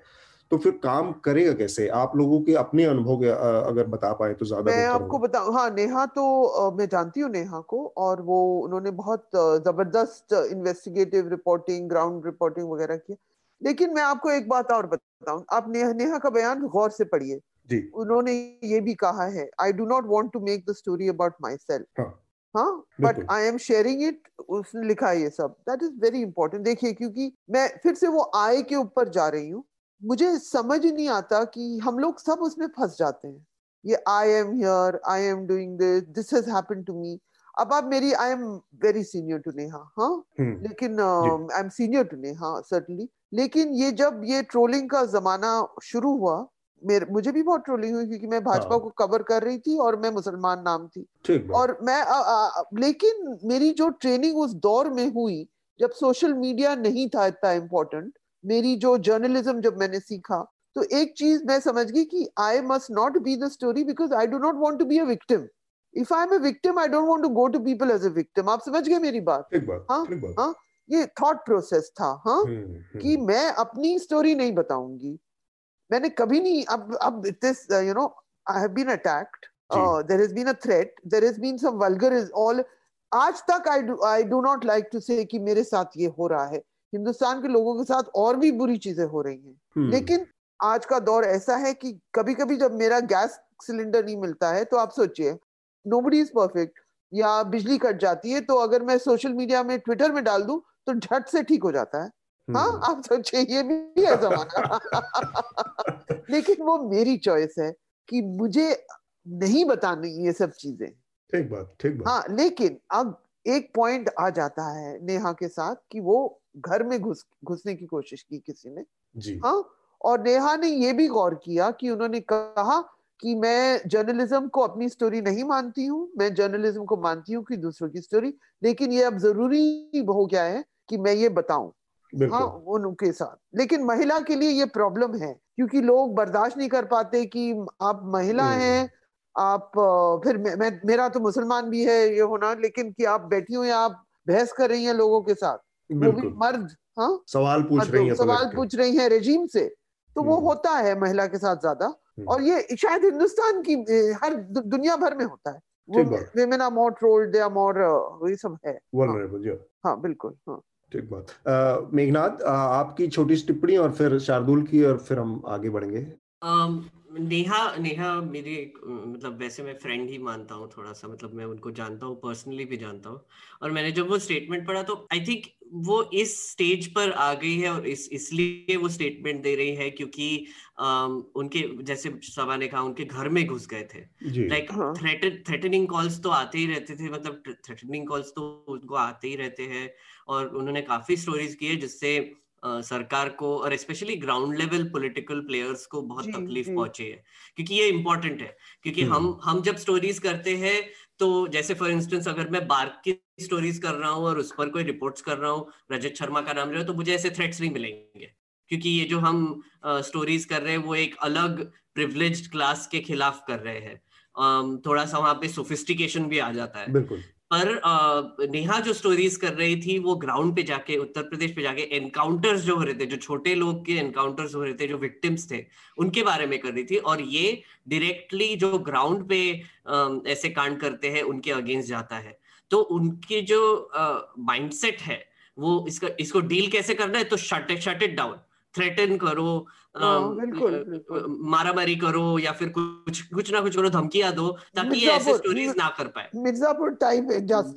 तो फिर काम करेगा कैसे? आप लोगों के अपने अनुभव अगर बता पाए तो ज़्यादा मैं आपको बताऊँ हाँ नेहा तो मैं जानती हूँ नेहा को और वो उन्होंने बहुत ज़बरदस्त इन्वेस्टिगेटिव रिपोर्टिंग ग्राउंड रिपोर्टिंग वगैरह की लेकिन मैं आपको एक बात और बताऊँ आप नेहा नेहा का बयान गौर से पढ़िए। जी। उन्होंने ये भी कहा है I do not want to make the story about myself हाँ हाँ but I am sharing it उसने लिखा है ये सब। दैट इज़ वेरी इंपॉर्टेंट देखिए क्योंकि मैं फिर से वो आय के ऊपर जा रही हूँ। मुझे समझ नहीं आता कि हम लोग सब उसमें फंस जाते हैं। ये I am here I am doing this this has happen to me अब आप मेरी I am very senior to Neha हाँ? हम्म। लेकिन I am senior to Neha certainly लेकिन ये जब ये ट्रोलिंग का जमाना शुरू हुआ मेरे मुझे भी बहुत ट्रोलिंग हुई क्योंकि मैं भाजपा हाँ। को कवर कर रही थी और मैं मुसलमान नाम थी। और मैं अ, अ, लेकिन मेरी जो ट्रेनिंग उस दौर में हुई जब सोशल मीडिया नहीं था इतना इम्पोर्टेंट मेरी जो जर्नलिज्म जब मैंने सीखा तो एक चीज़ मैं समझ गई कि I must not be the story because I do not want to be a victim if I am a victim I don't want to go to people as a victim आप समझ गए मेरी बात? हाँ, हाँ, ये थॉट प्रोसेस था हाँ हम्म, हम्म, कि मैं अपनी स्टोरी नहीं बताऊँगी। मैंने कभी नहीं अब अब this you know I have been attacked there has been a threat there has been some vulgar is all आज तक I do I do not like to say कि मेरे साथ ये हो रहा है। हिंदुस्तान के लोगों के साथ और भी बुरी चीज़ें हो रही हैं। हम्म, लेकिन आज का दौर ऐसा है कि कभी कभी जब मेरा गैस सिलेंडर नहीं मिलता है तो आप सोचिए नोबडी इज़ परफेक्ट या बिजली कट जाती है तो अगर मैं सोशल मीडिया में ट्विटर में डाल दूँ तो झट से ठीक हो जाता है। हाँ हम्म, आप सोचिए ये भी है जमाना। लेकिन वो मेरी चॉइस है कि मुझे नहीं बतानी ये सब चीज़ें। ठीक बात ठीक बात। हाँ लेकिन अब एक पॉइंट आ जाता है नेहा के साथ कि वो घर में घुस घुसने की कोशिश की किसी ने। जी। हाँ और नेहा ने ये भी गौर किया कि उन्होंने कहा कि मैं जर्नलिज्म को अपनी स्टोरी नहीं मानती हूँ मैं जर्नलिज्म को मानती हूँ कि दूसरों की स्टोरी लेकिन ये अब ज़रूरी हो गया है कि मैं ये बताऊँ। हाँ उनके साथ। लेकिन महिला के लिए ये प्रॉब्लम है क्योंकि लोग बर्दाश्त नहीं कर पाते कि आप महिला हम्म। हैं आप फिर मैं, मैं मेरा तो मुसलमान भी है ये होना लेकिन कि आप बैठी हुई आप बहस कर रही हैं लोगों के साथ। वो भी मर्द हाँ? सवाल पूछ रही हैं सवाल पूछ रही हैं रेजीम से तो वो हम्म। होता है महिला के साथ ज़्यादा हम्म। और ये शायद हिंदुस्तान की हर दुनिया भर में होता है। वो women are more trolled they are more वही सब है। हाँ, हाँ बिल्कुल हाँ। ठीक बात। मेघनाथ आपकी छोटी सी टिप्पणी और फिर शार्दुल की और फिर हम आगे बढ़ेंगे। नेहा नेहा मेरी एक मतलब वैसे मैं फ्रेंड ही मानता हूँ थोड़ा सा मतलब मैं उनको जानता हूँ पर्सनली भी जानता हूँ। और मैंने जब वो स्टेटमेंट पढ़ा तो आई थिंक वो इस स्टेज पर आ गई है और इस इसलिए वो स्टेटमेंट दे रही है क्योंकि आ, उनके जैसे सभा ने कहा उनके घर में घुस गए थे। लाइक थ्रेटनिंग कॉल्स तो आते ही रहते थे मतलब थ्रेटनिंग कॉल्स तो उनको आते ही रहते हैं। और उन्होंने काफ़ी स्टोरीज की है जिससे सरकार को और specially ground level political players को बहुत तकलीफ़ पहुँची है क्योंकि ये इम्पोर्टेंट है क्योंकि हम हम्म। हम जब स्टोरीज करते हैं तो जैसे फॉर इंस्टेंस अगर मैं बार्क की स्टोरीज कर रहा हूँ और उस पर कोई रिपोर्ट्स कर रहा हूँ रजत शर्मा का नाम ले तो मुझे ऐसे थ्रेट्स नहीं मिलेंगे क्योंकि ये जो हम स्टोरीज uh, कर रहे हैं वो एक अलग प्रिवलेज क्लास के खिलाफ कर रहे हैं। थोड़ा सा वहाँ पे सोफिस्टिकेशन भी आ जाता है। बिल्कुल। पर नेहा जो स्टोरीज कर रही थी, वो ग्राउंड पे जाके, उत्तर प्रदेश पे जाके एनकाउंटर्स जो हो रहे थे, जो छोटे लोग के एनकाउंटर्स हो रहे थे, जो विक्टिम्स थे, उनके बारे में कर रही थी और ये डायरेक्टली जो ग्राउंड पे ऐसे कांड करते हैं, उनके अगेंस्ट जाता है। तो उनके जो माइंडसेट है, वो इसका, इसको डील कैसे करना है तो shut shut it down threaten करो हाँ, मारा मारी करो या फिर कुछ कुछ ना कुछ करो धमकिया दो ताकि ये ऐसे स्टोरीज ना कर पाए। मिर्जापुर टाइप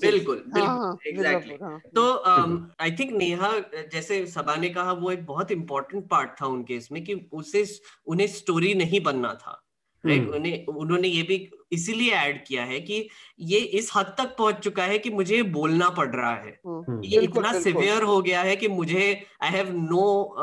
बिल्कुल बिल्कुल एग्जैक्टली हाँ, हाँ, तो आई थिंक नेहा जैसे सबा ने कहा वो एक बहुत इम्पोर्टेंट पार्ट था उनके इसमें कि उसे उन्हें स्टोरी नहीं बनना था। राइट हम्म। उन्हें उन्होंने ये भी इसीलिए ऐड किया है कि ये इस हद तक पहुँच चुका है कि मुझे बोलना पड़ रहा है हम्म। हम्म। ये इतना सिवियर हो गया है कि मुझे I have no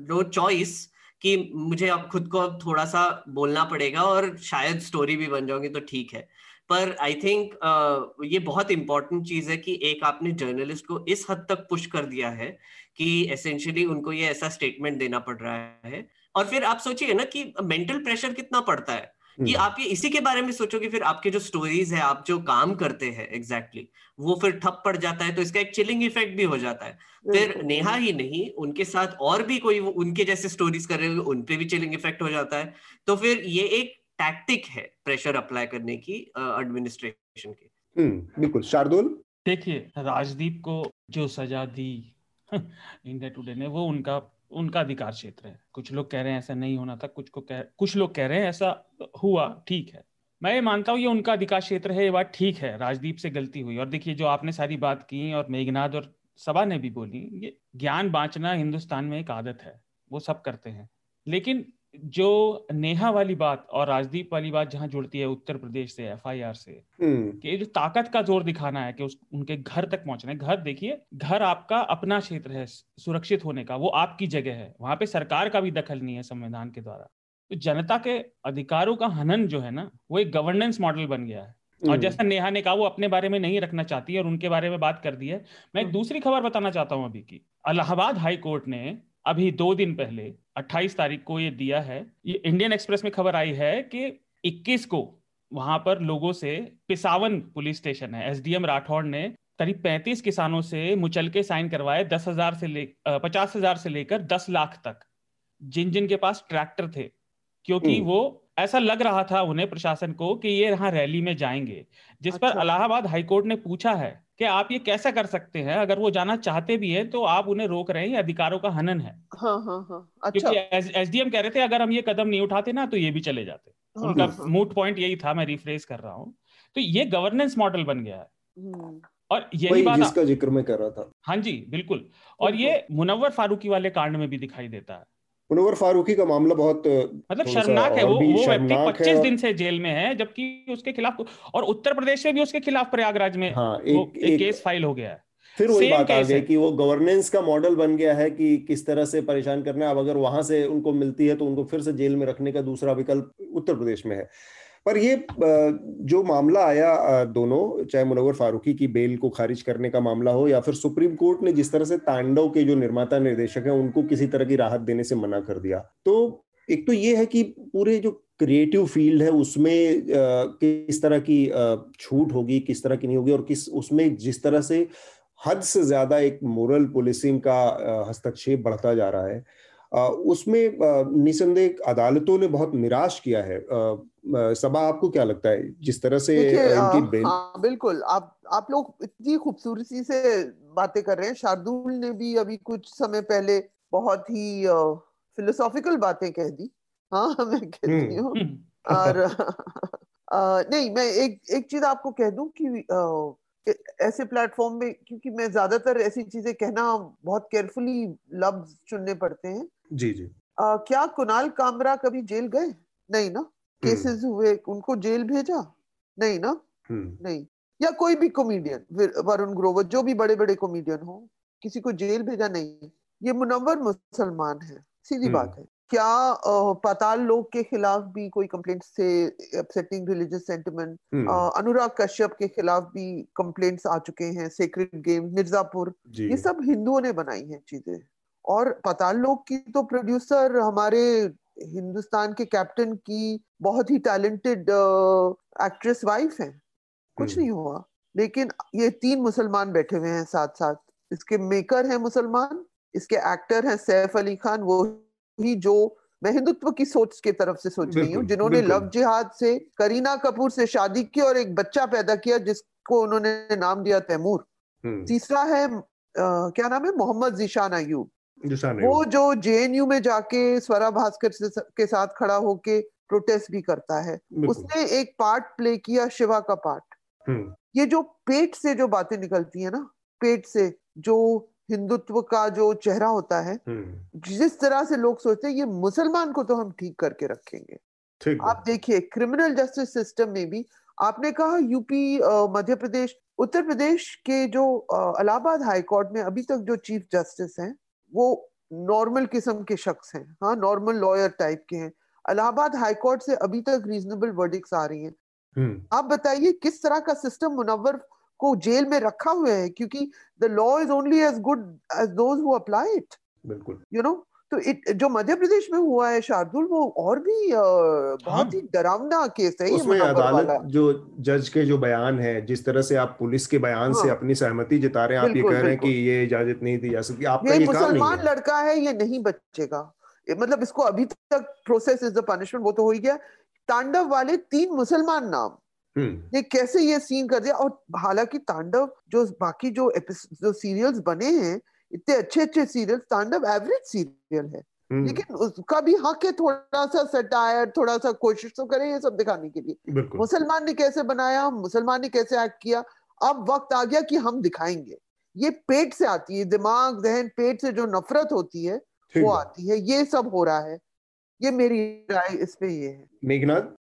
no choice कि मुझे अब खुद को अब थोड़ा सा बोलना पड़ेगा और शायद स्टोरी भी बन जाऊँगी तो ठीक है पर आई थिंक uh, ये बहुत इंपॉर्टेंट चीज़ है कि एक आपने जर्नलिस्ट को इस हद तक पुश कर दिया है कि एसेंशियली उनको ये ऐसा स्टेटमेंट देना पड़ रहा है और फिर आप सोचिए ना कि मेंटल प्रेशर कितना पड़ता है। कि हम्म। आप ये इसी के बारे में सोचोगे फिर आपके जो स्टोरीज है आप जो काम करते हैं एग्जैक्टली exactly, वो फिर ठप पड़ जाता है तो इसका एक चिलिंग इफ़ेक्ट भी हो जाता है। फिर नेहा ही नहीं उनके साथ और भी कोई उनके जैसे स्टोरीज कर रहे होंगे उन पे भी चिलिंग इफ़ेक्ट हो जाता है। तो फिर ये एक टैक्टिक है प्रेशर अप्लाई करने की एडमिनिस्ट्रेशन की। हम्म, बिल्कुल। शार्दुल? देखिए राजदीप को जो सजा दी इंडिया टुडे ने वो उनका उनका अधिकार क्षेत्र है। कुछ लोग कह रहे हैं ऐसा नहीं होना था, कुछ को कह, कुछ लोग कह रहे हैं ऐसा हुआ, ठीक है। मैं ये मानता हूँ ये उनका अधिकार क्षेत्र है, ये बात ठीक है, राजदीप से गलती हुई। और देखिए जो आपने सारी बात की और मेघनाथ और सभा ने भी बोली, ये ज्ञान बांचना हिंदुस्तान में एक आदत है, वो सब करते हैं। लेकिन जो नेहा वाली बात और राजदीप वाली बात जहाँ जुड़ती है उत्तर प्रदेश से एफआईआर से हम्म। कि जो ताकत का ज़ोर दिखाना है कि उस उनके घर तक पहुँचना है घर देखिए घर आपका अपना क्षेत्र है सुरक्षित होने का वो आपकी जगह है वहाँ पे सरकार का भी दखल नहीं है संविधान के द्वारा तो जनता के अधिकारों का हनन जो है ना वो एक गवर्नेंस मॉडल बन गया है और हम्म। जैसा नेहा ने कहा वो अपने बारे में नहीं रखना चाहती और उनके बारे में बात कर दी है मैं एक हम्म। दूसरी खबर बताना चाहता हूँ अभी की अलाहाबाद हाई कोर्ट ने अभी दो दिन पहले 28 तारीख को ये दिया है ये इंडियन एक्सप्रेस में खबर आई है कि 21 को वहाँ पर लोगों से पिसावन पुलिस स्टेशन है एसडीएम राठौड़ ने करीब 35 किसानों से मुचलके साइन करवाए दस हज़ार से ले पचास हज़ार से लेकर दस लाख तक जिन जिन के पास ट्रैक्टर थे क्योंकि हम्म। वो ऐसा लग रहा था उन्हें प्रशासन को कि ये यहाँ रैली में जाएँगे जिस अच्छा। पर इलाहाबाद हाईकोर्ट ने पूछा है कि आप ये कैसा कर सकते हैं? अगर वो जाना चाहते भी है तो आप उन्हें रोक रहे हैं अधिकारों का हनन है। हाँ, हाँ, हाँ, अच्छा। क्योंकि एसडीएम कह रहे थे अगर हम ये कदम नहीं उठाते ना तो ये भी चले जाते। हाँ, उनका हाँ, मूट हाँ। पॉइंट यही था मैं रिफ्रेस कर रहा हूँ। तो ये गवर्नेंस मॉडल बन गया है। हम्म। और यही बात जिसका ज़िक्र मैं कर रहा था। हाँ जी बिल्कुल। और ये मुनव्वर फारूकी वाले कांड में भी दिखाई देता है। मुनवर फारूकी का मामला बहुत मतलब शर्मनाक है वो वो व्यक्ति पच्चीस दिन से जेल में है जबकि उसके खिलाफ और उत्तर प्रदेश में भी उसके खिलाफ प्रयागराज में हाँ, एक, एक, एक केस फ़ाइल हो गया है। फिर वही बात आ गई कि वो गवर्नेंस का मॉडल बन गया है कि किस तरह से परेशान करना है। अब अगर वहाँ से उनको मिलती है तो उनको फिर से जेल में रखने का दूसरा विकल्प उत्तर प्रदेश में है। पर ये जो मामला आया दोनों, चाहे मुनवर फारूकी की बेल को खारिज करने का मामला हो या फिर सुप्रीम कोर्ट ने जिस तरह से तांडव के जो निर्माता निर्देशक हैं, उनको किसी तरह की राहत देने से मना कर दिया। तो एक तो ये है कि पूरे जो क्रिएटिव फ़ील्ड है, उसमें किस तरह की छूट होगी, किस तरह की नहीं होगी और किस, उसमें जिस तरह से हद से ज़्यादा एक मोरल पुलिसिंग का हस्तक्षेप बढ़ता जा रहा है। उसमें निसंदेह अदालतों ने बहुत निराश किया है। सबा आपको क्या लगता है? जिस तरह से इनकी बेल हाँ, बिल्कुल। आप आप लोग इतनी खूबसूरती से बातें कर रहे हैं। शार्दुल ने भी अभी कुछ समय पहले बहुत ही फिलोसॉफिकल बातें कह दी। हाँ मैं कहती हम्म। हूँ। और आ, नहीं मैं एक एक चीज़ आपको कह दूँ कि आ, ऐसे प्लेटफॉर्म में क्योंकि मैं ज़्यादातर ऐसी चीज़ें कहना बहुत केयरफुली लफ्ज चुनने पड़ते हैं। जी जी। आ, क्या कुणाल कामरा कभी जेल गए? नहीं ना? केसेस हम्म। हुए उनको जेल भेजा? नहीं ना? हम्म। नहीं। या कोई भी कॉमेडियन वरुण ग्रोवर जो भी बड़े बड़े कॉमेडियन हो किसी को जेल भेजा? नहीं। ये मुनवर मुसलमान है। सीधी हम्म। बात है। क्या पाताल लोग के खिलाफ भी कोई कंप्लेंट थे upsetting religious sentiment Anurag Kashyap के खिलाफ भी कंप्लेंट्स आ चुके हैं। Secret game Mirzapur. ये सब हिंदुओं ने बनाई हैं चीज़ें। और पताल लोग की तो प्रोड्यूसर हमारे हिंदुस्तान के कैप्टन की बहुत ही टैलेंटेड एक्ट्रेस वाइफ है। कुछ हम्म। नहीं हुआ। लेकिन ये तीन मुसलमान बैठे हुए हैं साथ साथ इसके मेकर हैं मुसलमान इसके एक्टर हैं सैफ अली खान वो ही जो मैं हिंदुत्व की सोच के तरफ़ से सोच रही हूँ जिन्होंने लव जिहाद से करीना कपूर से शादी की और एक बच्चा पैदा किया जिसको उन्होंने नाम दिया तैमूर। हम्म। तीसरा है आ, क्या नाम है? मोहम्मद जीशान अयूब वो जो जेएनयू में जाके स्वरा भास्कर के साथ खड़ा होके प्रोटेस्ट भी करता है उसने एक पार्ट प्ले किया शिवा का पार्ट हम्म। ये जो पेट से जो बातें निकलती है ना पेट से जो हिंदुत्व का जो चेहरा होता है हम्म। जिस तरह से लोग सोचते हैं ये मुसलमान को तो हम ठीक करके रखेंगे। आप देखिए क्रिमिनल जस्टिस सिस्टम में भी आपने कहा यूपी मध्य प्रदेश उत्तर प्रदेश के जो इलाहाबाद हाई कोर्ट में अभी तक जो चीफ जस्टिस हैं वो नॉर्मल किस्म के शख्स हैं। हाँ नॉर्मल लॉयर टाइप के हैं। इलाहाबाद हाईकोर्ट से अभी तक रीजनेबल वर्डिक्स आ रही हैं। हम्म। आप बताइए किस तरह का सिस्टम मुनवर को जेल में रखा हुआ है? क्योंकि the law is only as good as those who apply it बिल्कुल। यू नो तो इट जो मध्य प्रदेश में हुआ है शार्दुल वो और भी बहुत हाँ। ही डरावना केस है उसमें अदालत जो जज के जो बयान है जिस तरह से आप पुलिस के बयान हाँ, से अपनी सहमति जता रहे हैं आप ये कह रहे हैं कि ये इजाज़त नहीं दी जा सकती। आपका ये, ये मुसलमान लड़का है ये नहीं बचेगा। मतलब इसको अभी तक प्रोसेस इज़ द पनिशमेंट वो तो हो ही गया। तांडव वाले तीन मुसलमान नाम। हम्म। ये कैसे ये सीन कर दिया? और हालाँकि तांडव जो बाकी जो जो सीरियल्स बने हैं इतने अच्छे अच्छे सीरियल तांडव एवरेज सीरियल है। हम्म। लेकिन उसका भी हक है थोड़ा सा सटायर थोड़ा सा कोशिश तो करे ये सब दिखाने के लिए। मुसलमान ने कैसे बनाया मुसलमान ने कैसे एक्ट किया अब वक्त आ गया कि हम दिखाएँगे। ये पेट से आती है दिमाग जहन पेट से जो नफरत होती है वो आती है। ये सब हो रहा है। ये मेरी राय इस पे ये है। मेघनाथ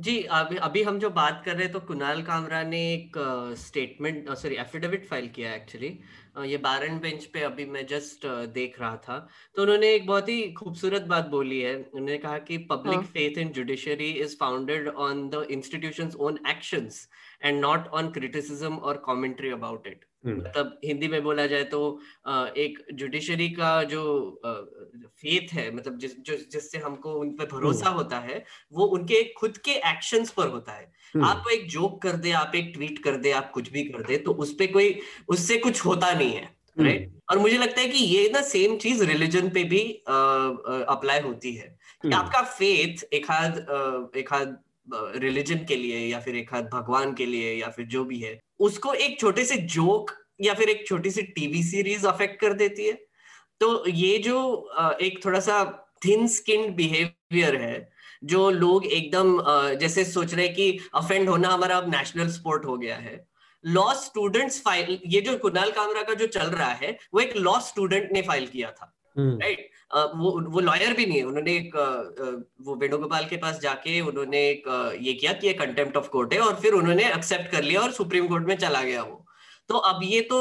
जी अभी अभी हम जो बात कर रहे हैं तो कुणाल कामरा ने एक स्टेटमेंट सॉरी एफिडेविट फ़ाइल किया एक्चुअली ये बारन बेंच पे अभी मैं जस्ट देख रहा था। तो उन्होंने एक बहुत ही खूबसूरत बात बोली है। उन्होंने कहा कि public faith in judiciary is founded on the institution own actions and not on criticism और कमेंट्री अबाउट इट मतलब हिंदी में बोला जाए तो एक जुडिशरी का जो फेथ है मतलब जिस जो जिससे हमको उन पर भरोसा हम्म। होता है वो उनके खुद के एक्शंस पर होता है हम्म। आप एक जोक कर दे आप एक ट्वीट कर दे आप कुछ भी कर दे तो उस पर कोई उससे कुछ होता नहीं है राइट हम्म। और मुझे लगता है कि ये ना सेम चीज़ रिलीजन पे भी अप्लाई होती है कि आपका फेथ एक हाथ एक हाथ रिलीजन के लिए या फिर एक हाथ भगवान के लिए या फिर जो भी है उसको एक छोटे से जोक या फिर एक छोटी सी टीवी सीरीज़ अफेक्ट कर देती है। तो ये जो एक थोड़ा सा थिन स्किन बिहेवियर है जो लोग एकदम जैसे सोच रहे कि अफेंड होना हमारा अब नेशनल स्पोर्ट हो गया है। लॉ स्टूडेंट्स फ़ाइल ये जो कुणाल कामरा का जो चल रहा है वो एक लॉ स्टूडेंट ने फ़ाइल किया था राइट वो वो लॉयर भी नहीं है उन्होंने एक वो वेणुगोपाल के पास जाके उन्होंने एक ये किया कि ये कंटेम्प्ट ऑफ़ कोर्ट है और फिर उन्होंने एक्सेप्ट कर लिया और सुप्रीम कोर्ट में चला गया वो तो अब ये तो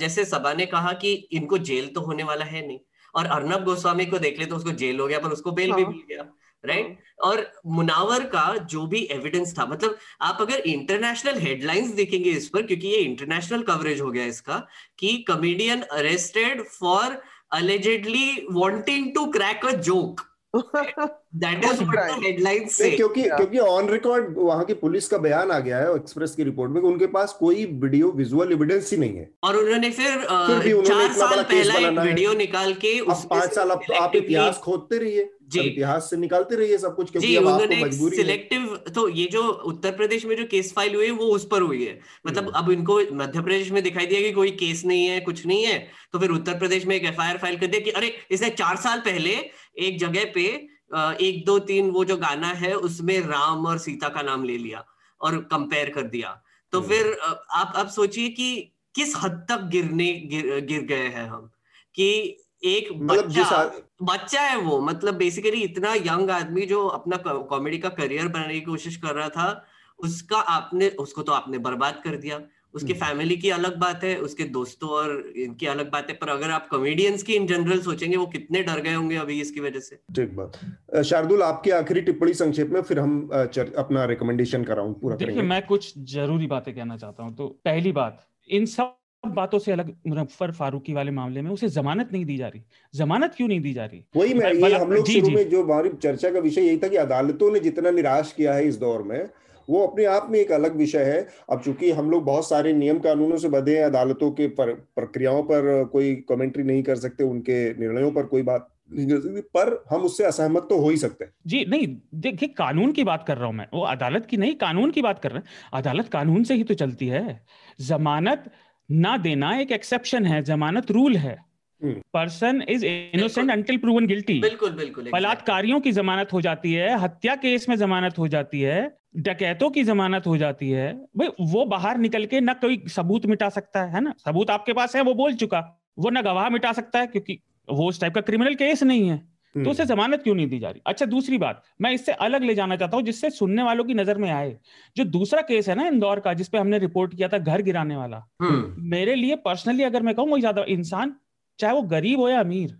जैसे सभा ने कहा कि इनको जेल तो होने वाला है नहीं और अर्नब गोस्वामी को देख ले तो उसको जेल हो गया पर उसको बेल हाँ. भी मिल गया राइट right? हाँ। और मुनावर का जो भी एविडेंस था मतलब आप अगर इंटरनेशनल हेडलाइंस देखेंगे इस पर क्योंकि ये इंटरनेशनल कवरेज हो गया इसका कि comedian arrested for allegedly wanting to crack a joke that is headline से क्योंकि क्योंकि ऑन रिकॉर्ड वहाँ की पुलिस का बयान आ गया है एक्सप्रेस की रिपोर्ट में उनके पास कोई वीडियो विजुअल एविडेंस ही नहीं है। और उन्होंने फिर, फिर चार साल पहला एक वीडियो निकाल के अब पाँच साल आप इतिहास खोदते रहिए। इतिहास से निकालते रहिए सब कुछ क्योंकि अब आपको मजबूरी सिलेक्टिव तो ये जो उत्तर प्रदेश में जो केस फ़ाइल हुई है वो उस पर हुई है। मतलब हम्म। अब इनको मध्य प्रदेश में दिखाई दिया कि कोई केस नहीं है कुछ नहीं है तो फिर उत्तर प्रदेश में एक एफआईआर फ़ाइल कर दिया कि अरे इसने चार साल पहले एक जगह पे एक दो तीन वो जो गाना है उसमें राम और सीता का नाम ले लिया और कंपेयर कर दिया तो हम्म। फिर आप आप सोचिए कि किस हद तक गिरने गिर, गिर गए हैं हम कि एक मतलब बच्चा बच्चा है वो मतलब बेसिकली इतना यंग आदमी जो अपना कॉमेडी का करियर बनाने की कोशिश कर रहा था उसका आपने उसको तो आपने बर्बाद कर दिया उसके फैमिली हम्म। की अलग बात है उसके दोस्तों और इनकी अलग बात है पर अगर आप कॉमेडियंस की इन जनरल सोचेंगे वो कितने डर गए होंगे अभी इसकी वजह से। ठीक बात। शार्दुल आपकी आखिरी टिप्पणी संक्षेप में फिर हम अपना रिकमेंडेशन का राउंड पूरा करेंगे। मैं कुछ ज़रूरी बातें कहना चाहता हूँ। तो पहली बात इन सब बातों से अलग मुजफ्फर फारूकी वाले मामले में उसे जमानत नहीं दी जा रही। जमानत क्यों नहीं दी जा रही? वही मैं ये हम लोग शुरू में जो हमारी चर्चा का विषय यही था कि अदालतों ने जितना निराश किया है इस दौर में वो अपने आप में एक अलग विषय है। अब चूँकि हम लोग बहुत सारे नियम कानूनों से बधे हैं अदालतों के पर, प्रक्रियाओं पर कोई कमेंट्री नहीं कर सकते उनके निर्णयों पर कोई बात पर हम उससे असहमत तो हो ही सकते हैं। जी नहीं देखिए कानून की बात कर रहा हूँ मैं। वो अदालत की नहीं कानून की बात कर रहे हैं। अदालत कानून से ही तो चलती है। जमानत ना देना एक एक्सेप्शन है जमानत रूल है। Person is innocent until proven guilty. बिल्कुल बिल्कुल बलात्कारियों की जमानत हो जाती है हत्या केस में जमानत हो जाती है डकैतों की जमानत हो जाती है। भाई वो बाहर निकल के ना कोई सबूत मिटा सकता है ना? सबूत आपके पास है वो बोल चुका। वो ना गवाह मिटा सकता है क्योंकि वो उस टाइप का क्रिमिनल केस नहीं है। तो हम्म। उसे जमानत क्यों नहीं दी जा रही? अच्छा दूसरी बात मैं इससे अलग ले जाना चाहता हूँ जिससे सुनने वालों की नज़र में आए। जो दूसरा केस है ना इंदौर का जिसपे हमने रिपोर्ट किया था घर गिराने वाला। हम्म। मेरे लिए पर्सनली अगर मैं कहूँ वो ज़्यादा इंसान चाहे वो गरीब हो या अमीर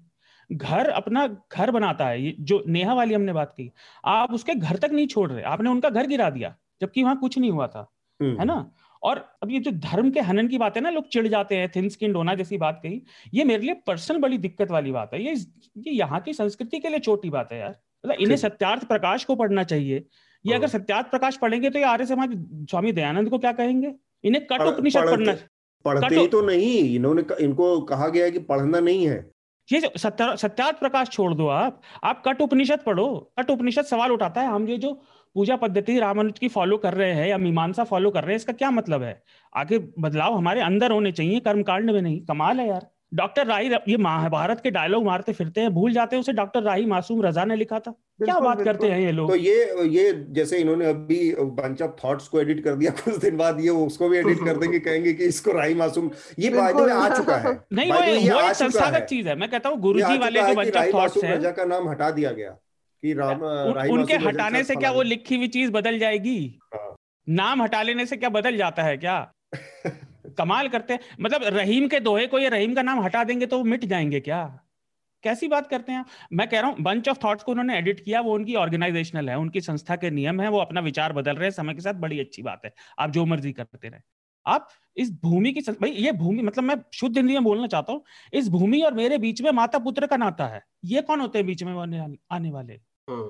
घर अपना घर बनाता है जो नेहा वाली हमने बात की। आप उसके घर तक नहीं छोड़ रहे आपने उनका घर गिरा दिया जबकि वहाँ कुछ नहीं हुआ था हम्म। है ना? और अब ये जो धर्म के हनन की बात है ना लोग चिढ़ जाते हैं थिन स्किन होना जैसी बात कही ये मेरे लिए पर्सनल बड़ी दिक्कत वाली बात है। ये ये यहाँ की संस्कृति के लिए छोटी बात है यार। मतलब इन्हें सत्यार्थ प्रकाश को पढ़ना चाहिए। ये अगर हाँ। सत्यार्थ प्रकाश पढ़ेंगे तो ये आर्य समाज स्वामी दयानंद को क्या कहेंगे? इन्हें कट उपनिषद पढ़ना पढ़ते ही तो नहीं इन्होंने इनको कहा गया है कि पढ़ना नहीं है। ये सत्यार्थ प्रकाश छोड़ दो आप। आप कट उपनिषद पढ़ो। कट उपनिषद सवाल उठाता है हम ये जो पूजा पद्धति रामानुज की फॉलो कर रहे हैं या मीमांसा फॉलो कर रहे हैं इसका क्या मतलब है? आगे बदलाव हमारे अंदर होने चाहिए कर्मकांड में नहीं कमाल है यार। डॉक्टर राही ये महाभारत के डायलॉग मारते फिरते हैं भूल जाते हैं उसे डॉक्टर राही मासूम रजा ने लिखा था। क्या बात करते हैं ये लोग? तो ये ये जैसे इन्होंने अभी बंच ऑफ़ थॉट्स को एडिट कर दिया कुछ दिन बाद ये उसको भी एडिट कर देंगे कहेंगे कि इसको राही मासूम ये बायदे में आ चुका है। नहीं वो, वो एक संस्थागत चीज़ है। मैं कहता हूँ गुरु जी वाले जो बंच ऑफ़ थॉट्स है। रजा का नाम हटा दिया गया कि राम उनके हटाने से क्या वो लिखी हुई चीज़ बदल जाएगी? हाँ। नाम हटा लेने से क्या बदल जाता है क्या? कमाल करते हैं। मतलब रहीम के दोहे को ये रहीम का नाम हटा देंगे तो वो मिट जाएँगे क्या? कैसी बात करते हैं मैं कह रहा हूँ बंच ऑफ़ थॉट्स को उन्होंने एडिट किया वो उनकी ऑर्गेनाइजेशनल है उनकी संस्था के नियम है वो अपना विचार बदल रहे हैं समय के साथ बड़ी अच्छी बात है। आप जो मर्ज़ी करते रहे। आप इस भूमि की भाई ये भूमि मतलब मैं शुद्ध हिंदी में बोलना चाहता हूँ इस भूमि और मेरे बीच में माता पुत्र का नाता है ये कौन होते हैं बीच में आने वाले?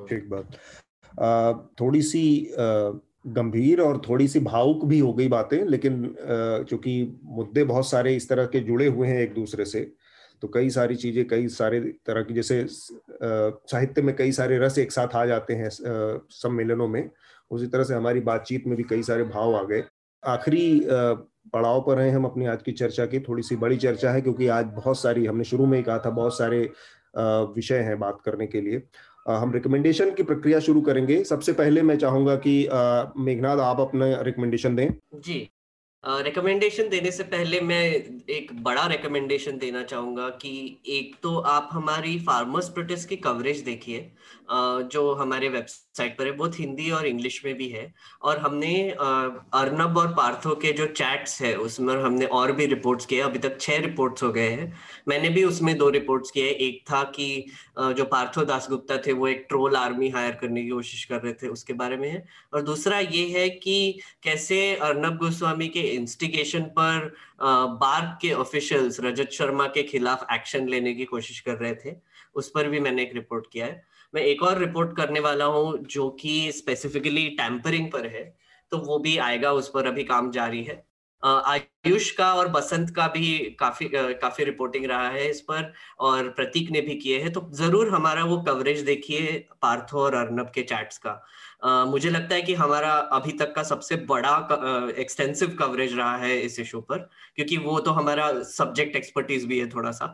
ठीक बात। थोड़ी सी गंभीर और थोड़ी सी भावुक भी हो गई बातें, लेकिन चूँकि मुद्दे बहुत सारे इस तरह के जुड़े हुए हैं एक दूसरे से तो कई सारी चीज़ें, कई सारे तरह की जैसे साहित्य में कई सारे रस एक साथ आ जाते हैं सम्मेलनों में, उसी तरह से हमारी बातचीत में भी कई सारे भाव आ गए। आखिरी पड़ाव पर हैं हम अपनी आज की चर्चा की थोड़ी सी बड़ी चर्चा है, क्योंकि आज बहुत सारी, हमने शुरू में ही कहा था, बहुत सारे विषय हैं बात करने के लिए। हम रिकमेंडेशन की प्रक्रिया शुरू करेंगे। सबसे पहले मैं चाहूँगा कि मेघनाथ आप अपना रिकमेंडेशन दें। जी। रिकमेंडेशन देने से पहले मैं एक बड़ा रिकमेंडेशन देना चाहूँगा कि एक तो आप हमारी फार्मर्स प्रोटेस्ट की कवरेज देखिए। जो हमारे वेबसाइट पर है बहुत हिंदी और इंग्लिश में भी है। और हमने अर्नब और पार्थो के जो चैट्स है, उसमें हमने और भी रिपोर्ट्स किए अभी तक छह रिपोर्ट्स हो गए हैं। मैंने भी उसमें दो रिपोर्ट्स किए एक था कि जो पार्थो दासगुप्ता थे, वो एक ट्रोल आर्मी हायर करने की कोशिश कर रहे थे, उसके बारे में है। और दूसरा ये है कि कैसे अर्नब गोस्वामी के इंस्टिगेशन पर बार्क के ऑफिशियल्स रजत शर्मा के खिलाफ एक्शन लेने की कोशिश कर रहे थे, उस पर भी मैंने एक रिपोर्ट किया है। मैं एक और रिपोर्ट करने वाला हूँ जो कि स्पेसिफिकली टैंपरिंग पर है तो वो भी आएगा उस पर अभी काम जारी है। आयुष का और बसंत का भी काफ़ी काफ़ी रिपोर्टिंग रहा है इस पर और प्रतीक ने भी किए हैं तो ज़रूर हमारा वो कवरेज देखिए पार्थो और अर्नब के चैट्स का। uh, मुझे लगता है कि हमारा अभी तक का सबसे बड़ा एक्सटेंसिव कवरेज रहा है इस इशू पर क्योंकि वो तो हमारा सब्जेक्ट एक्सपर्टीज भी है थोड़ा सा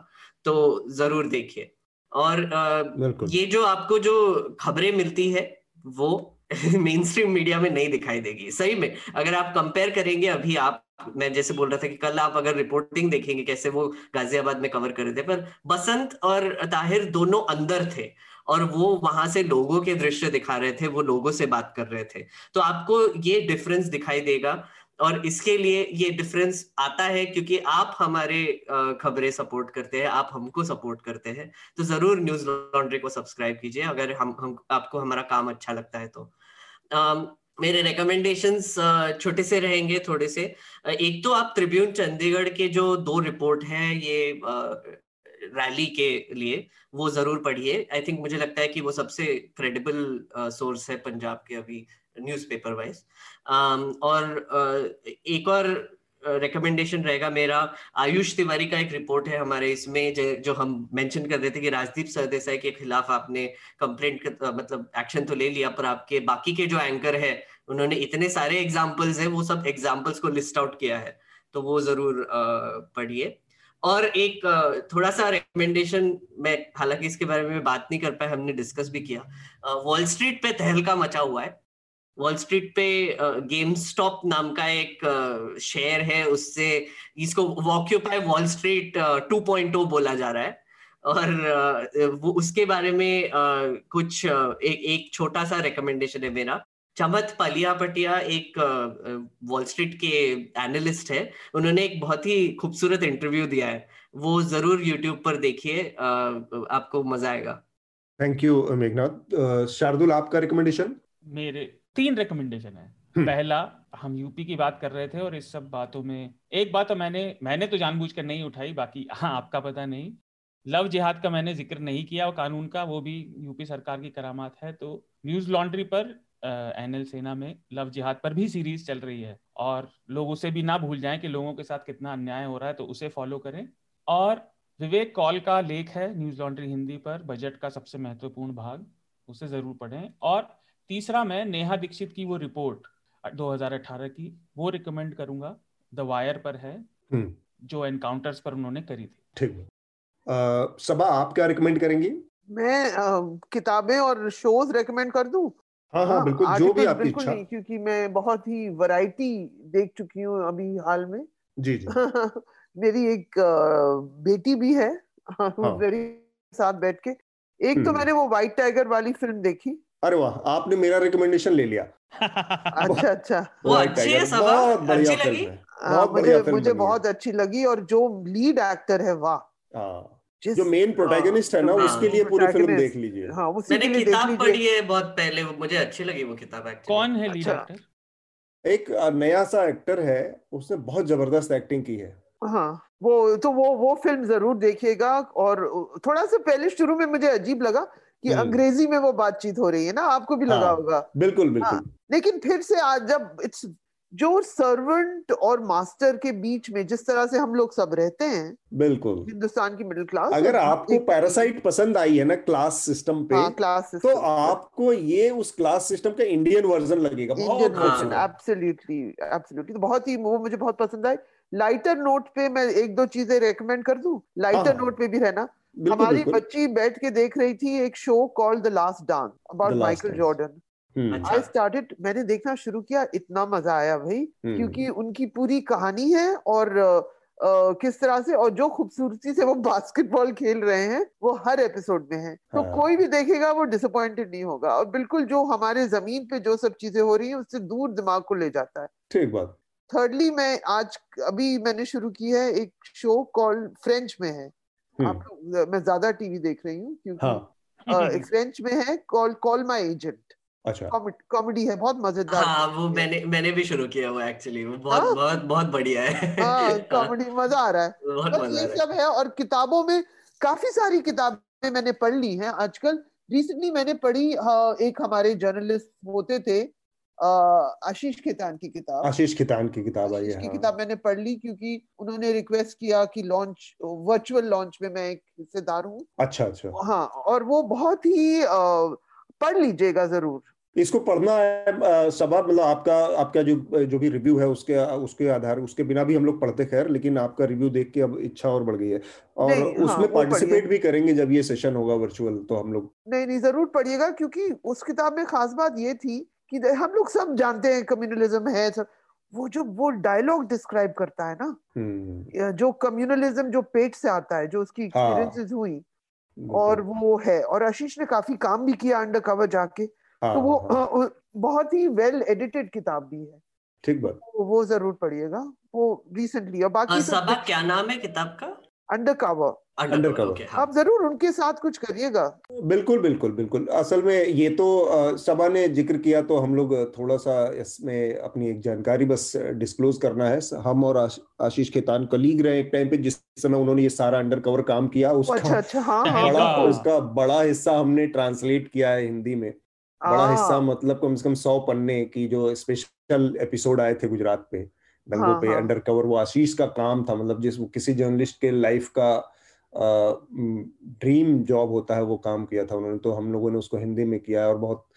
तो ज़रूर देखिए। और ये जो आपको जो खबरें मिलती है वो मेन स्ट्रीम मीडिया में नहीं दिखाई देगी। सही में अगर आप कंपेयर करेंगे अभी आप मैं जैसे बोल रहा था कि कल आप अगर रिपोर्टिंग देखेंगे कैसे वो गाजियाबाद में कवर कर रहे थे पर बसंत और ताहिर दोनों अंदर थे और वो वहाँ से लोगों के दृश्य दिखा रहे थे वो लोगों से बात कर रहे थे। तो आपको ये डिफरेंस दिखाई देगा और इसके लिए ये डिफरेंस आता है क्योंकि आप हमारे खबरें सपोर्ट करते हैं आप हमको सपोर्ट करते हैं तो ज़रूर न्यूज़ लॉन्ड्री को सब्सक्राइब कीजिए अगर हम, हम आपको हमारा काम अच्छा लगता है तो। मेरे रिकमेंडेशंस छोटे से रहेंगे थोड़े से। एक तो आप त्रिब्यून चंडीगढ़ के जो दो रिपोर्ट हैं ये रैली के लिए वो ज़रूर पढ़िए। आई थिंक मुझे लगता है कि वो सबसे क्रेडिबल सोर्स है पंजाब के अभी न्यूज़पेपर वाइज और एक और रिकमेंडेशन रहेगा मेरा, आयुष तिवारी का एक रिपोर्ट है हमारे इसमें, जो हम मेंशन कर रहे थे कि राजदीप सरदेसाई के खिलाफ आपने कंप्लेंट मतलब एक्शन तो ले लिया, पर आपके बाकी के जो एंकर है, उन्होंने इतने सारे एग्जाम्पल्स हैं, वो सब एग्जाम्पल्स को लिस्ट आउट किया है। तो वो ज़रूर पढ़िए। और एक थोड़ा सा रिकमेंडेशन मैं, हालाँकि इसके बारे में बात नहीं कर पाया, हमने डिस्कस भी किया। वॉल स्ट्रीट पे तहलका मचा हुआ है। वॉल स्ट्रीट पे गेम स्टॉप नाम का एक शेयर है उससे इसको occupy Wall Street two point बोला जा रहा है। और वो उसके बारे में कुछ एक एक छोटा सा रिकमेंडेशन है मेरा। चमत पलिया पटिया एक वॉल स्ट्रीट के एनालिस्ट है। उन्होंने एक बहुत ही खूबसूरत इंटरव्यू दिया है। वो ज़रूर यूट्यूब पर देखिए आपको मज़ा आएगा। Thank you Meghnath. शार्दुल आपका रिकमेंडेशन मेरे तीन रिकमेंडेशन है। हम्म। पहला हम यूपी की बात कर रहे थे और इस सब बातों में एक बात तो मैंने मैंने तो जानबूझकर नहीं उठाई बाकी हाँ आपका पता नहीं। लव जिहाद का मैंने ज़िक्र नहीं किया और कानून का वो भी यूपी सरकार की करामात है तो न्यूज़ लॉन्ड्री पर एनएल सेना में लव जिहाद पर भी सीरीज़ चल रही है और लोग उसे भी ना भूल जाएँ कि लोगों के साथ कितना अन्याय हो रहा है तो उसे फॉलो करें। और विवेक कॉल का लेख है न्यूज़ लॉन्ड्री हिंदी पर बजट का सबसे महत्वपूर्ण भाग उसे ज़रूर पढ़ें। और तीसरा मैं नेहा दीक्षित की वो रिपोर्ट 2018 की वो रिकमेंड करूँगा द वायर पर है हम्म। जो एनकाउंटर्स पर उन्होंने करी थी। ठीक सबा आप क्या रिकमेंड करेंगे? मैं किताबें और शोज़ रिकमेंड कर दूँ? हाँ हाँ, हाँ बिल्कुल जो भी आपकी इच्छा। क्योंकि मैं बहुत ही वैरायटी देख चुकी हूँ अभी हाल में। जी जी। मेरी एक बेटी भी है हाँ। मेरी साथ बैठ के। एक तो हम्म। मैंने वो व्हाइट टाइगर वाली फ़िल्म देखी अरे वाह आपने मेरा रिकमेंडेशन ले लिया। अच्छा अच्छा। वो अच्छी है सब बहुत बढ़िया फ़िल्म है। बहुत मुझे मुझे बहुत अच्छी लगी और जो लीड एक्टर है वाह। हाँ। जो मेन प्रोटैगनिस्ट है ना हाँ, उसके लिए पूरी फ़िल्म देख लीजिए। हाँ उसी मैंने किताब पढ़ी है बहुत पहले मुझे अच्छी लगी वो किताब कौन है लीड एक्टर अच्छा। एक नया सा एक्टर है उसने बहुत ज़बरदस्त एक्टिंग की है। हाँ वो तो वो वो फ़िल्म ज़रूर देखिएगा और थोड़ा सा पहले शुरू में मुझे अजीब लगा कि हम्म। अंग्रेज़ी में वो बातचीत हो रही है ना आपको भी लगा हाँ, होगा। बिल्कुल बिल्कुल। हाँ, लेकिन फिर से आज जब इट्स जो सर्वेंट और मास्टर के बीच में जिस तरह से हम लोग सब रहते हैं बिल्कुल। हिंदुस्तान की मिडिल क्लास अगर आपको पैरासाइट पसंद आई है ना क्लास सिस्टम पे हाँ, क्लास सिस्टम तो आपको ये उस क्लास सिस्टम का इंडियन वर्जन लगेगा इंडियन वर्जन एब्सोल्युटली एब्सोल्युटली तो बहुत ही वो मुझे बहुत पसंद आई। लाइटर नोट पे मैं एक दो चीज़ें रेकमेंड कर दू। लाइटर नोट पे भी रहना। हमारी बच्ची बैठ के देख रही थी एक show called the last dance about Michael Jordan. I started मैंने देखना शुरू किया इतना मज़ा आया भाई हम्म, क्योंकि उनकी पूरी कहानी है और किस तरह से और जो खूबसूरती से वो बास्केटबॉल खेल रहे हैं वो हर एपिसोड में है। तो हाँ। कोई भी देखेगा वो डिसअपॉइंटेड नहीं होगा। और बिल्कुल जो हमारे ज़मीन पे जो सब चीज़ें हो रही हैं उससे दूर दिमाग को ले जाता है। ठीक बात। थर्डली मैं आज अभी मैंने शुरू की है एक शो कॉल फ्रेंच में है। आप लोग मैं ज़्यादा टीवी देख रही हूँ क्योंकि हाँ। एक फ्रेंच में है कॉल कॉल माय एजेंट अच्छा। कॉमेडी है बहुत मज़ेदार हाँ वो मैंने मैंने भी शुरू किया वो एक्चुअली वो बहुत हाँ? बहुत बहुत बढ़िया है। हाँ कॉमेडी मज़ा आ रहा है। बहुत मज़ा ये रहा सब है और किताबों में काफ़ी सारी किताबें मैंने पढ़ ली हैं। आजकल रिसेंटली मैंने पढ़ी हाँ, एक हमारे जर्नलिस्ट होते थे आशीष खेतान की किताब। आशीष खितान की किताब आई है हाँ। किताब मैंने पढ़ ली क्योंकि उन्होंने रिक्वेस्ट किया कि लॉन्च वर्चुअल लॉन्च में मैं एक हिस्सेदार हूँ। अच्छा अच्छा। हाँ और वो बहुत ही पढ़ लीजिएगा ज़रूर। इसको पढ़ना है सबा मतलब आपका आपका जो जो भी रिव्यू है उसके उसके आधार उसके बिना भी हम लोग पढ़ते खैर लेकिन आपका रिव्यू देख के अब इच्छा और बढ़ गई है। और हाँ, उसमें पार्टिसिपेट भी करेंगे जब ये सेशन होगा वर्चुअल तो हम लोग नहीं नहीं ज़रूर पढ़िएगा क्योंकि उस किताब में खास बात ये थी कि हम लोग सब जानते हैं कम्युनलिज्म है सब। वो जो वो डायलॉग डिस्क्राइब करता है ना। या जो कम्युनलिज्म जो पेट से आता है जो उसकी हाँ। एक्सपीरियंसेस हुई बिल्कुल। और वो है। और आशीष ने काफ़ी काम भी किया अंडर कवर जाके। हाँ, तो वो हाँ, बहुत ही वेल एडिटेड किताब भी है। ठीक बात। वो वो ज़रूर पढ़िएगा। वो रिसेंटली और बाकी सब सबा क्या नाम है किताब का? Under cover Undercover. ओके हाँ। आप ज़रूर उनके साथ कुछ करिएगा। बिल्कुल बिल्कुल बिल्कुल। असल में ये तो सबा ने ज़िक्र किया तो हम लोग थोड़ा सा इसमें अपनी एक जानकारी बस डिस्क्लोज करना है। हम और आश, आशीष खेतान कलीग रहे एक टाइम पे जिस समय उन्होंने ये सारा अंडर कवर काम किया ओ, अच्छा अच्छा हाँ हाँ। बड़ा बिल्कुल। उसका बड़ा हिस्सा हमने ट्रांसलेट किया है हिंदी में। बड़ा हाँ, हिस्सा मतलब कम से कम सौ पन्ने की जो स्पेशल एपिसोड आए थे गुजरात पे दंगों हाँ, पे हाँ। अंडर कवर वो आशीष का काम था मतलब जिस किसी जर्नलिस्ट के लाइफ का ड्रीम जॉब होता है वो काम किया था उन्होंने तो हम लोगों ने उसको हिंदी में किया है और बहुत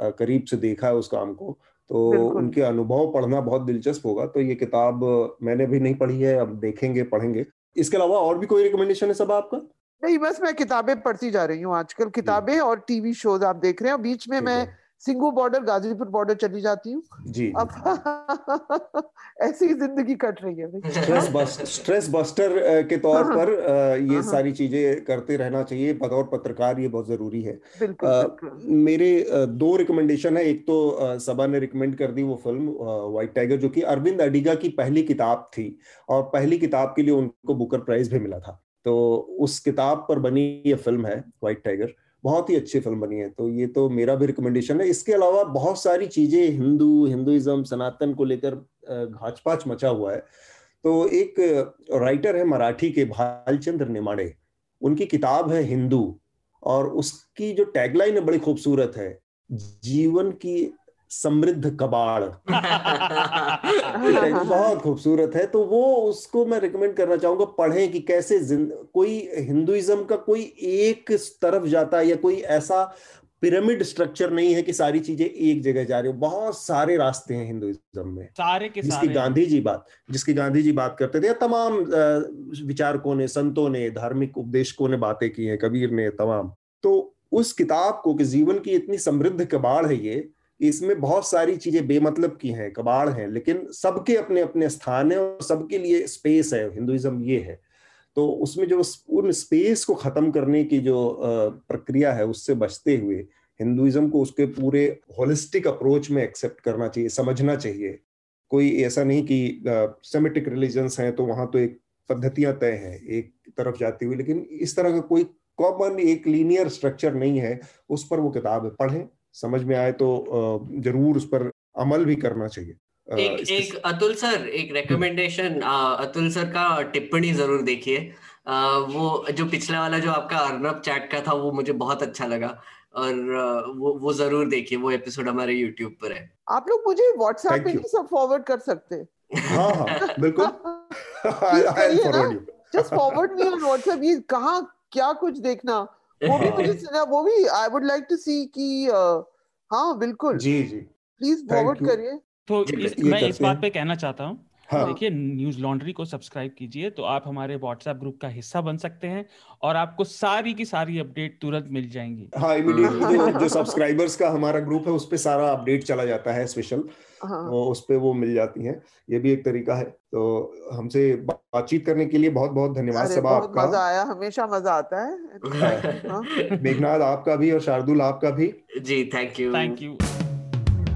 करीब से देखा है उस काम को तो। उनके अनुभव पढ़ना बहुत दिलचस्प होगा तो ये किताब मैंने भी नहीं पढ़ी है अब देखेंगे पढ़ेंगे इसके अलावा और भी कोई रिकमेंडेशन है सब आपका नहीं बस मैं किताबें पढ़ती जा रही हूँ आजकल किताबें और टीवी शोज़ आप देख रहे हैं बीच में मैं। सिंगू बॉर्डर गाजीपुर बॉर्डर चली जाती हूँ। जी अब ऐसी ही ज़िंदगी कट रही है स्ट्रेस बस स्ट्रेस बस्टर के तौर हाँ, पर ये हाँ। सारी चीज़ें करते रहना चाहिए। बतौर पत्रकार ये बहुत ज़रूरी है। बिल्कुल अ, बिल्कुल। मेरे दो रिकमेंडेशन है। एक तो सबा ने रिकमेंड कर दी वो फ़िल्म व्हाइट टाइगर जो कि अरविंद अडिगा की पहली किताब थी और पहली किताब के लिए उनको बुकर प्राइज भी मिला था। तो उस किताब पर बनी ये फ़िल्म है व्हाइट टाइगर बहुत ही अच्छी फ़िल्म बनी है। तो ये तो मेरा भी रिकमेंडेशन है। इसके अलावा बहुत सारी चीज़ें, हिंदू, हिंदुइज्म, सनातन को लेकर घाचपाच मचा हुआ है। तो एक राइटर है मराठी के, भालचंद्र नेमाड़े। उनकी किताब है हिंदू और उसकी जो टैगलाइन है बड़ी खूबसूरत है, जीवन की समृद्ध कबाड़। बहुत खूबसूरत है। तो वो उसको मैं रिकमेंड करना चाहूँगा पढ़ें कि कैसे कोई हिंदुइज्म का कोई एक तरफ़ जाता है या कोई ऐसा पिरामिड स्ट्रक्चर नहीं है कि सारी चीज़ें एक जगह जा रही हो। बहुत सारे रास्ते हैं हिंदुइज्म में। सारे के जिसकी सारे। गांधी जी बात जिसकी गांधी जी बात करते थे या तमाम विचारकों ने संतों ने धार्मिक उपदेशकों ने बातें की हैं कबीर ने तमाम। तो उस किताब को कि जीवन की इतनी समृद्ध कबाड़ है ये इसमें बहुत सारी चीज़ें बेमतलब की हैं, कबाड़ हैं, लेकिन सबके अपने अपने स्थान है और सबके लिए स्पेस है हिंदुइज्म ये है। तो उसमें जो उन स्पेस को खत्म करने की जो प्रक्रिया है, उससे बचते हुए हिंदुइज्म को उसके पूरे होलिस्टिक अप्रोच में एक्सेप्ट करना चाहिए, समझना चाहिए। कोई ऐसा नहीं कि सेमेटिक रिलीजन्स हैं तो वहाँ तो एक पद्धतियाँ तय हैं, एक तरफ़ जाती हुई, लेकिन इस तरह का कोई कॉमन एक लीनियर स्ट्रक्चर नहीं है, उस पर वो किताब पढ़ें। समझ में आए तो ज़रूर उस पर अमल भी करना चाहिए। एक इसके- एक अतुल सर एक रेकमेंडेशन अतुल सर का टिप्पणी ज़रूर देखिए। वो जो पिछला वाला जो आपका अर्नब चैट का था वो मुझे बहुत अच्छा लगा। और वो वो ज़रूर देखिए वो एपिसोड हमारे यूट्यूब पर है। आप लोग मुझे व्हाट्सएप पे भी सब फॉरवर्ड कर सकते हैं। हाँ हाँ बिल्कुल। Just forward me on WhatsApp ये कहाँ क्या कुछ देखना। वो भी हाँ। मुझे सुना वो भी I would like to see कि हाँ बिल्कुल। जी जी। प्लीज़ फॉरवर्ड करिए। तो इस, मैं इस बात पे कहना चाहता हूँ हाँ। देखिए न्यूज़ लॉन्ड्री को सब्सक्राइब कीजिए तो आप हमारे व्हाट्सएप ग्रुप का हिस्सा बन सकते हैं और आपको सारी की सारी अपडेट तुरंत मिल जाएँगी। हाँ इमीडिएटली जो जो सब्सक्राइबर्स का हमारा ग्रुप है उस पर सारा अपडेट चला जाता है स्पेशल हाँ। तो उस पर वो मिल जाती हैं। ये भी एक तरीका है तो हमसे बातचीत करने के लिए बहुत बहुत धन्यवाद सब आपका। मज़ा आया हमेशा मज़ा आता है। हाँ। मेघनाथ आपका भी और शार्दुल आपका भी। जी thank you thank you